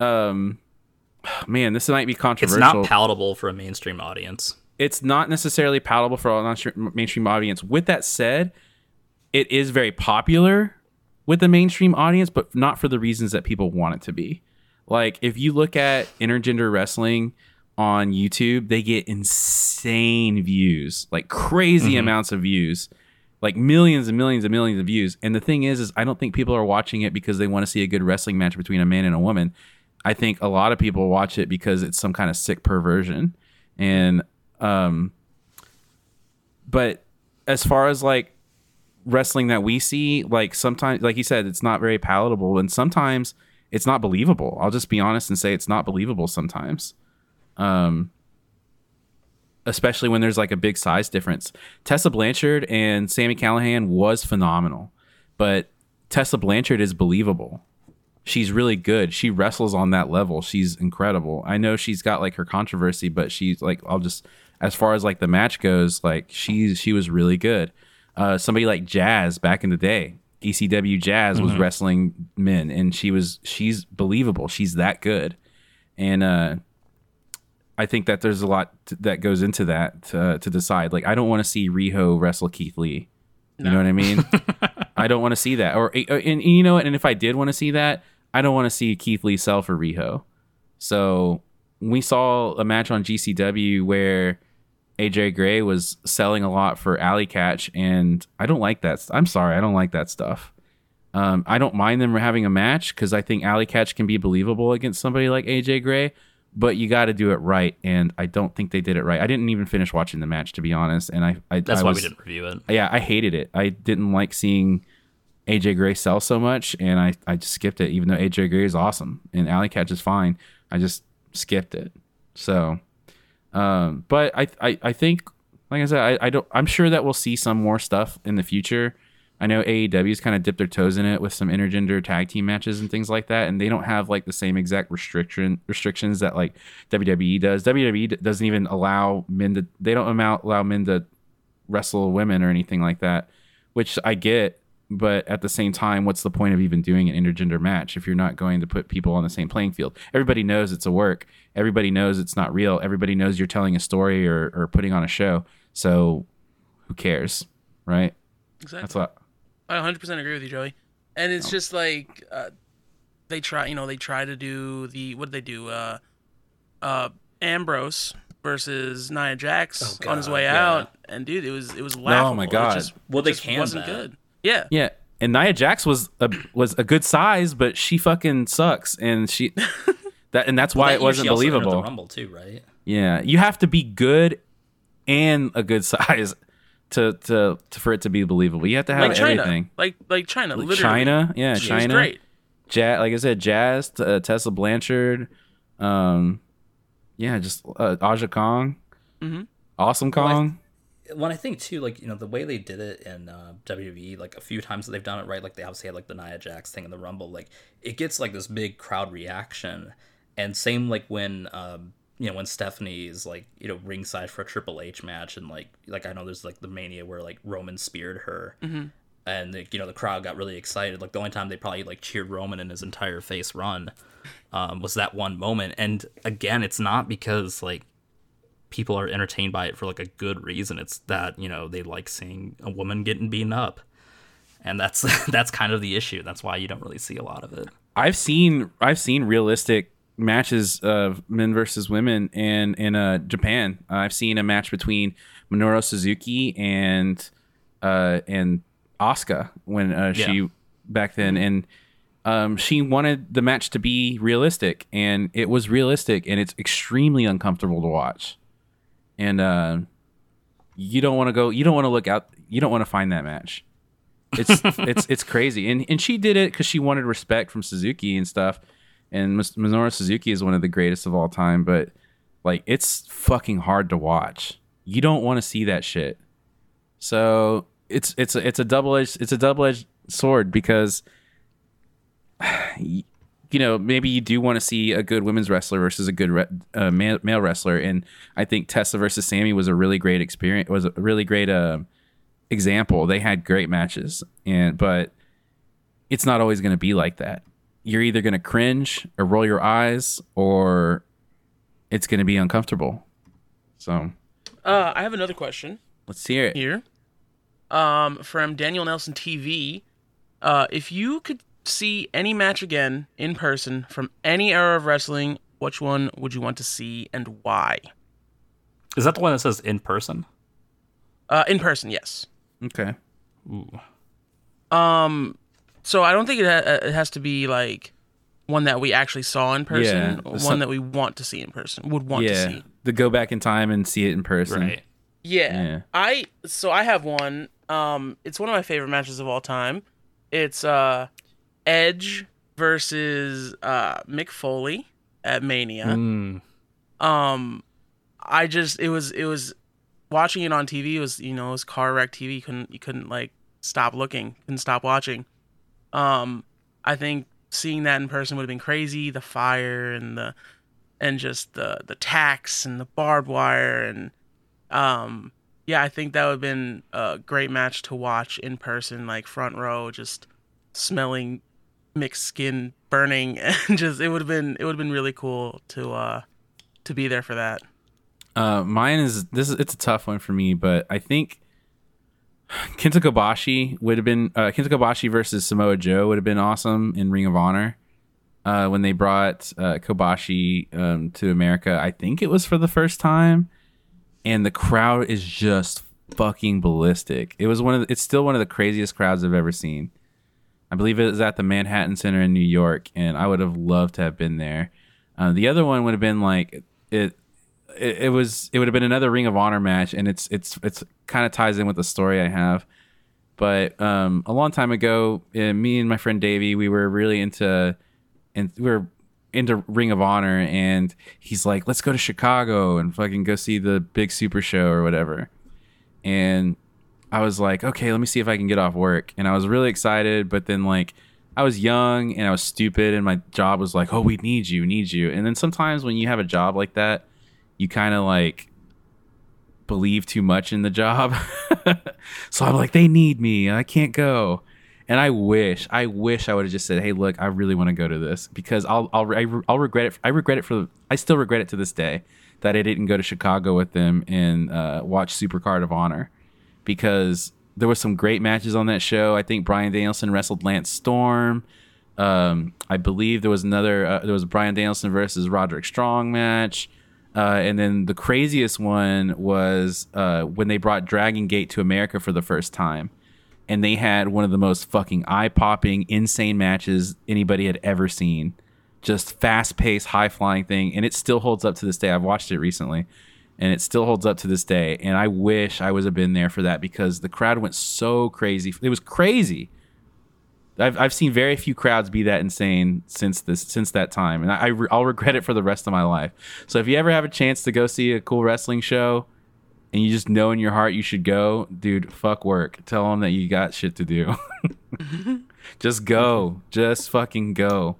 Um, man, this might be controversial. It's controversial not palatable for a mainstream audience. It's not necessarily palatable for a mainstream audience. With that said, it is very popular with the mainstream audience, but not for the reasons that people want it to be. Like if you look at intergender wrestling on YouTube, they get insane views, like crazy mm-hmm. amounts of views, like millions and millions and millions of views. And the thing is, is I don't think people are watching it because they want to see a good wrestling match between a man and a woman. I think a lot of people watch it because it's some kind of sick perversion. And um but as far as like wrestling that we see, like sometimes like you said, it's not very palatable and sometimes it's not believable. I'll just be honest and say it's not believable sometimes. Um especially when there's like a big size difference. Tessa Blanchard and Sami Callihan was phenomenal, but Tessa Blanchard is believable. She's really good. She wrestles on that level. She's incredible. I know she's got like her controversy, but she's like I'll just as far as like the match goes, like she's she was really good. Uh, somebody like Jazz back in the day, ECW Jazz was wrestling men, and she was she's believable. She's that good, and uh, I think that there's a lot t- that goes into that to, to decide. Like, I don't want to see Riho wrestle Keith Lee. You know what I mean? I don't want to see that. Or uh, and, and you know? And if I did want to see that, I don't want to see Keith Lee sell for Riho. So we saw a match on GCW where AJ Gray was selling a lot for Allie Katch, and I don't like that. I'm sorry, I don't like that stuff. Um, I don't mind them having a match because I think Allie Katch can be believable against somebody like AJ Gray, but you got to do it right, and I don't think they did it right. I didn't even finish watching the match to be honest, and I, I That's I why was, we didn't review it. yeah, I hated it. I didn't like seeing AJ Gray sell so much, and I, I just skipped it, even though AJ Gray is awesome and Allie Katch is fine. I just skipped it. So, um, but I, I, I think, like I said, I, I don't, I'm sure that we'll see some more stuff in the future. I know AEW's kind of dipped their toes in it with some intergender tag team matches and things like that, and they don't have like the same exact restriction restrictions that like WWE does. WWE doesn't even allow men to, they don't allow men to wrestle women or anything like that, which I get. But at the same time, what's the point of even doing an intergender match if you're not going to put people on the same playing field? Everybody knows it's a work. Everybody knows it's not real. Everybody knows you're telling a story or, or putting on a show. So who cares, right? Exactly. That's what. I 100% agree with you, Joey. And it's just like uh, they try, you know, they try to do the what did they do? Uh, uh, Ambrose versus Nia Jax Oh, on his way yeah. out, and dude, it was it was laughable. Oh my It God. just, Well, it they just can wasn't that. good. Yeah, Yeah. And Nia Jax was a was a good size, but she fucking sucks, and she that and that's why That it wasn't believable. The Rumble too, right? Yeah, you have to be good and a good size to to, to for it to be believable. You have to have like Chyna, everything. like like Chyna, Like literally. Chyna, yeah, She Chyna. great. Ja- like I said, Jazz, uh, Tessa Blanchard, um, yeah, just uh, Aja Kong, Mhm. Awesome Kong. When I think too, like you know, the way they did it in uh, WWE, like a few times that they've done it right, like they obviously had like the Nia Jax thing in the Rumble, like it gets like this big crowd reaction, and same like when um, you know when Stephanie is like you know ringside for a Triple H match, and like like I know there's like the Mania where like Roman speared her, and like, you know the crowd got really excited. Like the only time they probably like cheered Roman in his entire face run um, was that one moment, and again, it's not because like people are entertained by it for like a good reason. It's that you know they like seeing a woman getting beaten up, and that's that's kind of the issue. That's why you don't really see a lot of it. I've seen I've seen realistic matches of men versus women and in uh, Japan. I've seen a match between Minoru Suzuki and uh, and Asuka when uh, she Yeah. back then and um, she wanted the match to be realistic and it was realistic and it's extremely uncomfortable to watch. And uh, you don't want to go you don't want to look out you don't want to find that match. It's it's it's crazy. And and she did it because she wanted respect from suzuki and stuff. And minoru suzuki is one of the greatest of all time but like it's fucking hard to watch. You don't want to see that shit. So it's it's a, it's a double-edged it's a double-edged sword because you know maybe you do want to see a good women's wrestler versus a good re- uh, male, male wrestler and i think tessa versus sammy was a really great experience was a really great um example. They had great matches and but it's not always going to be like that. You're either going to cringe or roll your eyes or it's going to be uncomfortable. So. Uh, I have another question. Let's hear it. Here. Um, from Daniel Nelson TV. Uh, if you could see any match again in person from any era of wrestling, which one would you want to see and why? Is that the one that says in person? Uh, in person, yes. okay Ooh. Um, so I don't think it, ha- it has to be like one that we actually saw in person. Yeah, one some- that we want to see in person. Would want to yeah see. to go back in time and see it in person Right. Yeah. Yeah. I so I have one. Um, it's one of my favorite matches of all time. It's uh, Edge versus uh Mick Foley at Mania. Mm. Um, I just it was it was watching it on TV. It was you know it was car wreck TV. You couldn't you couldn't like stop looking. Couldn't stop watching. Um, I think seeing that in person would have been crazy. The fire and the and just the the tacks and the barbed wire and um yeah, I think that would have been a great match to watch in person, like front row, just smelling mixed skin burning and just it would have been it would have been really cool to uh to be there for that. Uh, mine is this. Is, it's a tough one for me, but I think Kenta Kobashi would have been uh, Kenta Kobashi versus Samoa Joe would have been awesome in Ring of Honor uh, when they brought uh, Kobashi um, to America. I think it was for the first time, and the crowd is just fucking ballistic. It was one of the, it's still one of the craziest crowds I've ever seen. I believe it was at the Manhattan Center in New York, and I would have loved to have been there. Uh, the other one would have been like it it, it was it would have been another Ring of Honor match, and it's it's it's kind of ties in with the story I have. But um, a long time ago, uh, me and my friend Davey, we were really into and we were into Ring of Honor, and he's like, "Let's go to Chicago and fucking go see the big Super Show or whatever." And I was like, "Okay, let me see if I can get off work." And I was really excited, but then like. I was young and I was stupid, and my job was like, "Oh, we need you, need you." And then sometimes when you have a job like that, you kind of like believe too much in the job. so I'm like, they need me. and I can't go. And I wish, I wish I would have just said, "Hey, look, I really want to go to this because I'll, I'll, I, will regret it. I regret it for, I still regret it to this day that I didn't go to Chicago with them and uh, watch Supercard of Honor because there was some great matches on that show. I think Bryan Danielson wrestled Lance Storm. Um, I believe there was another. Uh, there was Bryan Danielson versus Roderick Strong match. Uh, and then the craziest one was uh, when they brought Dragon Gate to America for the first time. And they had one of the most fucking eye popping, insane matches anybody had ever seen. Just fast paced, high flying thing. And it still holds up to this day. I've watched it recently and it still holds up to this day. And I wish I was have been there for that because the crowd went so crazy. It was crazy. I've, I've seen very few crowds be that insane since this since that time, and I, I will regret it for the rest of my life. So if you ever have a chance to go see a cool wrestling show, and you just know in your heart you should go, dude, fuck work. Tell them that you got shit to do. just go, just fucking go.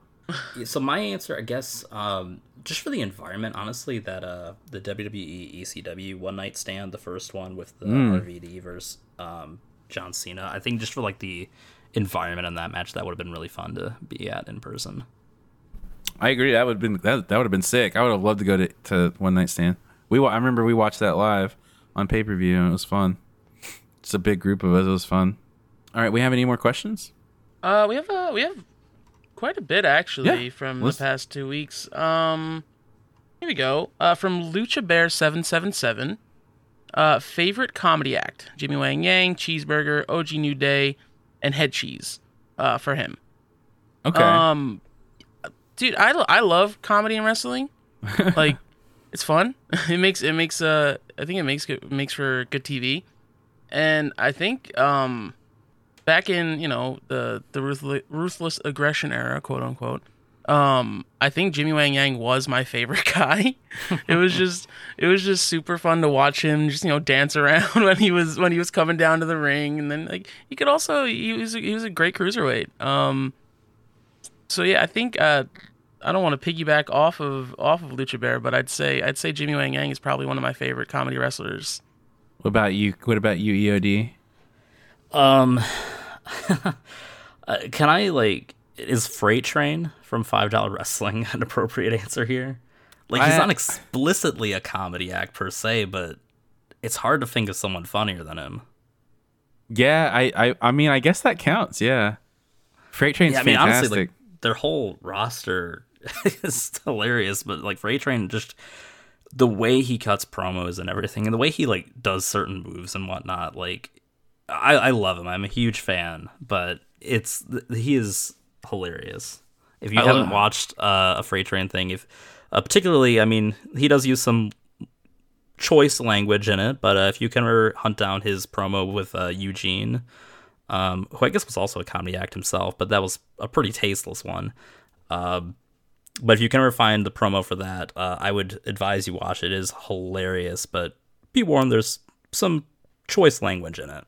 So my answer, I guess, um, just for the environment, honestly, that uh, the WWE ECW one night stand, the first one with the mm. RVD versus um, John Cena, I think just for like the environment in that match, that would have been really fun to be at in person. I agree. That would have been that, that would have been sick. I would have loved to go to, to one night stand. We I remember we watched that live on pay per view and it was fun. It's a big group of us. It was fun. All right, we have any more questions? Uh, we have uh, we have quite a bit actually yeah, from the past two weeks. Um, here we go. Uh, from Lucha Bear seven seven seven. Uh, favorite comedy act: Jimmy Wang Yang, Cheeseburger, OG New Day, and head cheese uh, for him. Okay. Um, dude, I, I love comedy and wrestling. like, it's fun. it makes it makes uh I think it makes it makes for good TV, and I think um back in you know the the ruthless, ruthless aggression era, quote unquote. Um, I think Jimmy Wang Yang was my favorite guy. it was just it was just super fun to watch him just you know dance around when he was when he was coming down to the ring, and then like he could also he was he was a great cruiserweight. Um, so yeah, I think uh, I don't want to piggyback off of off of Lucha Bear, but I'd say I'd say Jimmy Wang Yang is probably one of my favorite comedy wrestlers. What about you? What about you, EOD? Um, uh, can I like is Freight Train from Five Dollar Wrestling an appropriate answer here? Like he's I, not explicitly a comedy act per se, but it's hard to think of someone funnier than him. Yeah, I, I, I mean, I guess that counts. Yeah, Freight Train's yeah, I mean, fantastic. Honestly, like, their whole roster is hilarious, but like Freight Train just the way he cuts promos and everything, and the way he like does certain moves and whatnot, like I, I love him. I'm a huge fan, but it's he is hilarious. If you I haven't watched uh, a freight train thing, if uh, particularly, I mean, he does use some choice language in it, but uh, if you can ever hunt down his promo with uh, Eugene, um, who I guess was also a comedy act himself, but that was a pretty tasteless one. Um, but if you can ever find the promo for that, uh, I would advise you watch it. It is hilarious, but be warned, there's some choice language in it.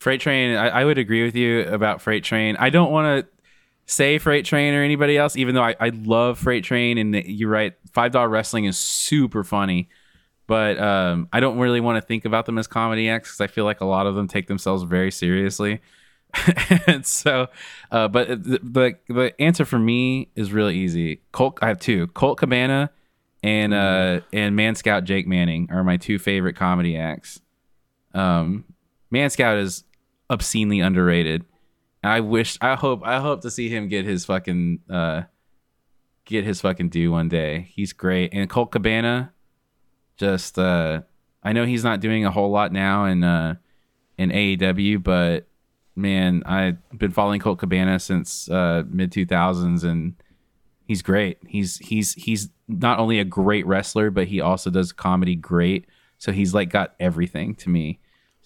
Freight Train, I, I, would agree with you about Freight Train. I don't want to say Freight Train or anybody else, even though I, I love Freight Train and you're right, five dollar wrestling is super funny. But um, I don't really want to think about them as comedy acts because I feel like a lot of them take themselves very seriously. and so, uh, but the, the, the answer for me is really easy. Colt, I have two: Colt Cabana and uh, and Man Scout Jake Manning are my two favorite comedy acts. Um, Man Scout is obscenely underrated. I wish I hope I hope to see him get his fucking uh get his fucking due one day. He's great. And Colt Cabana just uh I know he's not doing a whole lot now in uh in AEW, but man, I've been following Colt Cabana since uh mid 2000s and he's great. He's he's he's not only a great wrestler, but he also does comedy great. So he's like got everything to me.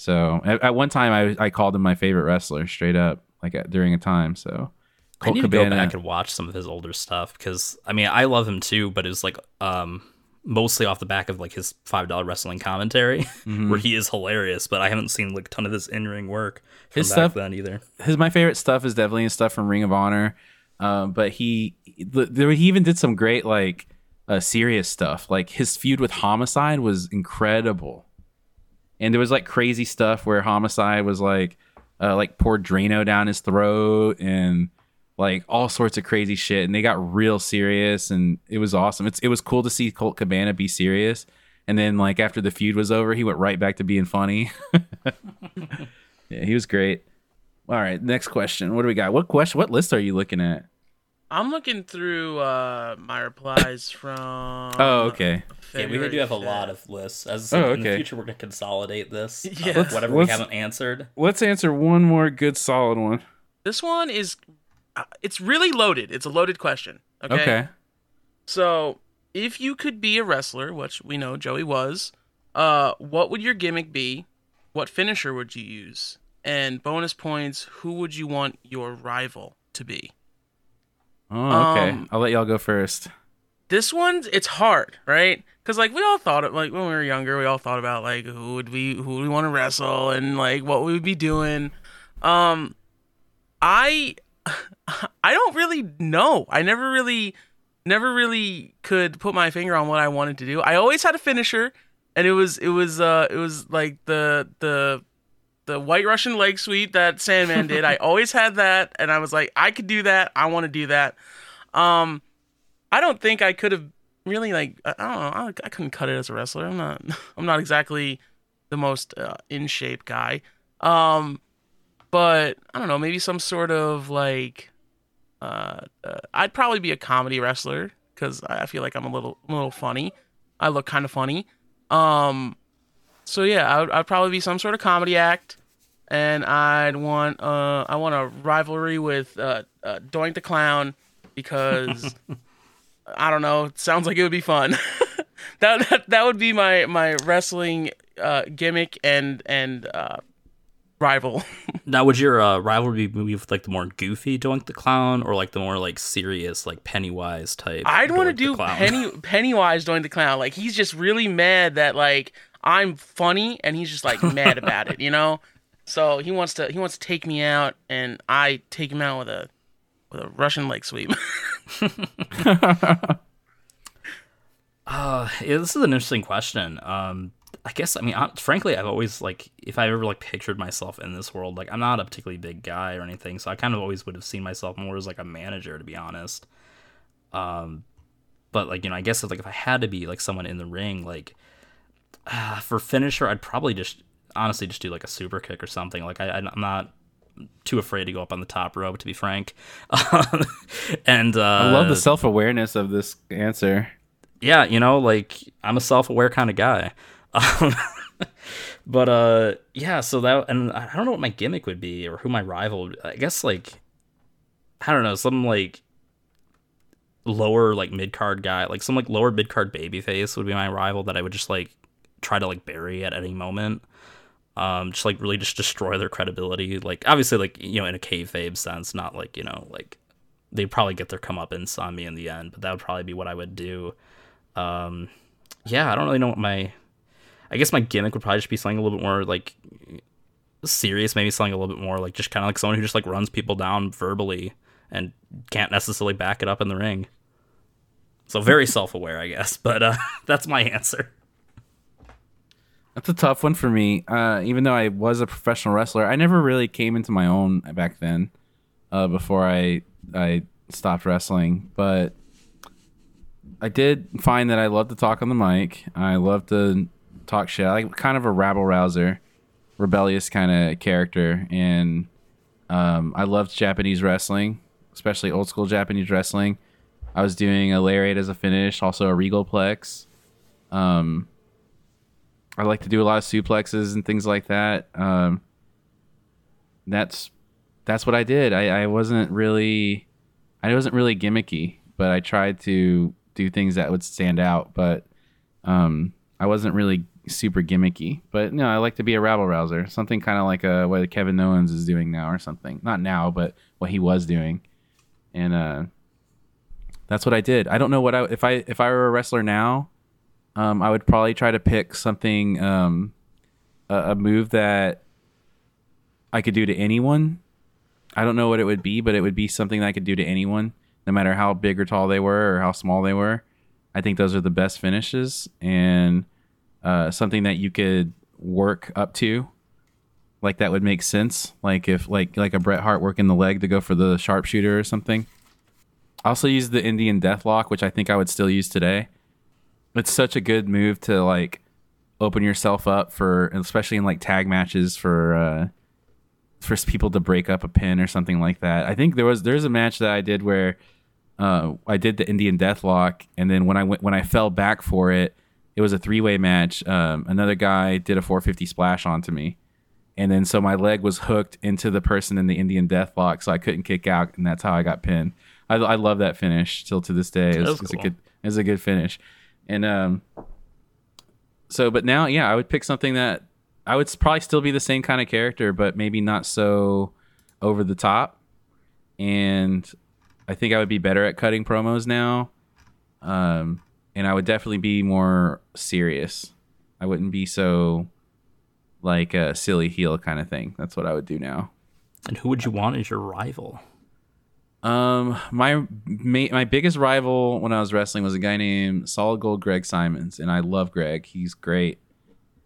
So at, at one time, I I called him my favorite wrestler straight up, like at, during a time. So Colt I need Cabana, to go back and watch some of his older stuff because I mean I love him too, but it's like um mostly off the back of like his five dollar wrestling commentary, mm-hmm. where he is hilarious. But I haven't seen like a ton of his in ring work from his back stuff, then either. His my favorite stuff is definitely his stuff from Ring of Honor, um, but he he even did some great like uh, serious stuff. Like his feud with Homicide was incredible and there was like crazy stuff where homicide was like uh, like poured Drano down his throat and like all sorts of crazy shit. And they got real serious, and it was awesome. It's it was cool to see Colt Cabana be serious. And then like after the feud was over, he went right back to being funny. yeah, he was great. All right, next question. What do we got? What question? What list are you looking at? I'm looking through uh, my replies from. Oh, okay. Yeah, we do have a lot of lists. As Oh, in the future, we're gonna consolidate this. uh, Yeah. Let's- whatever let's- we haven't answered. Let's answer one more good solid one. This one is, uh, it's really loaded. It's a loaded question. Okay. Okay. So, if you could be a wrestler, which we know Joey was, uh, what would your gimmick be? What finisher would you use? And bonus points, who would you want your rival to be? Oh, okay. Um, I'll let y'all go first. This one's it's hard, right? Because like we all thought of like when we were younger, we all thought about like who would we who would we want to wrestle and like what we would be doing. Um, I I don't really know. I never really never really could put my finger on what I wanted to do. I always had a finisher, and it was it was uh it was like the the the White Russian leg sweep that Sandman did. I always had that, and I was like, I could do that. I want to do that. Um, I don't think I could have really like I don't know. I, I couldn't cut it as a wrestler. I'm not. I'm not exactly the most uh, in shape guy. Um, but I don't know. Maybe some sort of like. Uh, uh, I'd probably be a comedy wrestler because I I feel like I'm a little, a little funny. I look kind of funny. Um, so yeah, I would, I'd probably be some sort of comedy act, and I'd want, uh, I want a rivalry with uh, uh Doink the Clown because I don't know. Sounds like it would be fun. that, that that would be my my wrestling uh, gimmick and and uh, rival. Now, would your uh, rivalry be with like the more goofy Doink the Clown, or like the more like serious like Pennywise type? I'd want to do Penny Pennywise Doink the Clown. Like he's just really mad that like I'm funny and he's just like mad about it, you know. So he wants to he wants to take me out, and I take him out with a with a Russian leg sweep. Uh, yeah, this is an interesting question. Um, I guess I mean, hon- frankly, I've always like if I ever like pictured myself in this world, like I'm not a particularly big guy or anything, so I kind of always would have seen myself more as like a manager, to be honest. Um, but like you know, I guess like if I had to be like someone in the ring, like uh, for finisher, I'd probably just honestly just do like a super kick or something. Like I, I'm not too afraid to go up on the top rope, to be frank. and uh, I love the self awareness of this answer. yeah, you know, like I'm a self-aware kind of guy. Um, but uh, yeah, so that and I don't know what my gimmick would be or who my rival. Would, I guess like I don't know, some like lower like mid card guy, like some like lower mid card babyface would be my rival that I would just like try to like bury at any moment. Um, just like really just destroy their credibility. Like obviously, like you know, in a kayfabe sense, not like you know, like they'd probably get their comeuppance on me in the end, but that would probably be what I would do. Um, yeah, I don't really know what my. I guess my gimmick would probably just be something a little bit more like serious, maybe something a little bit more like just kind of like someone who just like runs people down verbally and can't necessarily back it up in the ring. So very self-aware, I guess, but uh, that's my answer. That's a tough one for me. Uh, even though I was a professional wrestler, I never really came into my own back then. Uh, before I I stopped wrestling, but I did find that I love to talk on the mic. I love to talk shit. I like kind of a rabble rouser, rebellious kind of character, and um, I loved Japanese wrestling, especially old school Japanese wrestling. I was doing a lariat as a finish, also a regal plex. Um, I like to do a lot of suplexes and things like that. Um, that's that's what I did. I, I wasn't really I wasn't really gimmicky, but I tried to do things that would stand out. But um, I wasn't really super gimmicky. But no, I like to be a rabble rouser, something kind of like a, what Kevin Owens is doing now, or something. Not now, but what he was doing, and uh, that's what I did. I don't know what I if I if I were a wrestler now, um, I would probably try to pick something um, a, a move that I could do to anyone. I don't know what it would be, but it would be something that I could do to anyone, no matter how big or tall they were or how small they were. I think those are the best finishes and uh, something that you could work up to. like that would make sense. Like if like like a Bret Hart working the leg to go for the sharpshooter or something. I also use the Indian Deathlock, which I think I would still use today. It's such a good move to like open yourself up for, especially in like tag matches for uh, for people to break up a pin or something like that. I think there was there's a match that I did where uh, I did the Indian Deathlock, and then when I went when I fell back for it, it was a three way match. Um, another guy did a 450 splash onto me, and then so my leg was hooked into the person in the Indian Deathlock, so I couldn't kick out, and that's how I got pinned. I, I love that finish till to this day. It's, was it's a good it's a good finish, and um, so but now yeah, I would pick something that I would probably still be the same kind of character, but maybe not so over the top, and I think I would be better at cutting promos now. Um, and I would definitely be more serious. I wouldn't be so like a silly heel kind of thing. That's what I would do now. And who would you want as your rival? Um, my my biggest rival when I was wrestling was a guy named Solid Gold Greg Simons, and I love Greg. He's great,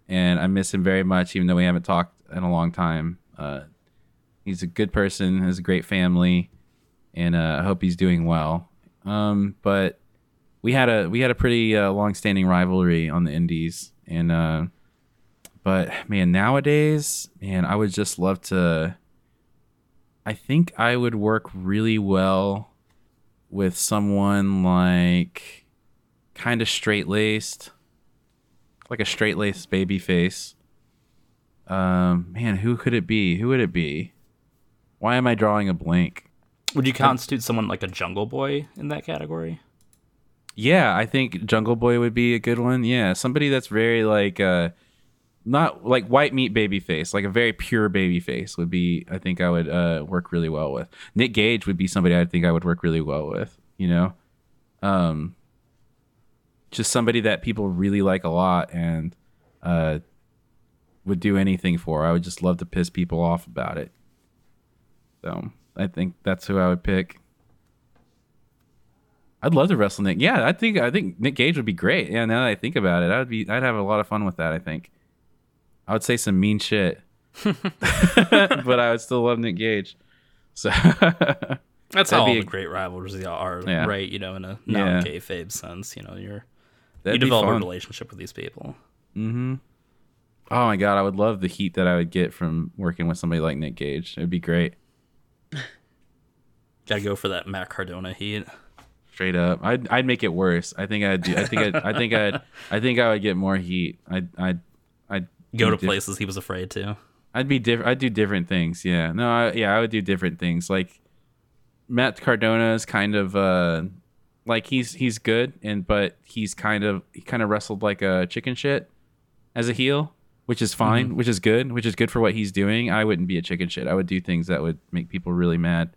and I miss him very much, even though we haven't talked in a long time. Uh, he's a good person, has a great family, and uh, I hope he's doing well. Um, but we had a we had a pretty uh, long standing rivalry on the Indies, and uh, but man, nowadays, man, I would just love to. I think I would work really well with someone like kind of straight laced, like a straight laced baby face. Um, man, who could it be? Who would it be? Why am I drawing a blank? Would you constitute someone like a Jungle Boy in that category? Yeah, I think Jungle Boy would be a good one. Yeah, somebody that's very like uh not like white meat baby face, like a very pure baby face would be I think I would uh work really well with. Nick Gage would be somebody I think I would work really well with, you know. Um just somebody that people really like a lot and uh would do anything for. I would just love to piss people off about it. So, I think that's who I would pick. I'd love to wrestle Nick. Yeah, I think I think Nick Gage would be great. Yeah, now that I think about it, I'd be I'd have a lot of fun with that. I think I would say some mean shit, but I would still love Nick Gage. So That's That'd how all be the a- great rivalries are, Yeah. right? You know, in a Yeah. non kayfabe sense, you know, you're you that'd be develop a relationship with these people. Mm-hmm. Oh my god, I would love the heat that I would get from working with somebody like Nick Gage. It'd be great. Gotta go for that Matt Cardona heat. Straight up, I'd I'd make it worse. I think I'd do. I think I'd, I think I'd I think I would get more heat. I'd I'd I'd Go to diff- places he was afraid to. I'd be different. I'd do different things. Yeah. No. I, yeah. I would do different things. Like Matt Cardona is kind of uh, like he's he's good and but he's kind of he kind of wrestled like a chicken shit as a heel, which is fine, which is good, which is good for what he's doing. I wouldn't be a chicken shit. I would do things that would make people really mad.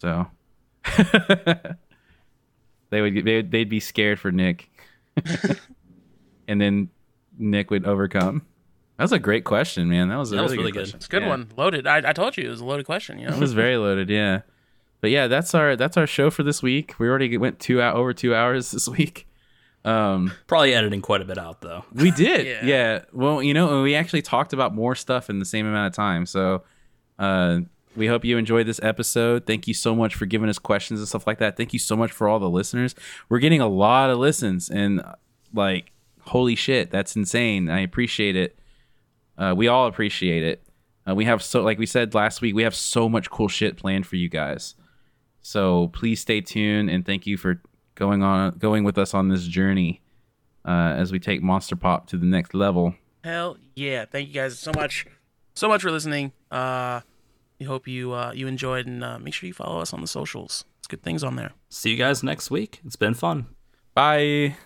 So they would get- they would, they'd be scared for Nick, and then Nick would overcome. That was a great question, man. That was a That was really, really good. It's a good Yeah. one. Loaded. I, I told you it was a loaded question. You It was very loaded, yeah. But yeah, that's our that's our show for this week. We already went two out over two hours this week. Um, Probably editing quite a bit out though. we did, Yeah. yeah. Well, you know, we actually talked about more stuff in the same amount of time. So, uh, we hope you enjoyed this episode. Thank you so much for giving us questions and stuff like that. Thank you so much for all the listeners. We're getting a lot of listens, and like, holy shit, that's insane. I appreciate it. Uh, we all appreciate it. Uh, we have so, like we said last week, we have so much cool shit planned for you guys. So please stay tuned and thank you for going on, going with us on this journey uh, as we take Monster Pop to the next level. Hell yeah! Thank you guys so much, so much for listening. Uh, we hope you uh, you enjoyed, and uh, make sure you follow us on the socials. It's good things on there. See you guys next week. It's been fun. Bye.